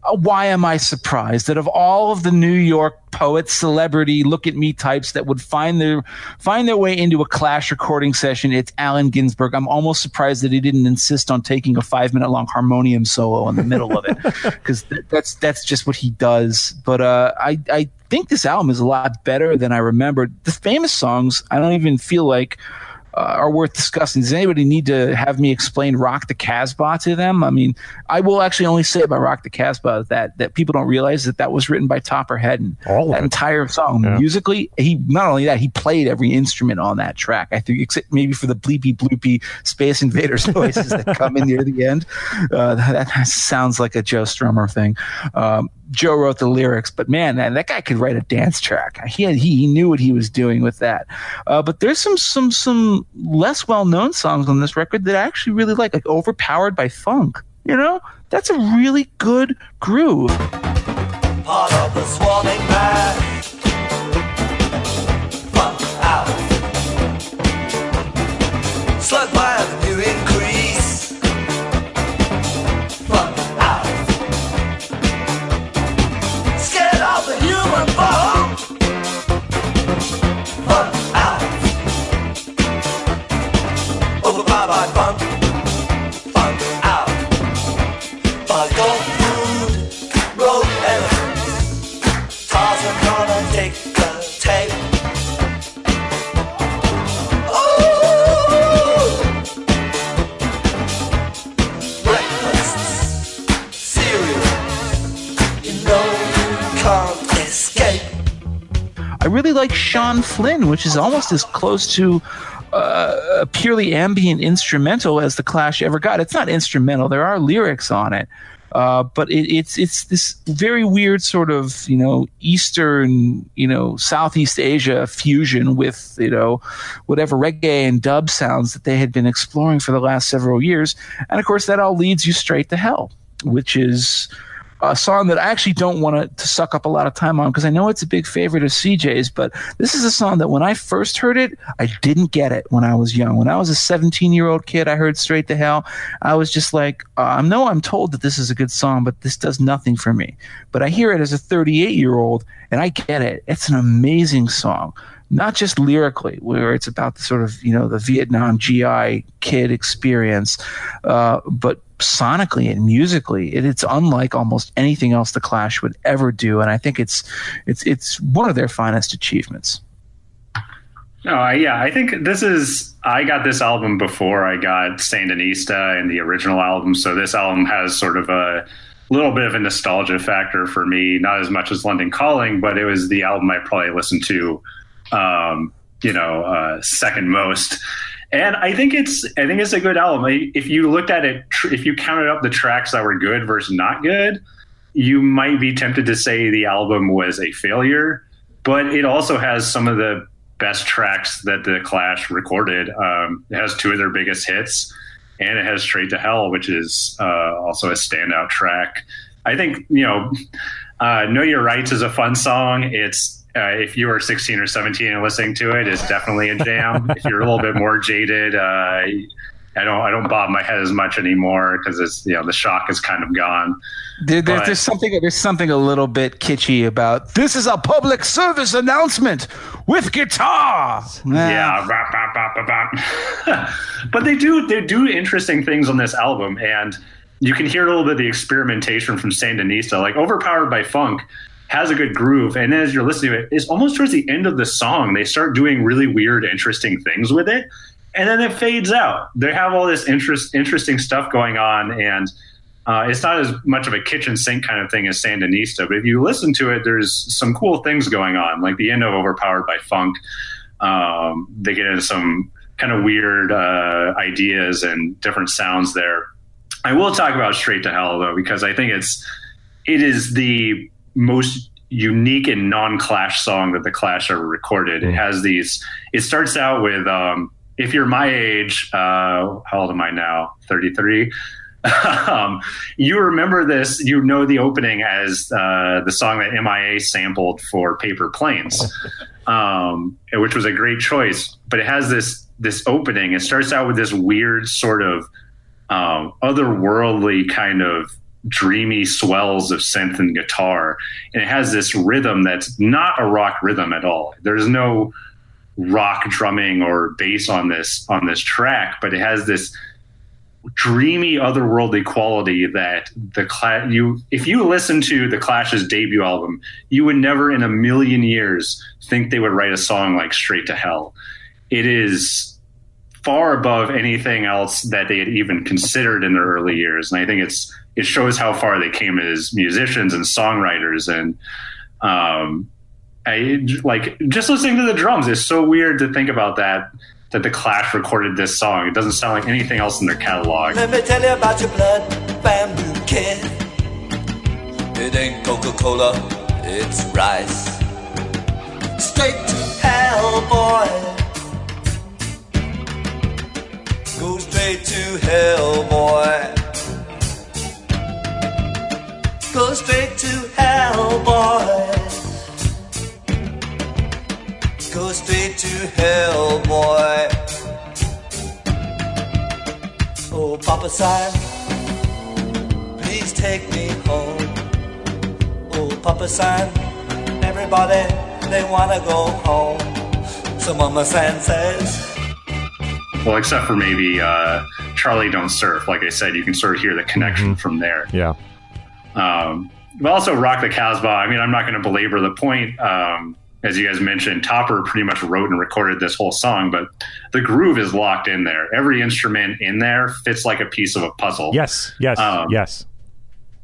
Uh, Why am I surprised that of all of the New York poets, celebrity, look at me types that would find their find their way into a Clash recording session, it's Allen Ginsberg. I'm almost surprised that he didn't insist on taking a five minute long harmonium solo in the middle of it, because th- that's that's just what he does. But uh, I I think this album is a lot better than I remembered. The famous songs, I don't even feel like. Uh, are worth discussing. Does anybody need to have me explain "Rock the Casbah" to them? I mean, I will actually only say about "Rock the Casbah" that that people don't realize that that was written by Topper Headon. All that it. entire song Yeah. musically, he not only that he played every instrument on that track. I think except maybe for the bleepy bloopy Space Invaders voices that come in near the end. Uh, that, that sounds like a Joe Strummer thing. Um, Joe wrote the lyrics, but man, that, that guy could write a dance track. He had, he, knew what he was doing with that. Uh, but there's some some some less well known songs on this record that I actually really like, like "Overpowered" by Funk. You know, that's a really good groove. part of the swarming Out. Food, gonna take the tape. Escape. I really like Sean Flynn, which is almost as close to uh, a purely ambient instrumental as the Clash ever got. It's not instrumental; there are lyrics on it, uh, but it, it's it's this very weird sort of you know Eastern, you know Southeast Asia fusion with you know whatever reggae and dub sounds that they had been exploring for the last several years, and of course that all leads you straight to hell, which is a song that I actually don't want to, suck up a lot of time on because I know it's a big favorite of CJ's, but this is a song that when I first heard it, I didn't get it when I was young. When I was a 17 year old kid, I heard Straight to Hell. I was just like, uh, I know I'm told that this is a good song, but this does nothing for me. But I hear it as a 38 year old and I get it. It's an amazing song. Not just lyrically, where it's about the sort of you know the Vietnam GI kid experience, uh, but sonically and musically, it, it's unlike almost anything else the Clash would ever do, and I think it's it's it's one of their finest achievements. No, yeah, I think this is. I got this album before I got Sandinista and the original album, so this album has sort of a little bit of a nostalgia factor for me. Not as much as London Calling, but it was the album I probably listened to, um, you know, uh, second most. And I think it's I think it's a good album. If you looked at it, if you counted up the tracks that were good versus not good, you might be tempted to say the album was a failure. But it also has some of the best tracks that the Clash recorded. Um, it has two of their biggest hits, and it has "Straight to Hell," which is uh, also a standout track. I think you know, uh, "Know Your Rights" is a fun song. It's uh, if you are 16 or 17 and listening to it, it's definitely a jam. if you're a little bit more jaded, uh, I don't I don't bob my head as much anymore because it's you know the shock is kind of gone. There, there, there's something there's something a little bit kitschy about this is a public service announcement with guitar. Yeah, bop, bop, bop, but they do they do interesting things on this album, and you can hear a little bit of the experimentation from Sandinista, like overpowered by funk. Has a good groove, and as you're listening to it, it's almost towards the end of the song. They start doing really weird, interesting things with it, and then it fades out. They have all this interest, interesting stuff going on, and uh, it's not as much of a kitchen sink kind of thing as Sandinista, but if you listen to it, there's some cool things going on, like the end of Overpowered by Funk. Um, they get into some kind of weird uh, ideas and different sounds there. I will talk about Straight to Hell though, because I think it's it is the most unique and non-Clash song that the Clash ever recorded. It has these. It starts out with, um, if you're my age, uh, how old am I now? Thirty-three um, you remember this, you know the opening as uh, the song that MIA sampled for Paper Planes, um, which was a great choice. But it has this this opening. It starts out with this weird sort of um, otherworldly kind of dreamy swells of synth and guitar, and it has this rhythm that's not a rock rhythm at all. There's no rock drumming or bass on this on this track, but it has this dreamy otherworldly quality that the Clash you if you listen to the Clash's debut album, you would never in a million years think they would write a song like Straight to Hell. It is far above anything else that they had even considered in their early years, and I think it's it shows how far they came as musicians and songwriters and um I like just listening to the drums is so weird to think about that that the Clash recorded this song. It doesn't sound like anything else in their catalog. Let me tell you about your blood bamboo kid. It ain't Coca Cola, it's rice. Straight to hell, boy. Go straight to hell, boy. Go straight to hell, boy. Go straight to hell, boy. Oh, Papa San, please take me home. Oh, Papa San, everybody, they wanna go home. So Mama San says, Well, except for maybe uh, Charlie Don't Surf. Like I said, you can sort of hear the connection from there. Yeah. Um, but also Rock the Casbah. I mean, I'm not going to belabor the point. Um, as you guys mentioned, Topper pretty much wrote and recorded this whole song, but the groove is locked in there. Every instrument in there fits like a piece of a puzzle. Yes. Yes. Um, yes.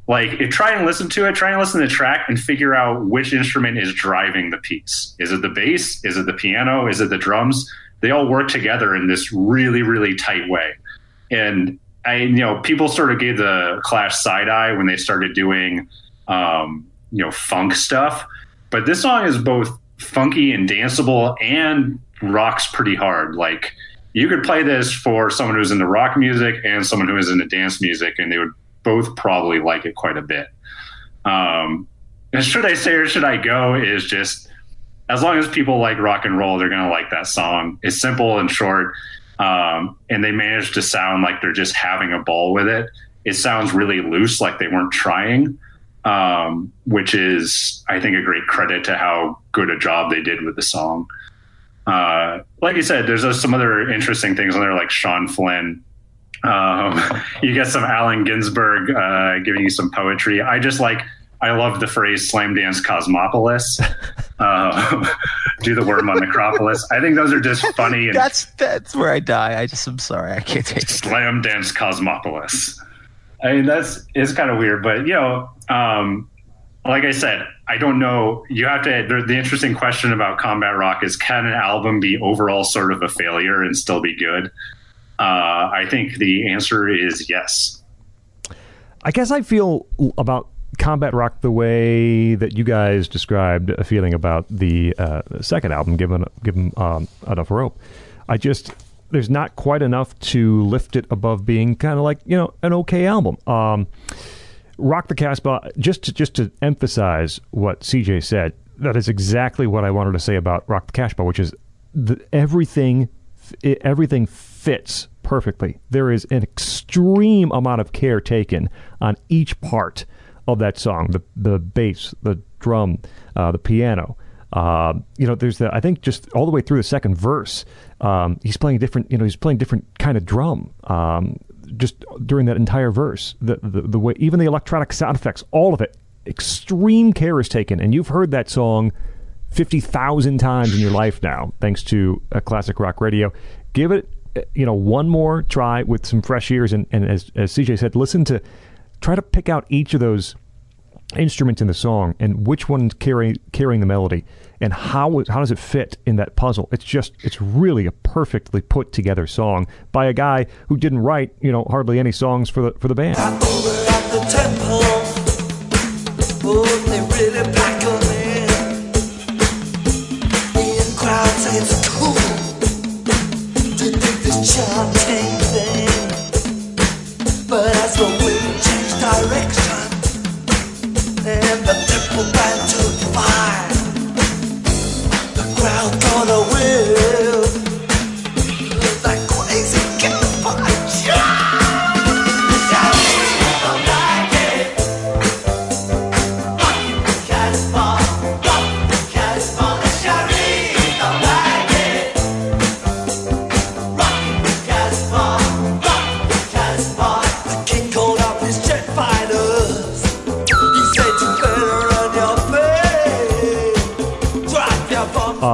Like, if, try and listen to it, try and listen to the track and figure out which instrument is driving the piece. Is it the bass? Is it the piano? Is it the drums? They all work together in this really, really tight way. And I, you know, people sort of gave the Clash side eye when they started doing, um, you know, funk stuff. But this song is both funky and danceable and rocks pretty hard. Like you could play this for someone who's into rock music and someone who is into dance music, and they would both probably like it quite a bit. Um, and should I say or should I go is just as long as people like rock and roll, they're going to like that song. It's simple and short, um, and they manage to sound like they're just having a ball with it. It sounds really loose, like they weren't trying um, which is, I think, a great credit to how good a job they did with the song. uh, like you said, there's uh, some other interesting things on there, like Sean Flynn. Um, you get some Allen Ginsberg uh, giving you some poetry. I just like, I love the phrase slam dance cosmopolis. Uh, do the worm on Necropolis. I think those are just funny and That's that's where I die. I just I'm sorry. I can't take it. slam dance cosmopolis. I mean, that's it's kind of weird, but you know, um, like I said, I don't know. You have to. The, the interesting question about combat rock is: Can an album be overall sort of a failure and still be good? Uh, I think the answer is yes. I guess I feel about combat rock the way that you guys described a feeling about the uh, second album, given given um, enough rope. I just there's not quite enough to lift it above being kind of like you know an okay album. Um, Rock the Casbah, just to, just to emphasize what CJ said, that is exactly what I wanted to say about Rock the Casbah, which is the, everything it, everything fits perfectly. There is an extreme amount of care taken on each part of that song the the bass, the drum, uh, the piano. Uh, you know, there's the I think just all the way through the second verse, um, he's playing different. You know, he's playing different kind of drum. Um, just during that entire verse, the, the the way even the electronic sound effects, all of it, extreme care is taken. And you've heard that song fifty thousand times in your life now, thanks to a classic rock radio. Give it, uh, you know, one more try with some fresh ears, and, and as as CJ said, listen to, try to pick out each of those instruments in the song and which one's carrying carrying the melody and how how does it fit in that puzzle. It's just it's really a perfectly put together song by a guy who didn't write you know hardly any songs for the for the band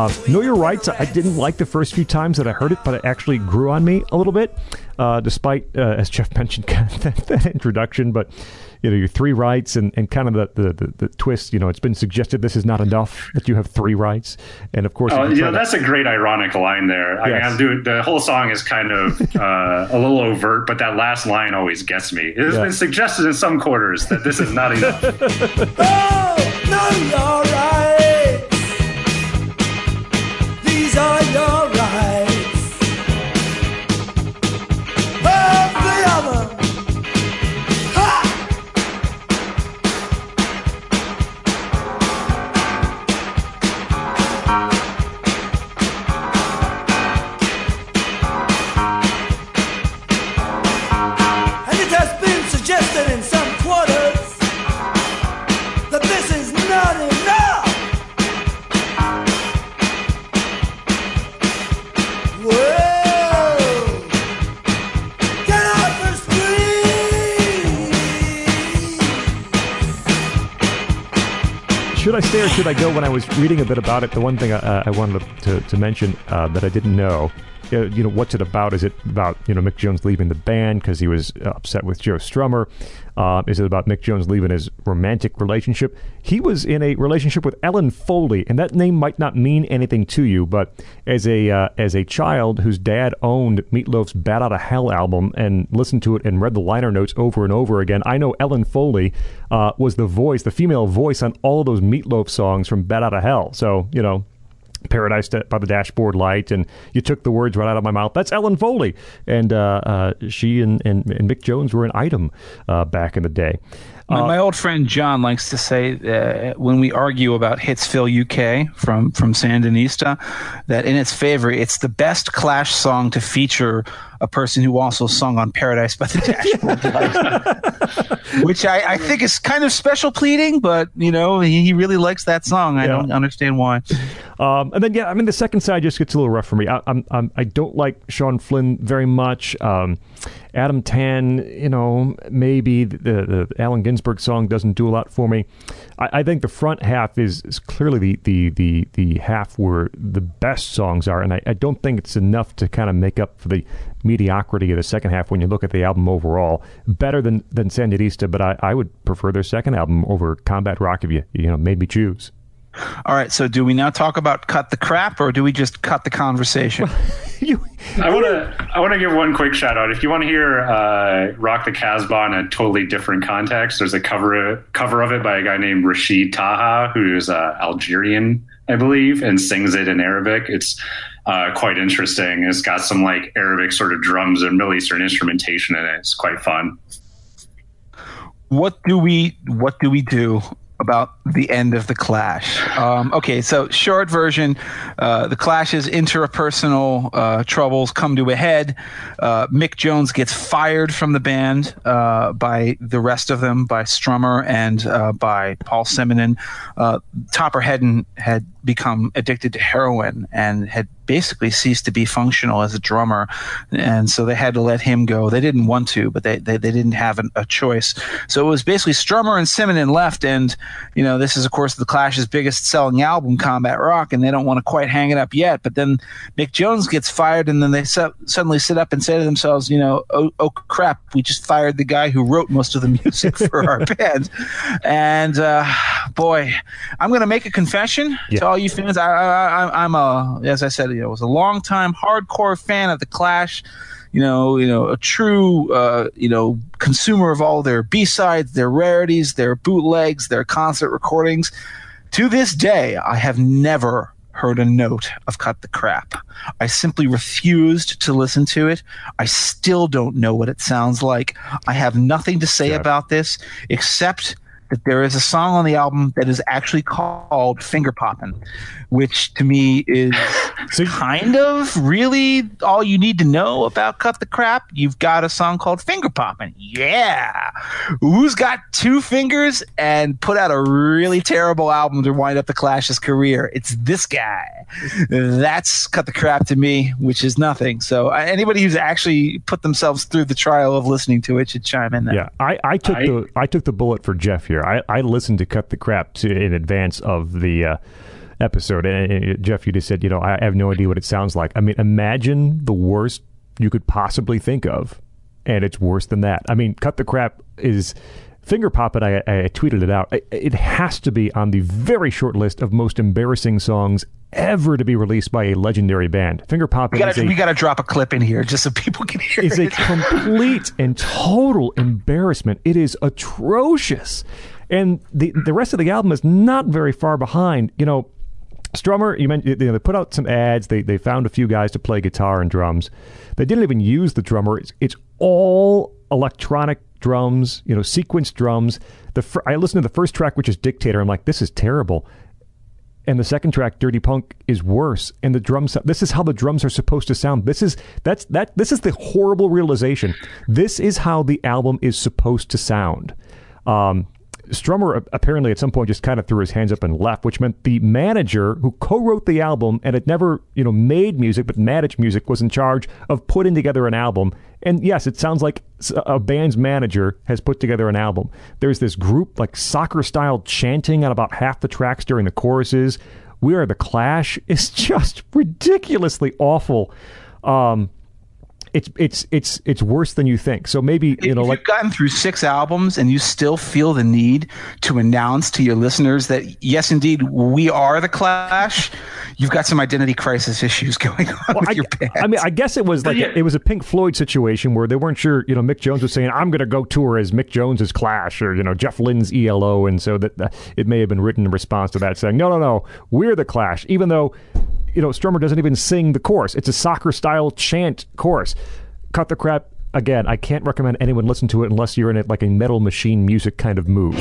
Uh, know your rights. I didn't like the first few times that I heard it, but it actually grew on me a little bit, uh, despite, uh, as Jeff mentioned, kind of that, that introduction. But you know, your three rights and, and kind of the, the, the, the twist. You know, it's been suggested this is not enough that you have three rights, and of course, Oh, if you you try know, to- that's a great ironic line there. I mean, Yes. I'm doing, the whole song is kind of uh, a little overt, but that last line always gets me. It has Yeah. been suggested in some quarters that this is not enough. Oh, no, your rights. These should I stay or should I go? When I was reading a bit about it, the one thing I, uh, I wanted to, to mention uh, that I didn't know, uh, you know, what's it about? Is it about you know Mick Jones leaving the band because he was upset with Joe Strummer? Uh, is it about Mick Jones leaving his romantic relationship? He was in a relationship with Ellen Foley, and that name might not mean anything to you, but as a uh, as a child whose dad owned Meatloaf's "Bat Out of Hell" album and listened to it and read the liner notes over and over again, I know Ellen Foley uh, was the voice, the female voice on all of those Meatloaf songs from "Bat Out of Hell." So you know. Paradise by the Dashboard Light, and you took the words right out of my mouth. That's Ellen Foley, and uh, uh, she and, and, and Mick Jones were an item uh, back in the day. My, my old friend John likes to say uh, when we argue about Hitsville, UK from from Sandinista, that in its favor, it's the best Clash song to feature a person who also sung on Paradise by the Dashboard which I, I think is kind of special pleading, but you know he, he really likes that song. I Yeah. don't understand why. Um, and then yeah, I mean the second side just gets a little rough for me. I, I'm, I'm I don't like Sean Flynn very much. Um, Atom Tan, you know, maybe the, the Allen Ginsberg song doesn't do a lot for me. I, I think the front half is, is clearly the, the the the half where the best songs are, and I, I don't think it's enough to kind of make up for the mediocrity of the second half when you look at the album overall. Better than than Sandinista, but I, I would prefer their second album over Combat Rock if you you know made me choose. All right, so do we now talk about cut the crap, or do we just cut the conversation? you, I want to I want to give one quick shout out. If you want to hear uh, "Rock the Casbah" in a totally different context, there's a cover cover of it by a guy named Rachid Taha, who's uh, Algerian, I believe, and sings it in Arabic. It's uh, quite interesting. It's got some like Arabic sort of drums and Middle Eastern instrumentation in it. It's quite fun. what do we what do we do about the end of the clash um, okay so short version uh, the clash's interpersonal uh, troubles come to a head uh, mick jones gets fired from the band uh, by the rest of them by strummer and uh, by paul simonon uh, topper headon had become addicted to heroin and had basically ceased to be functional as a drummer. And so they had to let him go. They didn't want to but they, they, they didn't have an, a choice. So it was basically strummer and simonon left. And you know this is of course the clash's biggest selling album combat rock and they don't want to quite hang it up yet. But then mick jones gets fired and then they se- suddenly sit up and say to themselves you know oh, oh crap we just fired the guy who wrote most of the music for our band. And uh, boy i'm going to make a confession Yeah. to all you fans I, I, I, i'm a as i said you know was a long time hardcore fan of the clash you know, you know, a true, uh, you know, consumer of all their B sides, their rarities, their bootlegs, their concert recordings. To this day, I have never heard a note of Cut the Crap. I simply refused to listen to it. I still don't know what it sounds like. I have nothing to say about this except that there is a song on the album that is actually called Finger Poppin', which to me is So- kind of really all you need to know about Cut the Crap. You've got a song called Finger Poppin'. Yeah. Who's got two fingers and put out a really terrible album to wind up the Clash's career? It's this guy. That's Cut the Crap to me, which is nothing. So uh, anybody who's actually put themselves through the trial of listening to it should chime in there. Yeah, I, I took I- the I took the bullet for Jeff here. I, I listened to cut the crap to, in advance of the uh, episode, and uh, Jeff, you just said, you know, I have no idea what it sounds like. I mean, imagine the worst you could possibly think of, and it's worse than that. I mean, cut the crap is. Finger Pop It, I, I tweeted it out. It, it has to be on the very short list of most embarrassing songs ever to be released by a legendary band. Finger Pop We gotta, a we gotta drop a clip in here just so people can hear is a complete and total embarrassment. It is atrocious. And the the rest of the album is not very far behind. You know, Strummer, you mentioned you know, they put out some ads. They they found a few guys to play guitar and drums. They didn't even use the drummer. It's, it's all electronic drums. You know, sequenced drums. The fir- I listened to the first track, which is Dictator. I'm like, this is terrible. And the second track, Dirty Punk, is worse. And the drums. This is how the drums are supposed to sound. This is that's that. This is the horrible realization. This is how the album is supposed to sound. Um, Strummer apparently at some point just kind of threw his hands up and left, which meant the manager who co-wrote the album and had never, you know, made music but managed music was in charge of putting together an album. And yes, it sounds like a band's manager has put together an album. There's this group like soccer-style chanting on about half the tracks during the choruses. We Are the Clash is just ridiculously awful. Um, it's it's it's it's worse than you think. So maybe you know, like you've gotten through six albums and you still feel the need to announce to your listeners that yes, indeed, we are the Clash, you've got some identity crisis issues going on with I, your band. I mean, I guess it was like Yeah. it was a Pink Floyd situation where they weren't sure. You know, Mick Jones was saying, "I'm going to go tour as Mick Jones's Clash," or you know, Jeff Lynne's ELO, and so that, that it may have been written in response to that, saying, "No, no, no, we're the Clash," even though you know Strummer doesn't even sing the chorus. It's a soccer style chant chorus. Cut the crap. Again, I can't recommend anyone listen to it unless you're in it like a metal machine music kind of mood.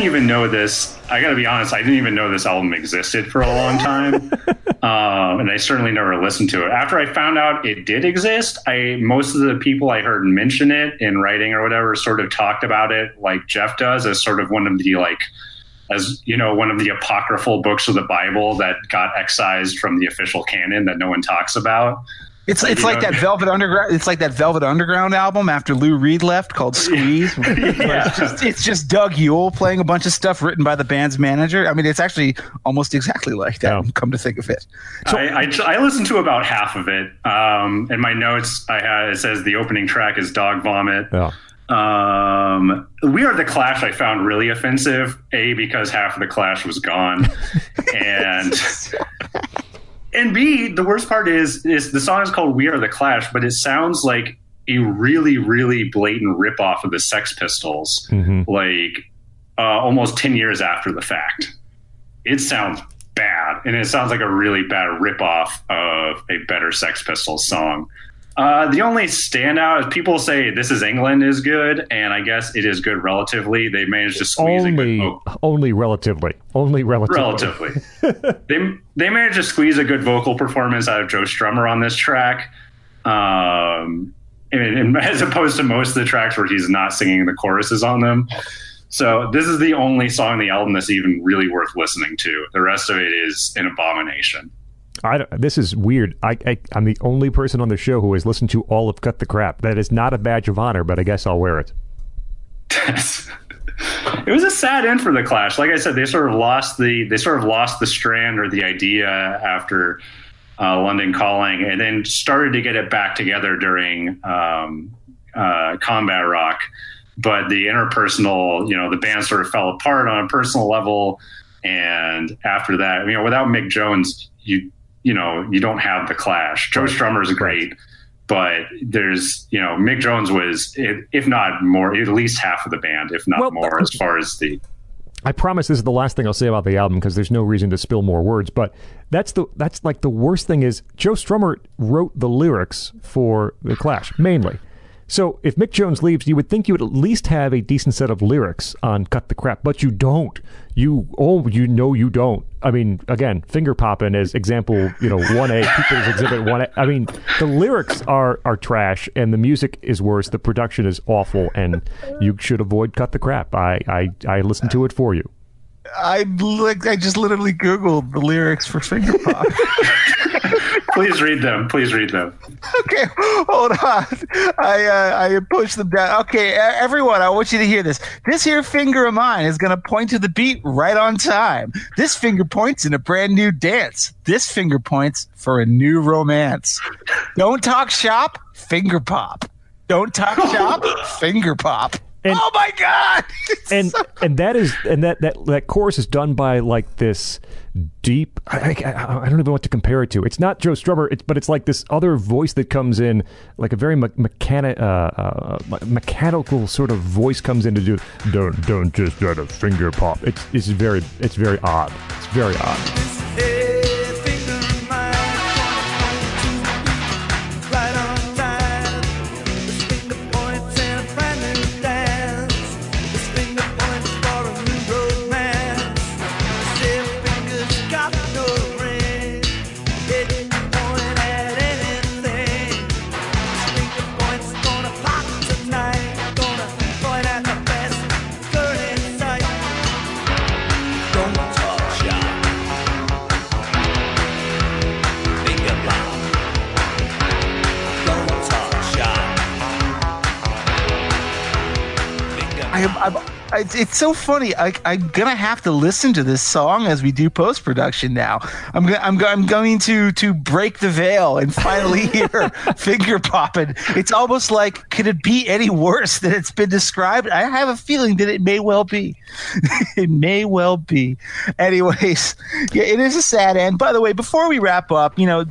Didn't even know this. I got to be honest. I didn't even know this album existed for a long time, um, and I certainly never listened to it. After I found out it did exist, I most of the people I heard mention it in writing or whatever sort of talked about it like Jeff does as sort of one of the like as you know one of the apocryphal books of the Bible that got excised from the official canon that no one talks about. It's it's You like know- that Velvet Underground. It's like that Velvet Underground album after Lou Reed left called Squeeze. where it's, just, it's just Doug Yule playing a bunch of stuff written by the band's manager. I mean, it's actually almost exactly like that. Yeah. Come to think of it, I, I, I listened to about half of it. Um, in my notes, I had it says the opening track is Dog Vomit. Yeah. Um, we are the Clash. I found really offensive. A because half of the Clash was gone, and and B the worst part is is the song is called "We Are the Clash," but it sounds like a really really blatant ripoff of the Sex Pistols, Mhm. like uh, almost ten years after the fact. It sounds bad, and it sounds like a really bad ripoff of a better Sex Pistols song. Uh, the only standout is people say "This Is England" is good, and I guess it is good relatively. They managed to squeeze a good Only, only relatively. Only relatively. relatively. they they managed to squeeze a good vocal performance out of Joe Strummer on this track, um, and, and as opposed to most of the tracks where he's not singing the choruses on them. So this is the only song on the album that's even really worth listening to. The rest of it is an abomination. I this is weird. I, I I'm the only person on the show who has listened to all of Cut the Crap. That is not a badge of honor, but I guess I'll wear it. it was a sad end for the Clash. Like I said, they sort of lost the they sort of lost the strand or the idea after uh, London Calling, and then started to get it back together during um, uh, Combat Rock. But the interpersonal, you know, the band sort of fell apart on a personal level, and after that, you know, without Mick Jones, you you know, you don't have the Clash. Joe Strummer is great. But there's, you know, Mick Jones was, if not more, at least half of the band, if not Well, more, as far as the I promise this is the last thing I'll say about the album because there's no reason to spill more words. But that's the that's like the worst thing is Joe Strummer wrote the lyrics for the Clash mainly. So if Mick Jones leaves, you would think you would at least have a decent set of lyrics on "Cut the Crap," but you don't. You oh, you know you don't. I mean, again, finger popping as example, you know, one A, People's Exhibit one A. I mean, the lyrics are are trash, and the music is worse. The production is awful, and you should avoid "Cut the Crap." I I I listened to it for you. I like I just literally googled the lyrics for Finger Pop. Please read them. Please read them. okay, hold on. I uh, I pushed them down. Okay, everyone, I want you to hear this. This here finger of mine is going to point to the beat right on time. This finger points in a brand new dance. This finger points for a new romance. Don't talk shop, finger pop. Don't talk shop, finger pop. And- oh my god! It's and so- and that is and that that that chorus is done by like this deep. I, I, I don't even know what to compare it to. It's not Joe Strummer, it's, but it's like this other voice that comes in, like a very me- mechani- uh, uh, mechanical sort of voice comes in to do. Don't don't just let a finger pop. It's it's very it's very odd. It's very odd. It's, it's so funny. I, I'm gonna have to listen to this song as we do post production now. I'm go, I'm, go, I'm going to to break the veil and finally hear finger popping. It's almost like could it be any worse than it's been described? I have a feeling that it may well be. it may well be. Anyways, yeah, it is a sad end. By the way, before we wrap up, you know,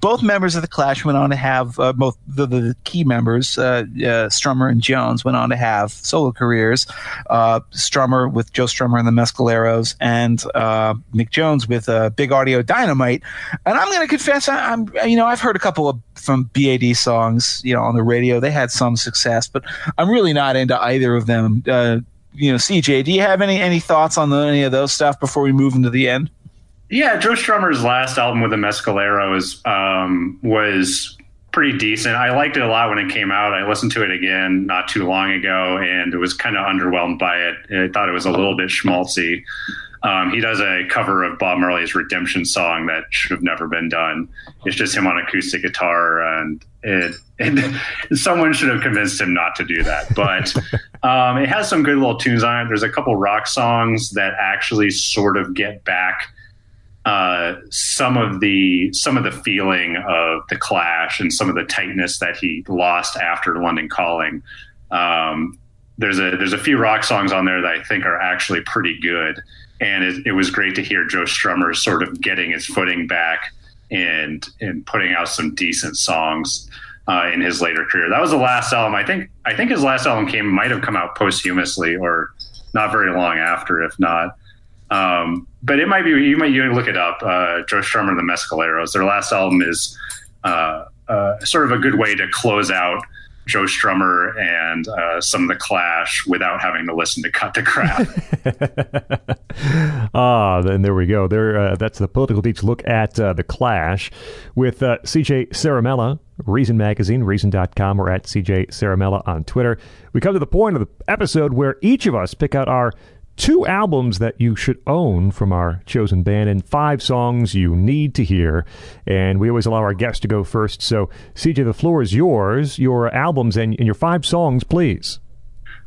both members of the Clash went on to have uh, both the, the key members, uh, uh, Strummer and Jones, went on to have solo careers. Uh, Strummer with Joe Strummer and the Mescaleros, and uh, Mick Jones with uh, Big Audio Dynamite. And I'm going to confess, I, I'm you know I've heard a couple of from BAD songs, you know, on the radio. They had some success, but I'm really not into either of them. Uh, you know, CJ, do you have any any thoughts on the, any of those stuff before we move into the end? Yeah, Joe Strummer's last album with the Mescaleros um, was pretty decent. I liked it a lot when it came out. I listened to it again not too long ago, and it was kind of underwhelmed by it. I thought it was a little bit schmaltzy. Um, he does a cover of Bob Marley's Redemption song that should have never been done. It's just him on acoustic guitar, and it, it someone should have convinced him not to do that. But um, it has some good little tunes on it. There's a couple rock songs that actually sort of get back uh, some of the some of the feeling of the Clash and some of the tightness that he lost after London Calling. Um, there's a there's a few rock songs on there that I think are actually pretty good, and it, it was great to hear Joe Strummer sort of getting his footing back and and putting out some decent songs. Uh, in his later career, that was the last album. I think. I think his last album came might have come out posthumously, or not very long after, if not. Um, but it might be you might you look it up. Uh, Joe Strummer and the Mescaleros. Their last album is uh, uh, sort of a good way to close out Joe Strummer and uh, some of the Clash without having to listen to Cut the Crap. ah, then there we go. There, uh, that's the political beats look at uh, the Clash with CJ Ciaramella, Reason Magazine, Reason.com, or at CJ Ciaramella on Twitter. We come to the point of the episode where each of us pick out our two albums that you should own from our chosen band and five songs you need to hear. And we always allow our guests to go first. So, CJ, the floor is yours. Your albums and, and your five songs, please.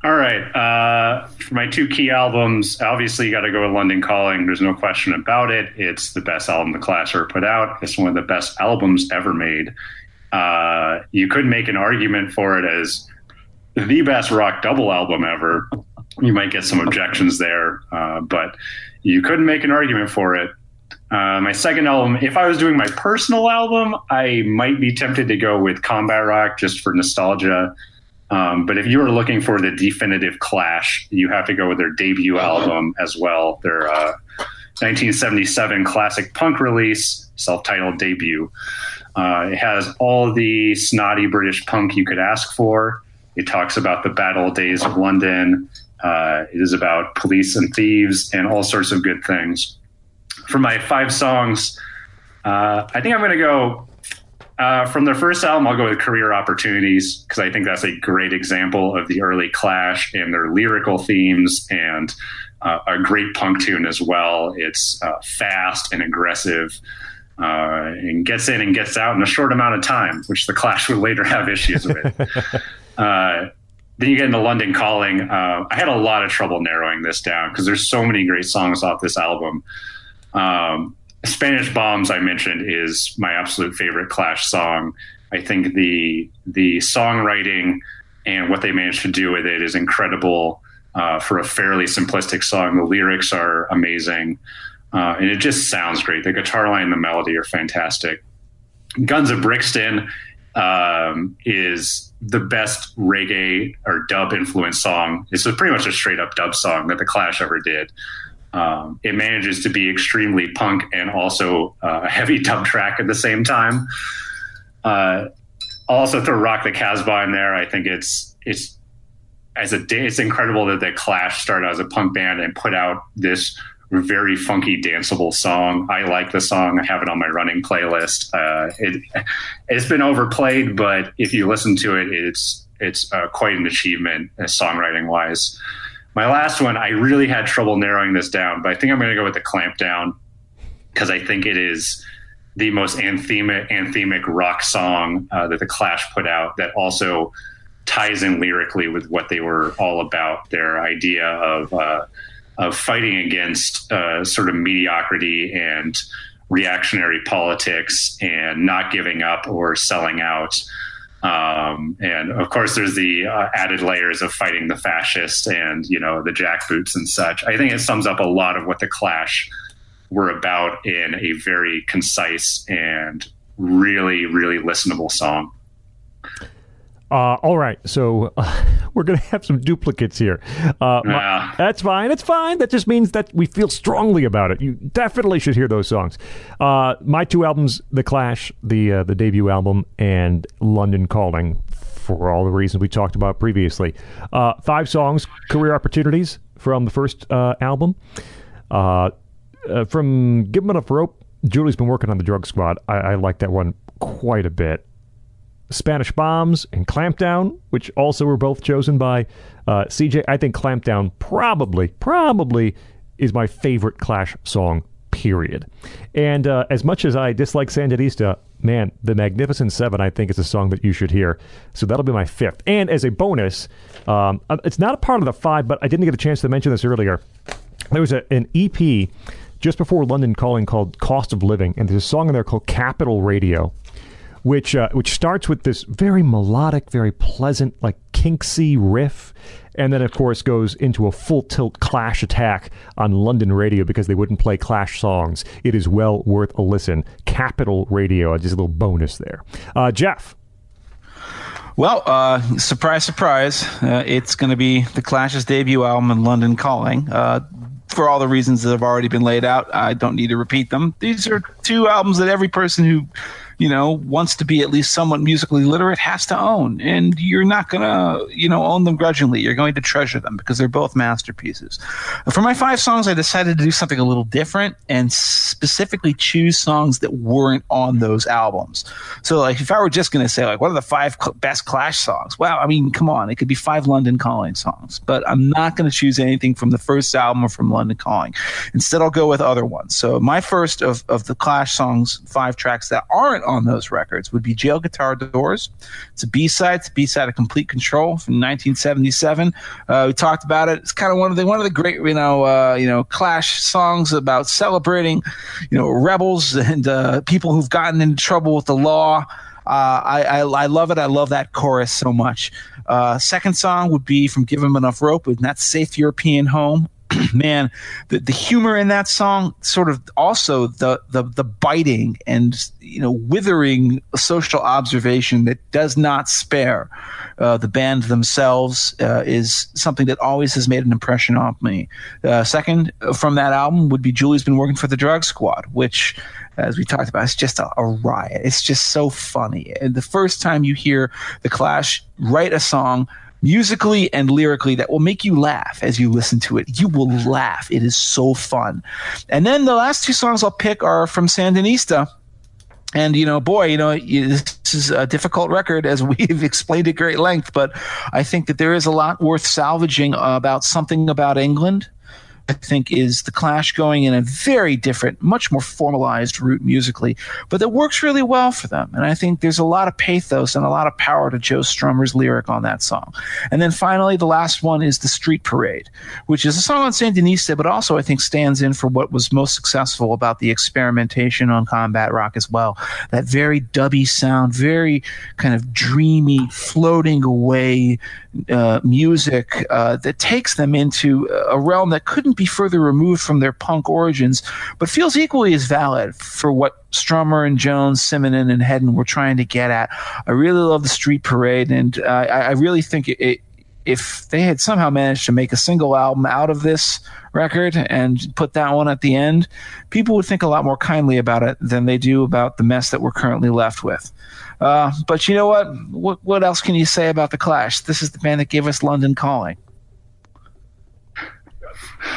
All right. Uh, for my two key albums, obviously you got to go with London Calling. There's no question about it. It's the best album the Clash ever put out. It's one of the best albums ever made. Uh, you could make an argument for it as the best rock double album ever you might get some objections there, uh, but you couldn't make an argument for it. Uh, my second album, if I was doing my personal album, I might be tempted to go with Combat Rock just for nostalgia. Um, but if you were looking for the definitive Clash, you have to go with their debut album as well. Their uh, 1977 classic punk release, self titled debut. Uh, it has all the snotty British punk you could ask for. It talks about the bad old days of London. Uh, it is about police and thieves and all sorts of good things. For my five songs, uh, I think I'm going to go uh, from their first album. I'll go with Career Opportunities because I think that's a great example of the early Clash and their lyrical themes and uh, a great punk tune as well. It's uh, fast and aggressive. Uh, and gets in and gets out in a short amount of time, which the Clash would later have issues with. then you get into London Calling. Uh, I had a lot of trouble narrowing this down because there's so many great songs off this album. Um, Spanish Bombs, I mentioned, is my absolute favorite Clash song. I think the the songwriting and what they managed to do with it is incredible uh, for a fairly simplistic song. The lyrics are amazing, uh, and it just sounds great. The guitar line and the melody are fantastic. Guns of Brixton um, is the best reggae or dub influence song. It's pretty much a straight up dub song that the Clash ever did. Um, it manages to be extremely punk and also uh, a heavy dub track at the same time. Uh, also throw Rock the Casbah in there. I think it's it's as a it's incredible that the Clash started as a punk band and put out this very funky, danceable song. I like the song. I have it on my running playlist. Uh, it, it's been overplayed, but if you listen to it, it's it's uh, quite an achievement uh, songwriting wise. My last one, I really had trouble narrowing this down, but I think I'm going to go with the Clampdown because I think it is the most anthemic, anthemic rock song uh, that the Clash put out that also ties in lyrically with what they were all about. Their idea of uh, of fighting against uh, sort of mediocrity and reactionary politics and not giving up or selling out. Um, and of course, there's the uh, added layers of fighting the fascists and you know the jackboots and such. I think it sums up a lot of what the Clash were about in a very concise and really, really listenable song. Uh, all right, so uh, we're going to have some duplicates here. Uh, my, that's fine. It's fine. That just means that we feel strongly about it. You definitely should hear those songs. Uh, my two albums, The Clash, the uh, the debut album, and London Calling, for all the reasons we talked about previously. Uh, five songs, career opportunities from the first uh, album. Uh, uh, from Give 'em Enough Rope, Julie's been working on the Drug Squad. I, I like that one quite a bit. Spanish Bombs and Clampdown, which also were both chosen by uh, CJ. I think Clampdown probably, probably is my favorite Clash song, period. And uh, as much as I dislike Sandinista, man, The Magnificent Seven, I think, is a song that you should hear. So that'll be my fifth. And as a bonus, um, uh, it's not a part of the five, but I didn't get a chance to mention this earlier. There was a, an EP just before London Calling called Cost of Living, and there's a song in there called Capital Radio which uh, which starts with this very melodic, very pleasant, like kinksy riff, and then of course goes into a full tilt Clash attack on London radio because they wouldn't play Clash songs. It is well worth a listen. Capital Radio, just a little bonus there. Uh, Jeff. Well, uh, surprise, surprise! Uh, it's going to be the Clash's debut album, in London Calling. Uh, for all the reasons that have already been laid out, I don't need to repeat them. These are two albums that every person who you know, wants to be at least somewhat musically literate has to own. And you're not going to, you know, own them grudgingly. You're going to treasure them because they're both masterpieces. For my five songs, I decided to do something a little different and specifically choose songs that weren't on those albums. So, like, if I were just going to say, like, what are the five cl- best Clash songs? Well, I mean, come on, it could be five London Calling songs, but I'm not going to choose anything from the first album or from London Calling. Instead, I'll go with other ones. So, my first of, of the Clash songs, five tracks that aren't on those records would be Jail Guitar Doors. It's a B side. It's a B side of Complete Control from 1977. Uh, we talked about it. It's kind of one of the one of the great you know uh, you know Clash songs about celebrating you know rebels and uh, people who've gotten into trouble with the law. Uh, I, I, I love it. I love that chorus so much. Uh, second song would be from Give 'Em Enough Rope, and that's Safe European Home. man, the, the humor in that song, sort of also the, the the biting and you know withering social observation that does not spare uh, the band themselves uh, is something that always has made an impression on me. Uh, second from that album would be Julie's been working for the Drug Squad, which as we talked about, it's just a, a, riot. It's just so funny. And the first time you hear the Clash write a song musically and lyrically that will make you laugh as you listen to it. You will laugh. It is so fun. And then the last two songs I'll pick are from Sandinista. And you know, boy, you know, this is a difficult record as we've explained at great length. But I think that there is a lot worth salvaging about something about England I think is the Clash going in a very different, much more formalized route musically, but that works really well for them. And I think there's a lot of pathos and a lot of power to Joe Strummer's lyric on that song. And then finally, the last one is the Street Parade, which is a song on Sandinista, but also I think stands in for what was most successful about the experimentation on combat rock as well. That very dubby sound, very kind of dreamy, floating away uh, music uh, that takes them into a realm that couldn't be further removed from their punk origins, but feels equally as valid for what Strummer and Jones, Simonon and Headon were trying to get at. I really love the Street Parade, and uh, I, I, really think it, it, if they had somehow managed to make a single album out of this record and put that one at the end, people would think a lot more kindly about it than they do about the mess that we're currently left with. Uh, but you know what? what? What else can you say about the Clash? This is the band that gave us London Calling.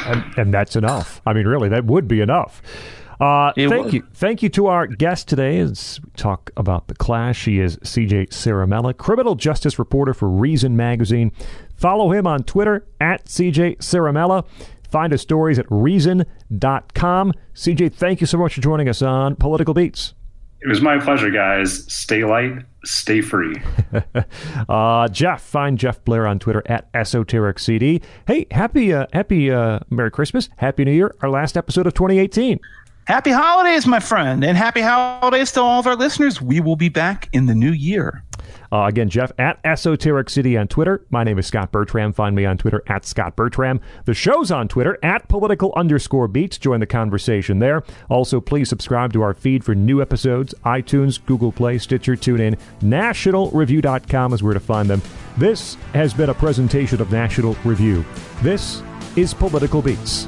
And, and that's enough. I mean, really, that would be enough. Uh, thank you. Thank you to our guest today as we talk about The Clash. She is CJ Ciaramella, criminal justice reporter for Reason Magazine. Follow him on Twitter at CJ Ciaramella. Find his stories at reason.com. CJ, thank you so much for joining us on Political Beats. It was my pleasure, guys. Stay light, stay free. uh, Jeff, find Jeff Blehar on Twitter at esotericcd. Hey, happy, uh, happy uh, Merry Christmas, Happy New Year, our last episode of 2018. Happy holidays, my friend, and happy holidays to all of our listeners. We will be back in the new year. Uh, again, Jeff at EsotericCD on Twitter. My name is Scot Bertram. Find me on Twitter at Scot Bertram. The show's on Twitter at political underscore beats. Join the conversation there. Also, please subscribe to our feed for new episodes. iTunes, Google Play, Stitcher, TuneIn, nationalreview.com is where to find them. This has been a presentation of National Review. This is Political Beats.